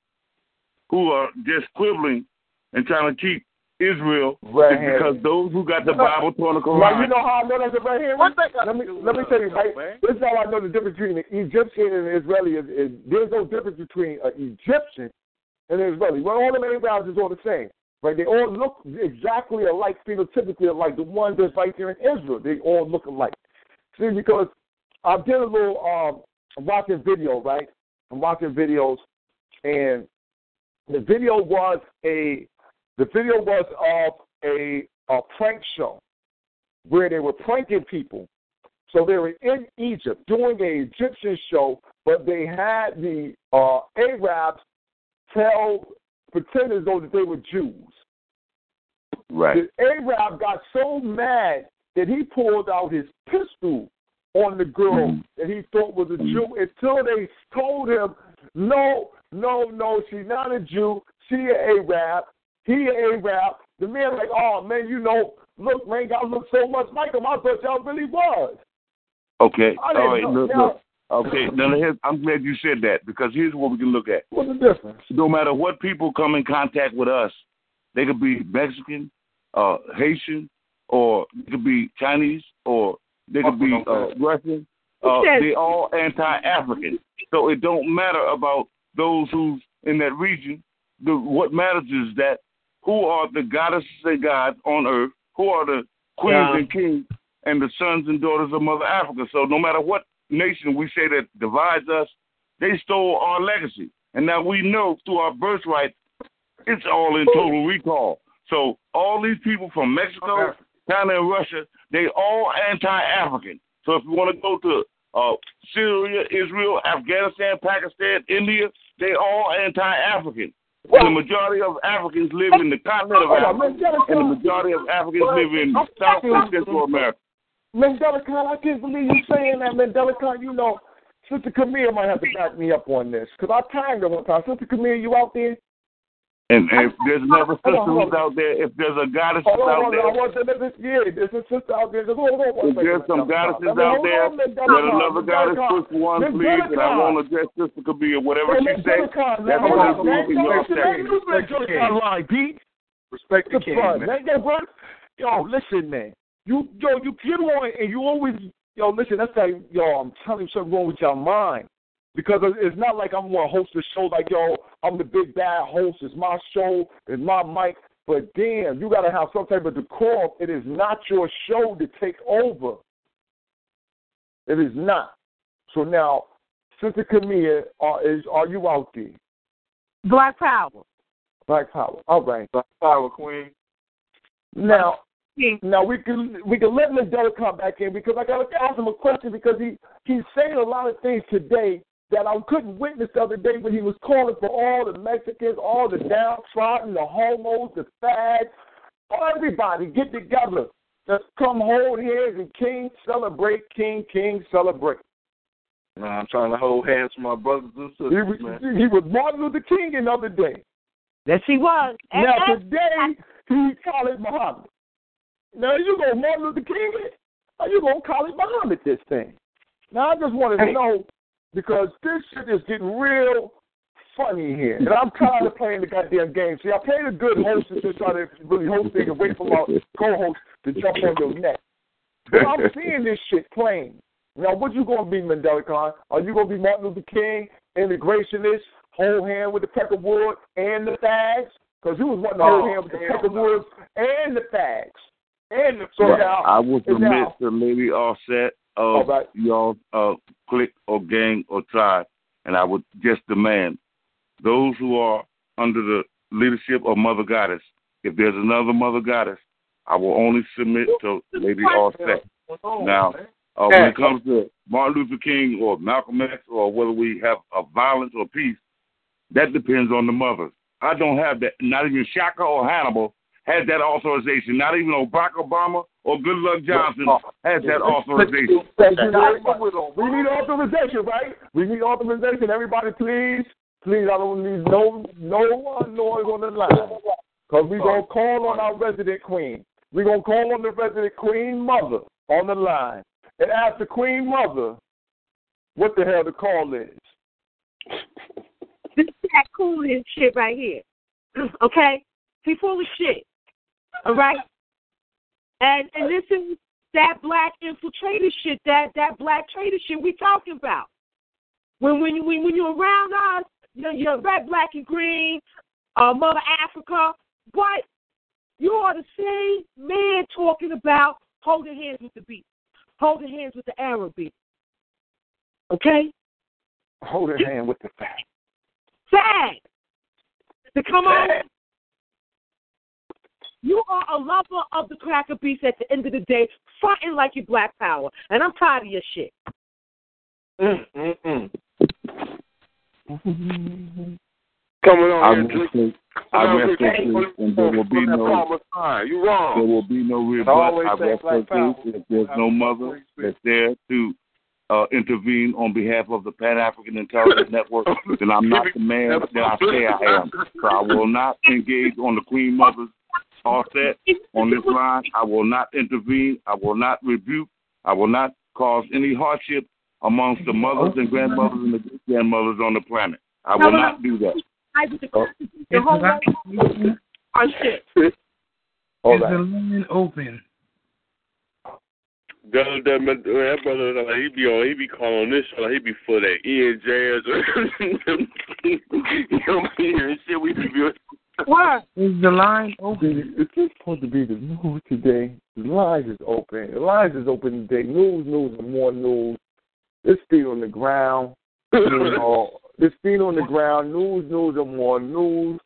who are just quibbling and trying to keep Israel right because those who got the Bible torn the Now, Quran. you know how I know that's a red herring? Let me let me tell you, right? This is how I know the difference between an Egyptian and an Israeli. Is, is there's no difference between an Egyptian and an Israeli. Well, all the Arabs is all the same, right? They all look exactly alike, phenotypically alike. The ones that's right there in Israel, they all look alike. See, because I did a little um, I'm watching video, right? I'm watching videos, and the video was a the video was of a a prank show where they were pranking people. So they were in Egypt doing an Egyptian show, but they had the uh, Arabs tell pretend as though that they were Jews. Right. The Arab got so mad that he pulled out his pistol on the girl Mhm. that he thought was a Jew until they told him, no, no, no, she's not a Jew. She an Arab. He an Arab. The man like, oh man, you know, look, man, y'all look so much like him. I thought y'all really was. Okay. All right. know- Look, look. Okay. Now, I'm glad you said that because here's what we can look at. What's the difference? No matter what people come in contact with us, they could be Mexican, uh, Haitian, or they could be Chinese, or they could be uh, Russian. Uh, they all anti-African. So it don't matter about those who's in that region. The, what matters is that who are the goddesses and gods on earth, who are the queens Yeah. and kings, and the sons and daughters of Mother Africa. So no matter what nation we say that divides us, they stole our legacy. And now we know through our birthright, it's all in total recall. So all these people from Mexico, China, and Russia, they all anti-African. So if you want to go to uh, Syria, Israel, Afghanistan, Pakistan, India, they all anti-African. And the majority of Africans live in the continent of Africa, and the majority of Africans live in South and Central America. Mandela Khan, I can't believe you saying that, Mandela Khan. You know, Sister Camille might have to back me up on this because I timed her one time. Sister Camille, you out there? And if there's another Hold sister who's out there, if there's a goddess Hold on, out there. I want to, there's, yeah, there's a sister out there. Just hold on one if second, there's some goddesses Let out there, on, Mandela let Khan, another Mandela goddess push one, Mandela please, and I Khan. won't address Sister Kabir. Whatever Hey, she says, Mandela that's what hold it on, man. is in your listen, second. You Mandela Khan lying, Pete. Respect the The king, man. man. Yo. Yo, listen, man. You, yo, you get on and you always, yo, listen. That's like, yo, I'm telling you something wrong with your mind. Because it's not like I'm going to host a show like, yo, I'm the big bad host. It's my show. It's my mic. But damn, you got to have some type of decorum. It is not your show to take over. It is not. So now, Sister Camille, are, is, are you out there? Black Power. Black Power. All right. Black Power Queen. Now, now we can we can let Mandela come back in because I got to ask him a question because he he's saying a lot of things today that I couldn't witness the other day when he was calling for all the Mexicans, all the downtrodden, the homos, the fags, everybody get together. Let's come hold hands and King celebrate, King, King celebrate. No, I'm trying to hold hands with my brothers and sisters, He was, man. he was Martin Luther King the other day. Yes, he was. And, Now and- today he Khalid Muhammad. Now you go Martin Luther King it, or you gonna Khalid Muhammad this thing? Now I just wanted to know because this shit is getting real funny here, and I'm tired of playing the goddamn game. See, I played a good hostess to try to really host thing and wait for my co-host to jump on your neck. But I'm seeing this shit plain. Now, what you gonna be, Mandela Khan? Are you gonna be Martin Luther King, integrationist, hold hand with the peck of Peckerwood and the fags? Because you was wanting to hold Oh, hand with the hell Peckerwoods and the fags. And the so Right. now, I and submit now- to Lady Offset of right. y'all uh, clique or gang or tribe, and I would just demand those who are under the leadership of Mother Goddess. If there's another Mother Goddess, I will only submit to Lady Offset. Now, uh, when it comes to Martin Luther King or Malcolm X or whether we have a violence or peace, that depends on the mothers. I don't have that. Not even Shaka or Hannibal has that authorization. Not even Barack Obama or Goodluck Johnson oh. has that authorization. Thank you very much. We need authorization, right? We need authorization. Everybody, please, please. I don't need no no one noise on the line, cause we gonna oh. call on our resident queen. We gonna call on the resident queen mother on the line and ask the queen mother what the hell the call is. this is that cool and shit right here. okay? He full of shit. All right? And and this is that black infiltrator shit, that that black traitor shit we talking about. When when you when, when you're around us, you're, you're red, black, and green, uh, Mother Africa, but you are the same man talking about holding hands with the beat, holding hands with the Arab beat. Okay? Hold her hand with the fact. Sad. To come on. You are a lover of the cracker beast at the end of the day, fighting like you black power. And I'm tired of your shit. Mm-mm-mm. Coming I on rest here, in- I rest in peace, and there will be no You wrong. there will be no rebut. I say rest in peace if there's no mother that's there to uh, intervene on behalf of the Pan African Intelligence Network, then I'm not the man that I say I am. So I will not engage on the Queen Mother's offset on this line. I will not intervene. I will not rebuke. I will not cause any hardship amongst the mothers and grandmothers and the grandmothers on the planet. I will not do that. I with the the whole world are oh, shit. Is right. the line open? That, that, that, that brother, like, he be on, he be calling this show, like, he be for that Ian Jazz. you know what I mean? And shit, we be What? Is the line open? It's supposed to be the news today. The line is open. The line is open today. News, news, and more news. It's feet on the ground. You know, it's feet on the ground. News, news, and more news.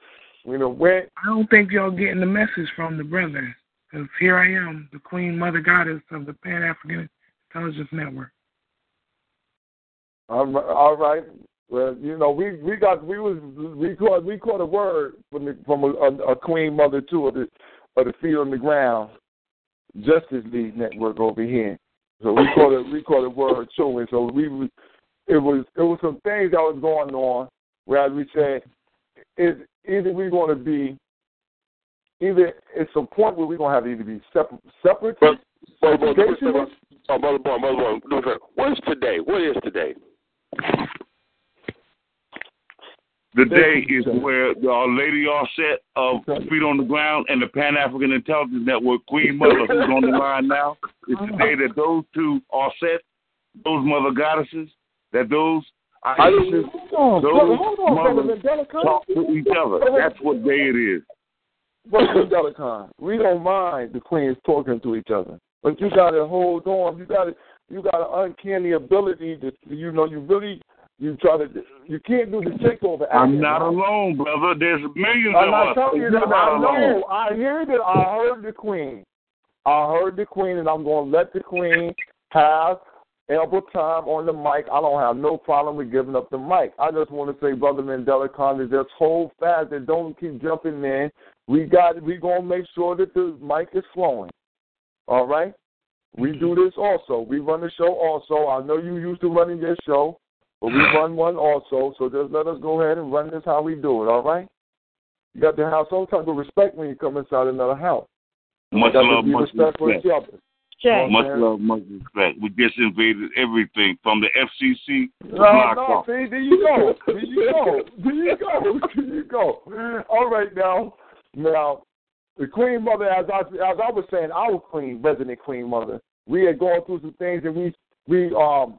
You know, where I don't think y'all getting the message from the brother. Because here I am, the Queen Mother Goddess of the Pan African Intelligence Network. All right, all right. Well, you know, we we got we was we caught we caught a word from the, from a, a, a queen mother too of the of the feet on the ground Justice League network over here. So we caught a we caught a word too, and so we was it was it was some things that was going on where as we said is either we're going to be either it's a point where we're going to have to either be separate separate But, but, but, segregationists, oh, mother boy, mother boy, no, what is today? What is today? The day is where Our uh, Lady Offset uh, of Feet on the Ground and the Pan African Intelligence Network, Queen Mother, who's on the line now, it's the day that those two are set, those mother goddesses, that those irises, Hold on, brother, those on, mothers talk to each other. That's what day it is. Brother Delicon, we don't mind the queens talking to each other, but you got to hold on. You got to, you got an uncanny ability to, you know, you really, you try to, you can't do the takeover. I'm not alone, brother. There's millions I'm of not us. telling you that. not I know. I hear that. I heard the queen. I heard the queen, and I'm going to let the queen have ample time on the mic. I don't have no problem with giving up the mic. I just want to say, Brother Mandela Condon, just hold fast and don't keep jumping in. We got we gonna make sure that the mic is flowing. All right? We do this also. We run the show also. I know you used to running your show, but we run one also. So just let us go ahead and run this how we do it, all right? You got to have some type of respect when you come inside another house. Much You got to love, much respect. each other. Jay. Much love, much respect. We just invaded everything from the FCC to No, Black no, see, there you go. There you go. There you go. There you go. All right now. Now, the Queen Mother, as I as I was saying, our Queen, resident Queen Mother, we had gone through some things and we we um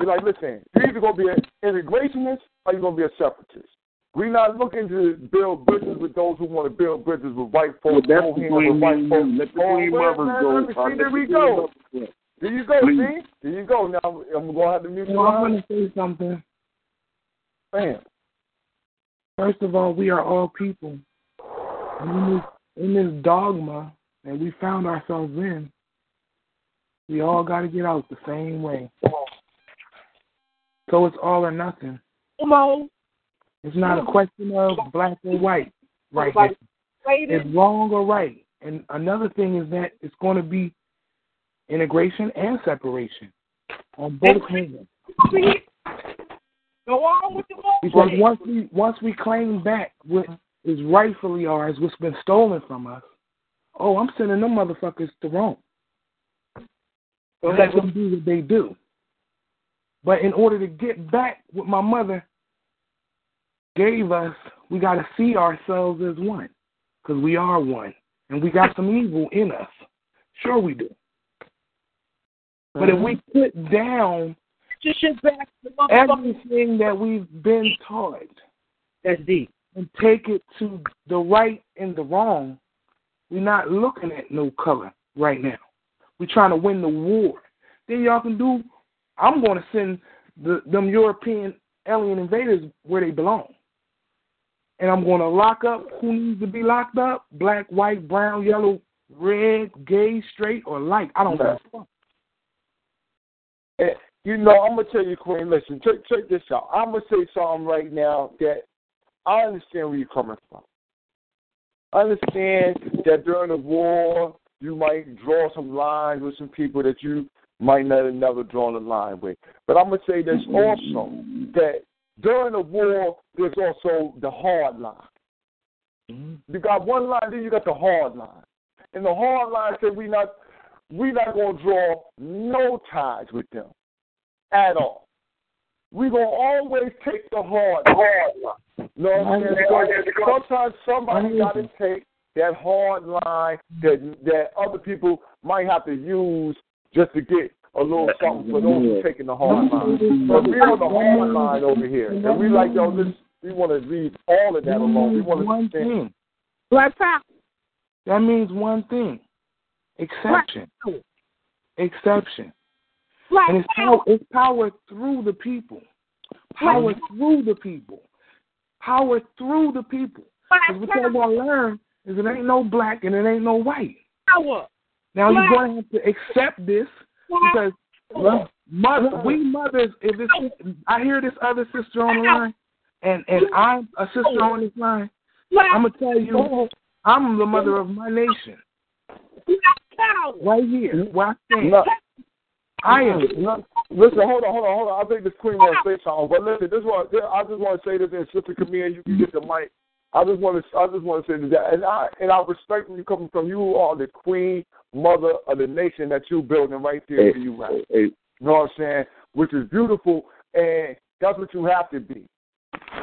we like, listen, you're either gonna be an integrationist or you're gonna be a separatist. We're not looking to build bridges with those who want to build bridges with white Well, folks. that's whole between white me and folks. you. Let the Queen wait, Mothers man, go. let see, there the we go. There you go, Please. see? There you go. Now I'm gonna have to mute you Well, I'm going to say something. Bam. First of all, we are all people. In this, in this dogma that we found ourselves in, we all got to get out the same way. So it's all or nothing. Come on. It's not a question of black or white right. It's wrong or right. And another thing is that it's going to be integration and separation on both hands. Go on with the Because once we once we claim back what is rightfully ours, what's been stolen from us, oh, I'm sending them motherfuckers to Rome. So let them do what they do. But in order to get back what my mother gave us, we got to see ourselves as one, because we are one, and we got some evil in us. Sure, we do. But if we uh-huh. put down Get your shit back. to the motherfucker. everything that we've been taught That's deep. and take it to the right and the wrong, we're not looking at no color right now. We're trying to win the war. Then y'all can do. I'm going to send the them European alien invaders where they belong, and I'm going to lock up who needs to be locked up: black, white, brown, yellow, red, gay, straight, or light. I don't give a fuck. Eh, You know, I'm gonna tell you, Queen. Listen, check check this out. I'm gonna say something right now that I understand where you're coming from. I understand that during the war, you might draw some lines with some people that you might not have never drawn a line with. But I'm gonna say this mm-hmm. also that during the war, there's also the hard line. Mm-hmm. You got one line, then you got the hard line. And the hard line said we not we not gonna draw no ties with them at all. We're gonna always take the hard hard line. You know what I'm saying? Mm-hmm. Because sometimes somebody gotta take that hard line that that other people might have to use just to get a little something for those who taking the hard line. But we're on the hard line over here. And we like, yo, this we wanna leave all of that alone. We wanna one stand thing. Black Power. That means one thing: exception. Exception. Black And it's power, it's power through the people. Power through the people. Power through the people. Because what you're going to learn is it ain't no black and it ain't no white. Power. Now you're going to have to accept this because look, mother, we mothers, if it's, I hear this other sister on the line, and and I'm a sister on this line, I'm gonna tell you, I'm the mother of my nation. Right here, where I stand. No. I am. No, listen, hold on, hold on, hold on. I think the queen want to say something, but listen, this one, I just want to say this, and Sister Camille, you can get the mic. I just want to, I just want to say that, and I, and I respect where you coming from. You are the queen mother of the nation that you're building right there where you at. You know what I'm saying? Which is beautiful, and that's what you have to be.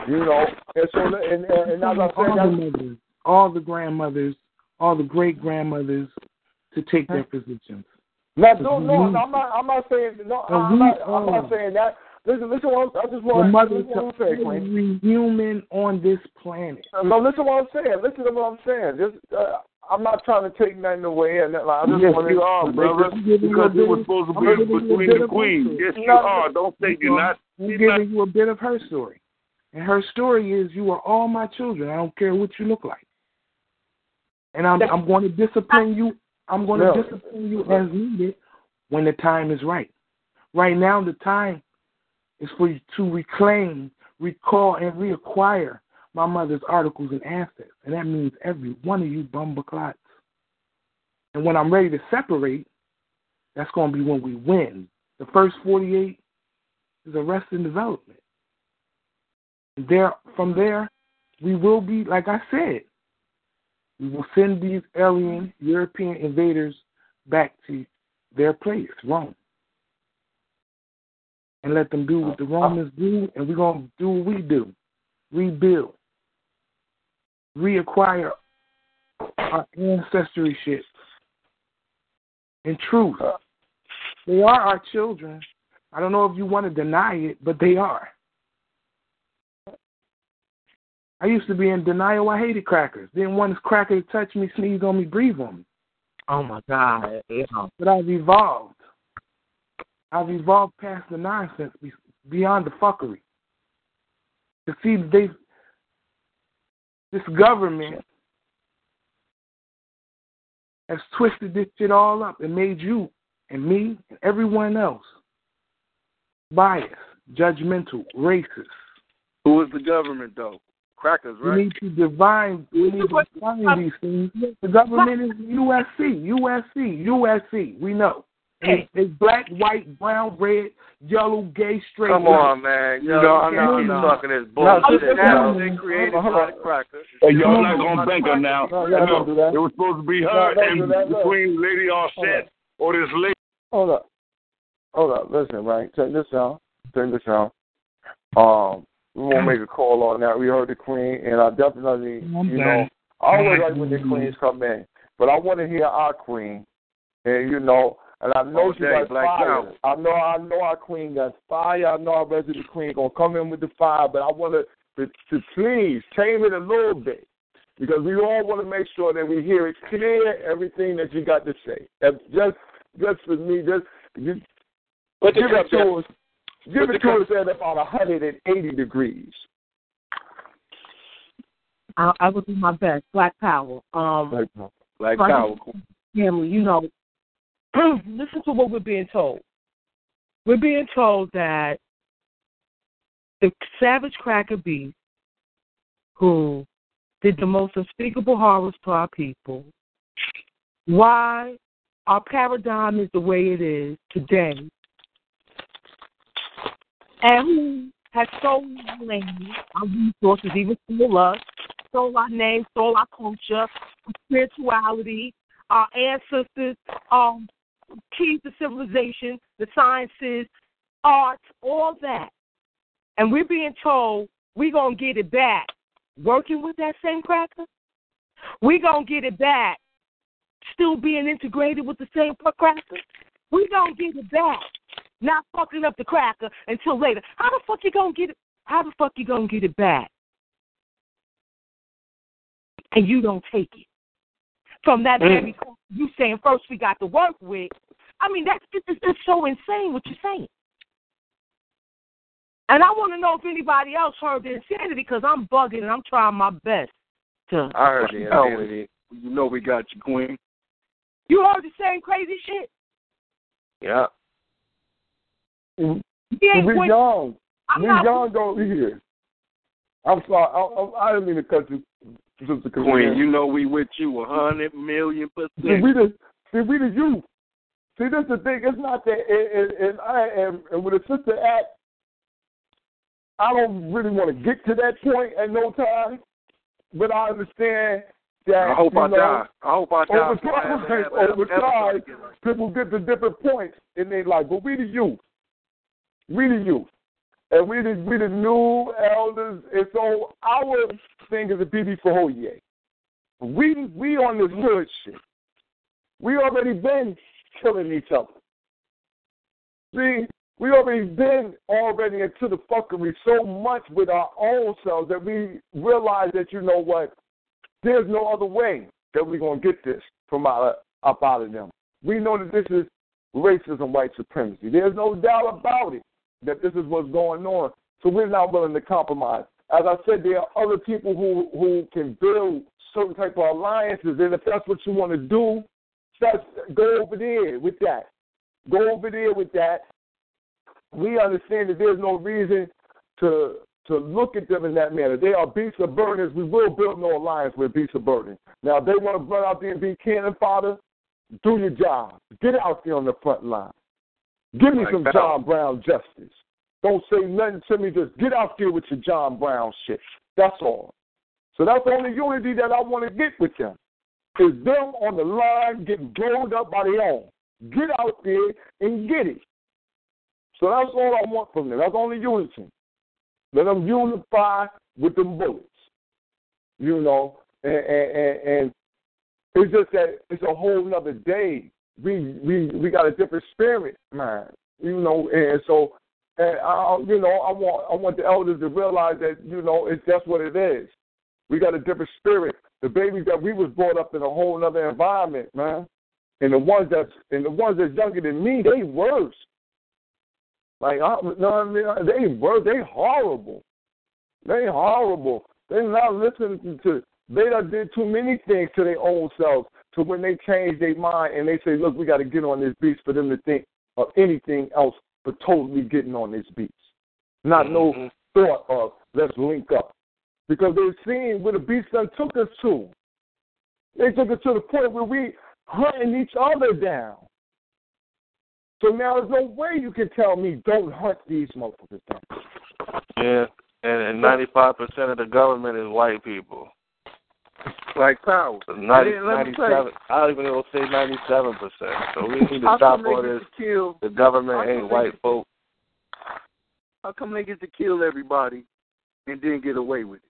You know, and so, and, and, and as I all said, the mothers, all the grandmothers, all the great grandmothers to take their positions. No, no, no, no, I'm not. I'm not saying. No, I'm we not. I'm not saying that. Listen, listen. What I'm, I just The want. mother Listen what I'm saying, to Queen. every human on this planet. No, listen what I'm saying. Listen to what I'm saying. Just, uh, I'm not trying to take nothing away, and that, like, I just Yes, want you are, brother. Because it was supposed to be between the queens. Yes, you are. Don't say you're not. I'm You're giving not. you a bit of her story. And her story is you are all my children. I don't care what you look like. And I'm I'm going to discipline you. I'm going to Yeah. discipline you as needed when the time is right. Right now, the time is for you to reclaim, recall, and reacquire my mother's articles and assets. And that means every one of you bumbleclots. And when I'm ready to separate, that's going to be when we win. The first 48 is arrest and development. And there, from there, we will be, like I said, we will send these alien European invaders back to their place, Rome. And let them do what the uh, uh. Romans do, and we're going to do what we do rebuild, reacquire our ancestry shit. In truth, uh. they are our children. I don't know if you want to deny it, but they are. I used to be in denial. I hated crackers. Didn't want this cracker to touch me, sneeze on me, breathe on me. Oh my God! Yeah. But I've evolved. I've evolved past the nonsense, beyond the fuckery. To see they, this government has twisted this shit all up and made you and me and everyone else biased, judgmental, racist. Who is the government though? Crackers, right? We need to divine. We need to define these things. The government is USC, USC, USC. We know. It's, it's black, white, brown, red, yellow, gay, straight. Come on, man. You know, I'm not keep talking this bullshit. Now they created crackers. Hey, y'all not gonna bank her now. No, it was supposed to be her and between Lady Offset or this lady. Hold up. Hold up. Listen, right? Check this out. Check this out. Um, we won't make a call on that. We heard the queen, and I definitely, you know, I always like when the queens come in, but I want to hear our queen, and you know, and I know Oh, she dang, got Black fire. Power. I know, I know our queen got fire. I know our resident queen gonna come in with the fire, but I want to, to, to please tame it a little bit. Because we all want to make sure that we hear it clear, everything that you got to say. And just, just for me, just, just Put the give cup it to down. us. Give it to us at about 180 degrees. I, I will do my best. Black Power. Um, Black Black Power. family, you know, listen to what we're being told. We're being told that the savage cracker beast who did the most unspeakable horrors to our people, why our paradigm is the way it is today, and who has stolen our resources, even stole us, stole our name, stole our culture, our spirituality, our ancestors, um, keys to civilization, the sciences, arts, all that. And we're being told we're going to get it back working with that same cracker. We're going to get it back still being integrated with the same cracker. We're going to get it back not fucking up the cracker until later. How the fuck you going to get it? How the fuck you going to get it back? And you don't take it from that Mm. very cracker you saying first we got to work with. I mean, that's it's, it's, it's so insane what you're saying. And I want to know if anybody else heard the insanity because I'm bugging and I'm trying my best to. I heard the Oh. insanity. You know we got you, Queen. You heard the same crazy shit? Yeah. Mm-hmm. ain't we with- young. I'm we not- young over here. I'm sorry. I, I, I didn't mean to cut you, Sister Queen, you know we with you a hundred million See, percent. we the see we the youth. See, that's the thing. It's not that, and, and, and I am, and with a sister at, I don't really want to get to that point at no time, but I understand that. I hope you I know, die. I hope I die. Over before I have to time, have- have- over time, people get to different points in their life, but we the youth. We the youth. And we the, we the new elders. And so our thing is a BB for Hoye. We, we on this hood shit. We already been killing each other. See, we already been already into the fuckery so much with our own selves that we realize that, you know what, there's no other way that we're to get this from out, up out of them. We know that this is racism, white supremacy. There's no doubt about it that this is what's going on. So we're not willing to compromise. As I said, there are other people who, who can build certain type of alliances, and if that's what you want to do, that's, go over there with that. Go over there with that, we understand that there's no reason to to look at them in that manner. They are beasts of burdens. We will build no alliance with beasts of burden. Now, if they want to run out there and be cannon fodder, do your job. Get out there on the front line. Give me Like some that. John Brown justice. Don't say nothing to me. Just get out there with your John Brown shit. That's all. So that's the only unity that I want to get with them. Is them on the line getting blown up by their own. Get out there and get it. So that's all I want from them. That's only unity. Let them unify with them bullets. You know, and, and, and, it's just that it's a whole nother day. We we we got a different spirit, man. You know, and so and I, you know, I want I want the elders to realize that you know it's that's what it is. We got a different spirit. The babies that we was brought up in a whole other environment, man. And the ones that's and the ones that's younger than me, they worse. Like I, you know what I mean? They worse. They horrible. They horrible. They not listening to. They done did too many things to their own selves. To when they change their mind and they say, "Look, we got to get on this beast," for them to think of anything else but totally getting on this beast. Not no mm-hmm. thought of let's link up because they've seen where the beast done took us to. They took us to the point where we hunting each other down. So now there's no way you can tell me don't hunt these motherfuckers down. Yeah, and and ninety five percent of the government is white people. Like power. 90, And then let me tell you- 97, I don't even know say ninety seven percent. So we need to How stop come they all get this. to kill? The government how ain't white get- folk. How come they get to kill everybody and then get away with it?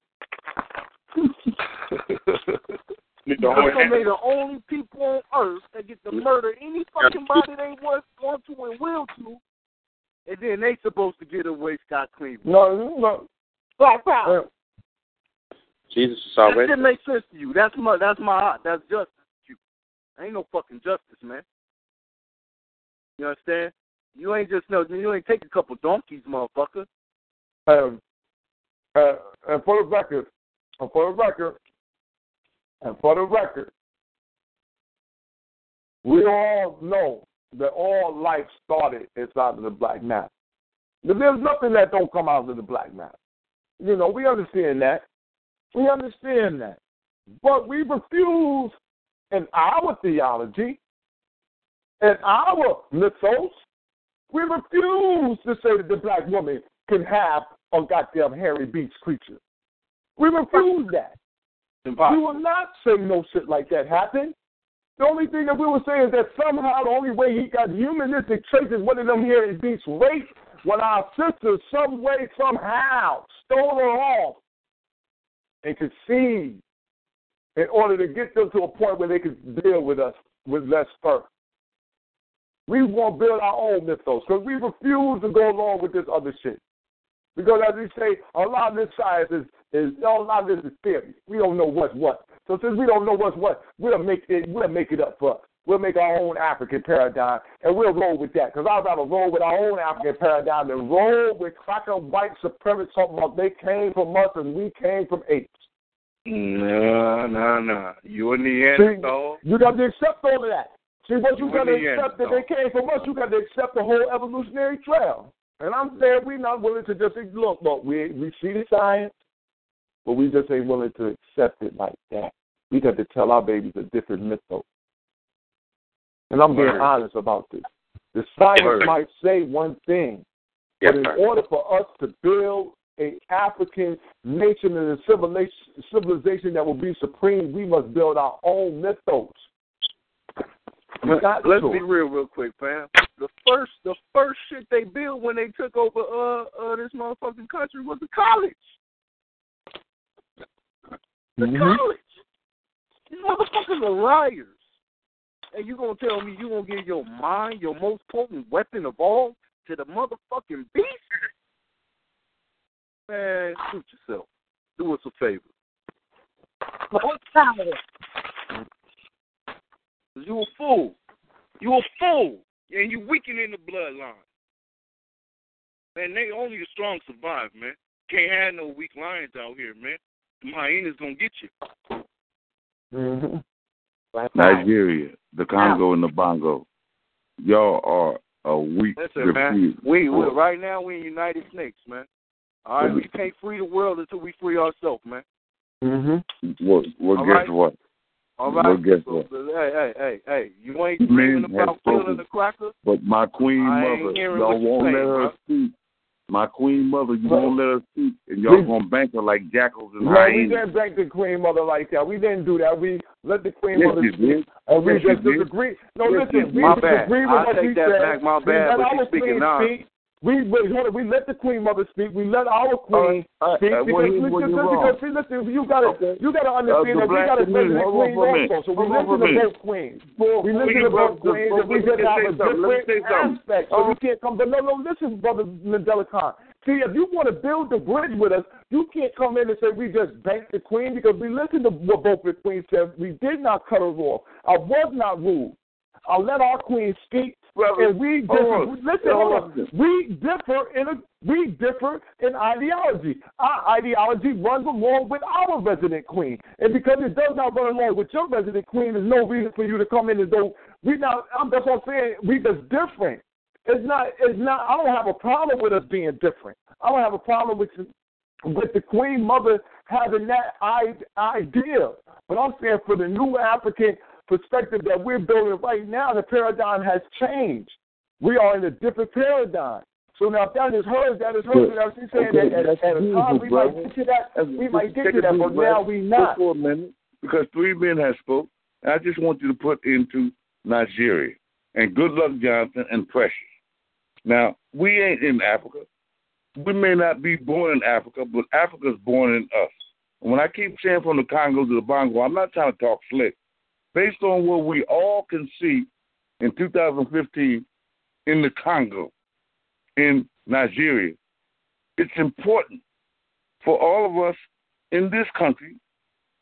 How come they the only people on earth that get to murder any fucking body they want, want to and will to, and then they supposed to get away scot clean? No, no. Black power. Jesus is That already. shit makes sense to you. That's my that's my that's justice to you. Ain't no fucking justice, man. You understand? You ain't just no you ain't take a couple donkeys, motherfucker. Um, uh, and for the record, and for the record, and for the record, we all know that all life started inside of the black matter. There's nothing that don't come out of the black matter. You know, we understand that. We understand that. But we refuse in our theology, in our mythos, we refuse to say that the black woman can have a goddamn hairy beast creature. We refuse that. We will not say no shit like that happened. The only thing that we will say is that somehow the only way he got humanistic traits is one of them hairy beasts raped when our sisters some way, somehow stole her off and conceived in order to get them to a point where they could deal with us with less fur. We want to build our own mythos because we refuse to go along with this other shit. Because as we say, a lot of this science is, is a lot of this is theory. We don't know what's what. So since we don't know what's what, we'll make it we'll make it up for us. We'll make our own African paradigm and we'll roll with that. Because I'd rather roll with our own African paradigm than roll with cracker white supremacists talking about they came from us and we came from apes. No, no, no. You a See, Neanderthal. you got to accept all of that. See, what you got to accept that they came from us, you got to accept the whole evolutionary trail. And I'm saying we're not willing to just look, look, we we see the science, but we just ain't willing to accept it like that. We got to tell our babies a different mythos. And I'm being Word. honest about this. The science Word. might say one thing, Yes, but in sir. order for us to build a African nation and a civilization, civilization that will be supreme, we must build our own mythos. We got Let's to. be real, real quick, fam. The first, the first shit they built when they took over uh uh this motherfucking country was the college. The Mhm. college. These motherfuckers are liars. And you gonna tell me you gonna give your mind, your most potent weapon of all, to the motherfucking beast? Man, shoot yourself. Do us a favor. Black power. Cause you a fool. You a fool. And you weakening the bloodline. Man, they only the strong survive, man. Can't have no weak lions out here, man. The hyenas gonna get you. Mm-hmm. Nigeria, the Congo, and the Bongo. Y'all are a weak Listen, man. We, we right now we in United Snakes, man. All right, we can't free the world until we free ourselves, man. Mm-hmm. Well, well All guess right. what? All Well, right. guess so, what? hey, hey, hey, hey, you ain't Men dreaming about spoken. killing the cracker? But my queen I mother, y'all won't saying, let her bro. speak. My queen mother, you won't let her speak, and y'all we- gonna bank her like jackals and No, we didn't thank the Queen Mother like that. We didn't do that. We let the Queen Yes, Mother speak. And we Yes, just disagree. No, Yes, you listen, did. we My bad. disagree with I what take she that said. back. My we bad, let but our she's speaking queen now. speak. We, we, hold on, we let the Queen Mother speak. We let our queen Uh, uh, speak uh, because, well, because, because see, listen, you gotta Okay. you gotta Uh, understand the that we gotta listen to hold on queens for a minute. also. So we listen to both queens. We listen to both queens, and we you just have a something, let me different aspect. So Uh-huh. we can't come. But no, no, listen, brother Mandela Khan. See, if you want to build the bridge with us, you can't come in and say we just banked the queen because we listened to what both the queens said. We did not cut her off. I was not rude. I let our queen speak, Brother, and we differ. on. Listen, Hold on. We differ in a we differ in ideology. Our ideology runs along with our resident queen, and because it does not run along with your resident queen, there's no reason for you to come in and go. We not. I'm, that's what I'm saying. We just different. It's not. It's not. I don't have a problem with us being different. I don't have a problem with with the Queen Mother having that I- idea. But I'm saying for the new African perspective that we're building right now, the paradigm has changed. We are in a different paradigm. So now if that is hers, that is hers. Good. And now she's saying Okay, that at, at a time we brother. might get to that. That's- We might get to that, but now we not. For a minute, because three men have spoke. And I just want you to put into Nigeria and Good Luck Johnson and Precious. Now we ain't in Africa. We may not be born in Africa, but Africa's born in us. And when I keep saying from the Congo to the Bongo, I'm not trying to talk slick. Based on what we all can see in 2015 in the Congo, in Nigeria, it's important for all of us in this country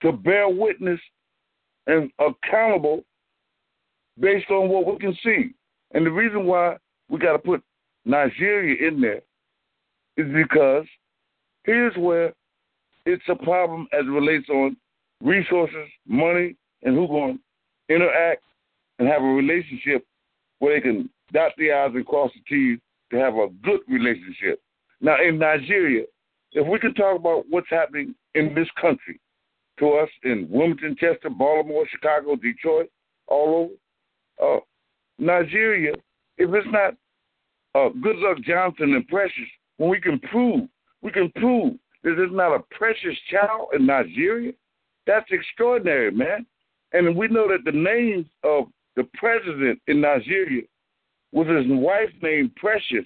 to bear witness and accountable based on what we can see. And the reason why we got to put Nigeria in there is because here's where it's a problem as it relates on resources, money, and who going to interact and have a relationship where they can dot the I's and cross the T's to have a good relationship. Now, in Nigeria, if we can talk about what's happening in this country to us in Wilmington, Chester, Baltimore, Chicago, Detroit, all over, uh, Nigeria, if it's not uh, Good Luck Johnson and Precious, when we can prove, we can prove that there's not a precious child in Nigeria, that's extraordinary, man. And we know that the names of the president in Nigeria was his wife named Precious.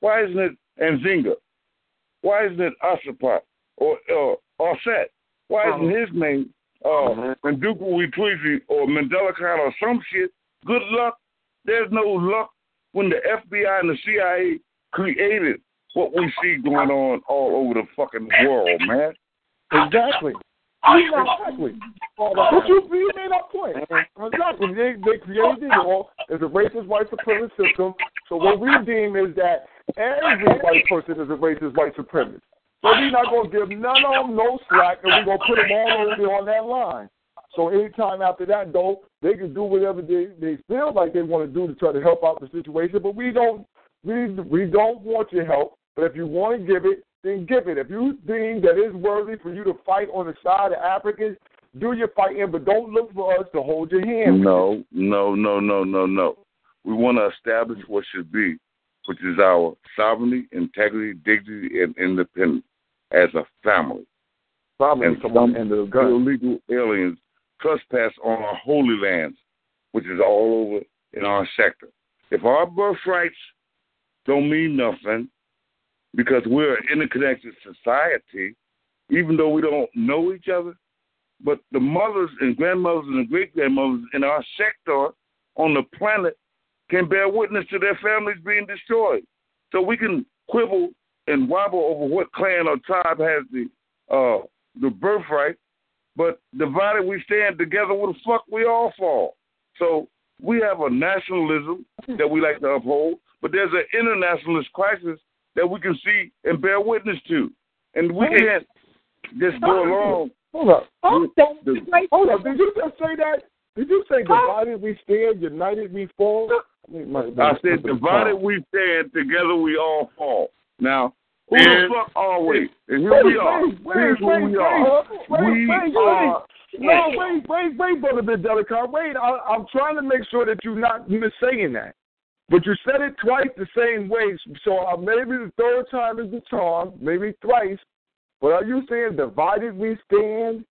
Why isn't it Nzinga? Why isn't it Asapat or uh, Offset? Why isn't his name uh, Nduku Witwizi or Mandela Khan or some shit? Good luck. There's no luck when the FBI and the CIA created what we see going on all over the fucking world, man. Exactly. Exactly. But you, you made that point. Exactly. They, they created it all as a racist white supremacist system. So what we deem is that every white person is a racist white supremacist. So we're not going to give none of them no slack, and we're going to put them all over on that line. So anytime after that, though, they can do whatever they, they feel like they want to do to try to help out the situation. But we don't we we don't want your help. But if you want to give it, then give it. If you deem that it's worthy for you to fight on the side of Africans, do your fighting, but don't look for us to hold your hand. No, no, no, no, no, no. We want to establish what should be, which is our sovereignty, integrity, dignity, and independence as a family. Family and come some on, and the gun. illegal aliens trespass on our holy lands, which is all over in our sector. If our birthrights don't mean nothing because we're an interconnected society, even though we don't know each other, but the mothers and grandmothers and great grandmothers in our sector on the planet can bear witness to their families being destroyed. So we can quibble and wobble over what clan or tribe has the uh, the birthright, but divided we stand together. Where the fuck we all fall? So we have a nationalism that we like to uphold, but there's an internationalist crisis that we can see and bear witness to, and we can't just go along. Hold up. with the- Hold up. Did you just say that? Did you say divided we stand, united we fall? I said, divided we stand, together we all fall. Now, who the fuck are we? And here wait, we are. Wait, Here's wait, who we are. wait, We wait, are. wait. No, wait, wait, wait, brother Bidelica. Wait, I, I'm trying to make sure that you're not missaying that. But you said it twice the same way. So uh, maybe the third time is the charm, maybe thrice. But are you saying divided we stand,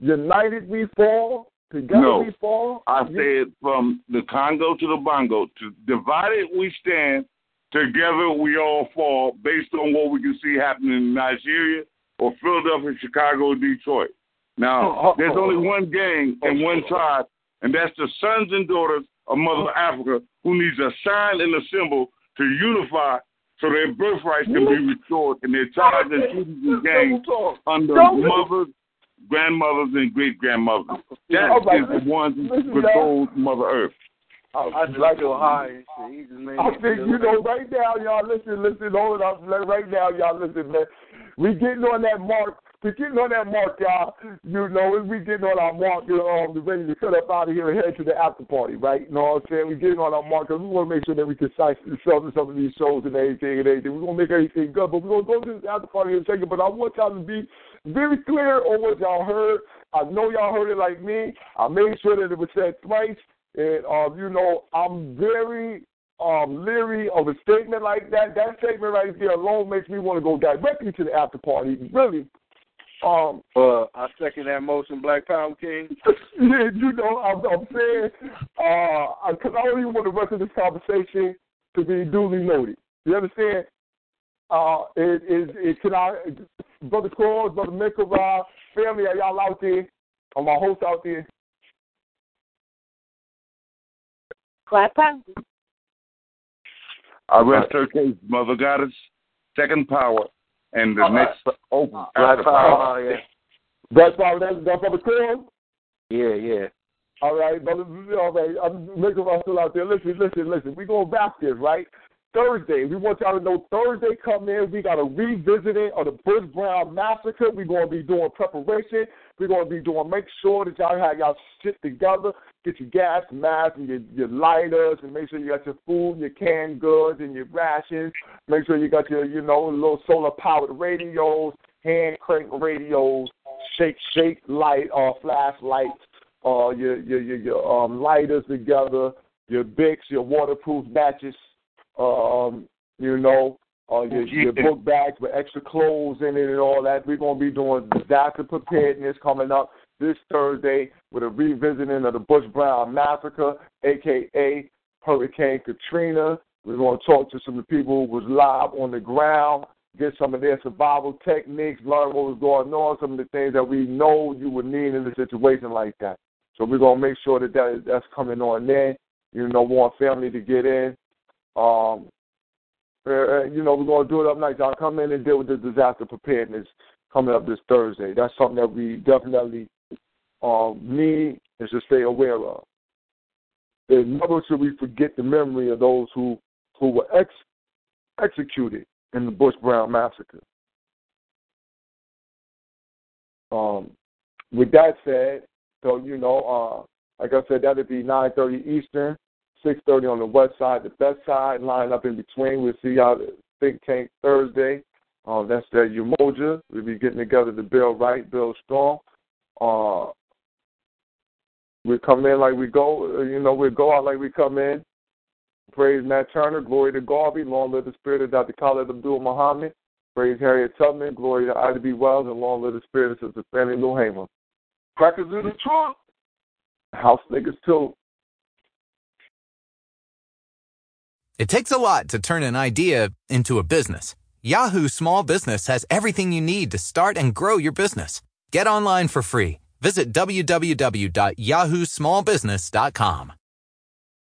united we fall, together No. we fall? I You- said from the Congo to the Bongo, to divided we stand, together we all fall, based on what we can see happening in Nigeria or Philadelphia, Chicago, Detroit. Now, there's only one gang and one tribe, and that's the sons and daughters of Mother Africa who needs a sign and a symbol to unify so their birthrights can be restored and their tribes and cities and gangs under Don't- mothers, grandmothers, and great grandmothers. That All right, is the ones who listen, control Mother Earth. I just like your high and shit. He just made I think you know right now, y'all listen, listen, hold up, like, right now, y'all listen, man. We getting on that mark. We getting on that mark, y'all. You know, we getting on our mark. You know, um, ready to cut up out of here and head to the after party, right? You know what I'm saying? We getting on our mark because we want to make sure that we can cite some some of these shows and everything and everything. We gonna make everything good, but we're gonna go to the after party in a second. But I want y'all to be very clear on what y'all heard. I know y'all heard it like me. I made sure that it was said twice. And um, you know, I'm very um leery of a statement like that. That statement right there alone makes me want to go directly to the after party. Really. Um Uh, I second that motion, Black Power King. yeah, you know, I'm, I'm saying, uh, because I don't even want the rest of this conversation to be duly noted. You understand? Uh, it is, it, can I, Brother Claus, Brother Mikara, family, are y'all out there? Are my hosts out there? Black Power. I rest her case, Mother Goddess, second power, and the next oh, open. Black after Power, oh, yeah. That's why that's, that's Brother Claus? Yeah, yeah. All right, brother. All right, I'm making my still out there. Listen, listen, listen. We gonna back this, right? Thursday, we want y'all to know Thursday come in. We got a revisiting of the Bush Brown massacre. We're gonna be doing preparation. We're gonna be doing make sure that y'all have y'all shit together. Get your gas masks and your, your lighters, and make sure you got your food, your canned goods, and your rations. Make sure you got your, you know, little solar powered radios, hand crank radios, shake shake light or flashlights uh, your your your, your um, lighters together, your Bics, your waterproof matches, um, you know, uh, your, your book bags with extra clothes in it and all that. We're gonna be doing disaster preparedness coming up this Thursday with a revisiting of the Bush Brown massacre, aka Hurricane Katrina. We're gonna talk to some of the people who was live on the ground, get some of their survival techniques, learn what was going on, some of the things that we know you would need in a situation like that. So we're gonna make sure that, that that's coming on there. You know, want family to get in. Um, you know, we're gonna do it up night. Y'all come in and deal with the disaster preparedness coming up this Thursday. That's something that we definitely um, need and should stay aware of. And never should we forget the memory of those who who were ex- executed in the Bush Brown massacre. Um, with that said, so you know, uh, like I said, that'll be 9:30 Eastern, 6:30 on the west side, the best side. Line up in between. We'll see y'all at Think Tank Thursday. Um, that's the Umoja. We'll be getting together to build right, build strong. Uh, we come in like we go. uh, You know, we go out like we come in. Praise Nat Turner. Glory to Garvey. Long live the spirit of Dr. Khalid Abdul Muhammad. Praise Harriet Tubman. Glory to Ida B. Wells. And long live the spirit of Sister Fannie Lou Hamer. Crackers in the trunk. House niggas too. It takes a lot to turn an idea into a business. Yahoo Small Business has everything you need to start and grow your business. Get online for free. Visit www.yahoosmallbusiness.com.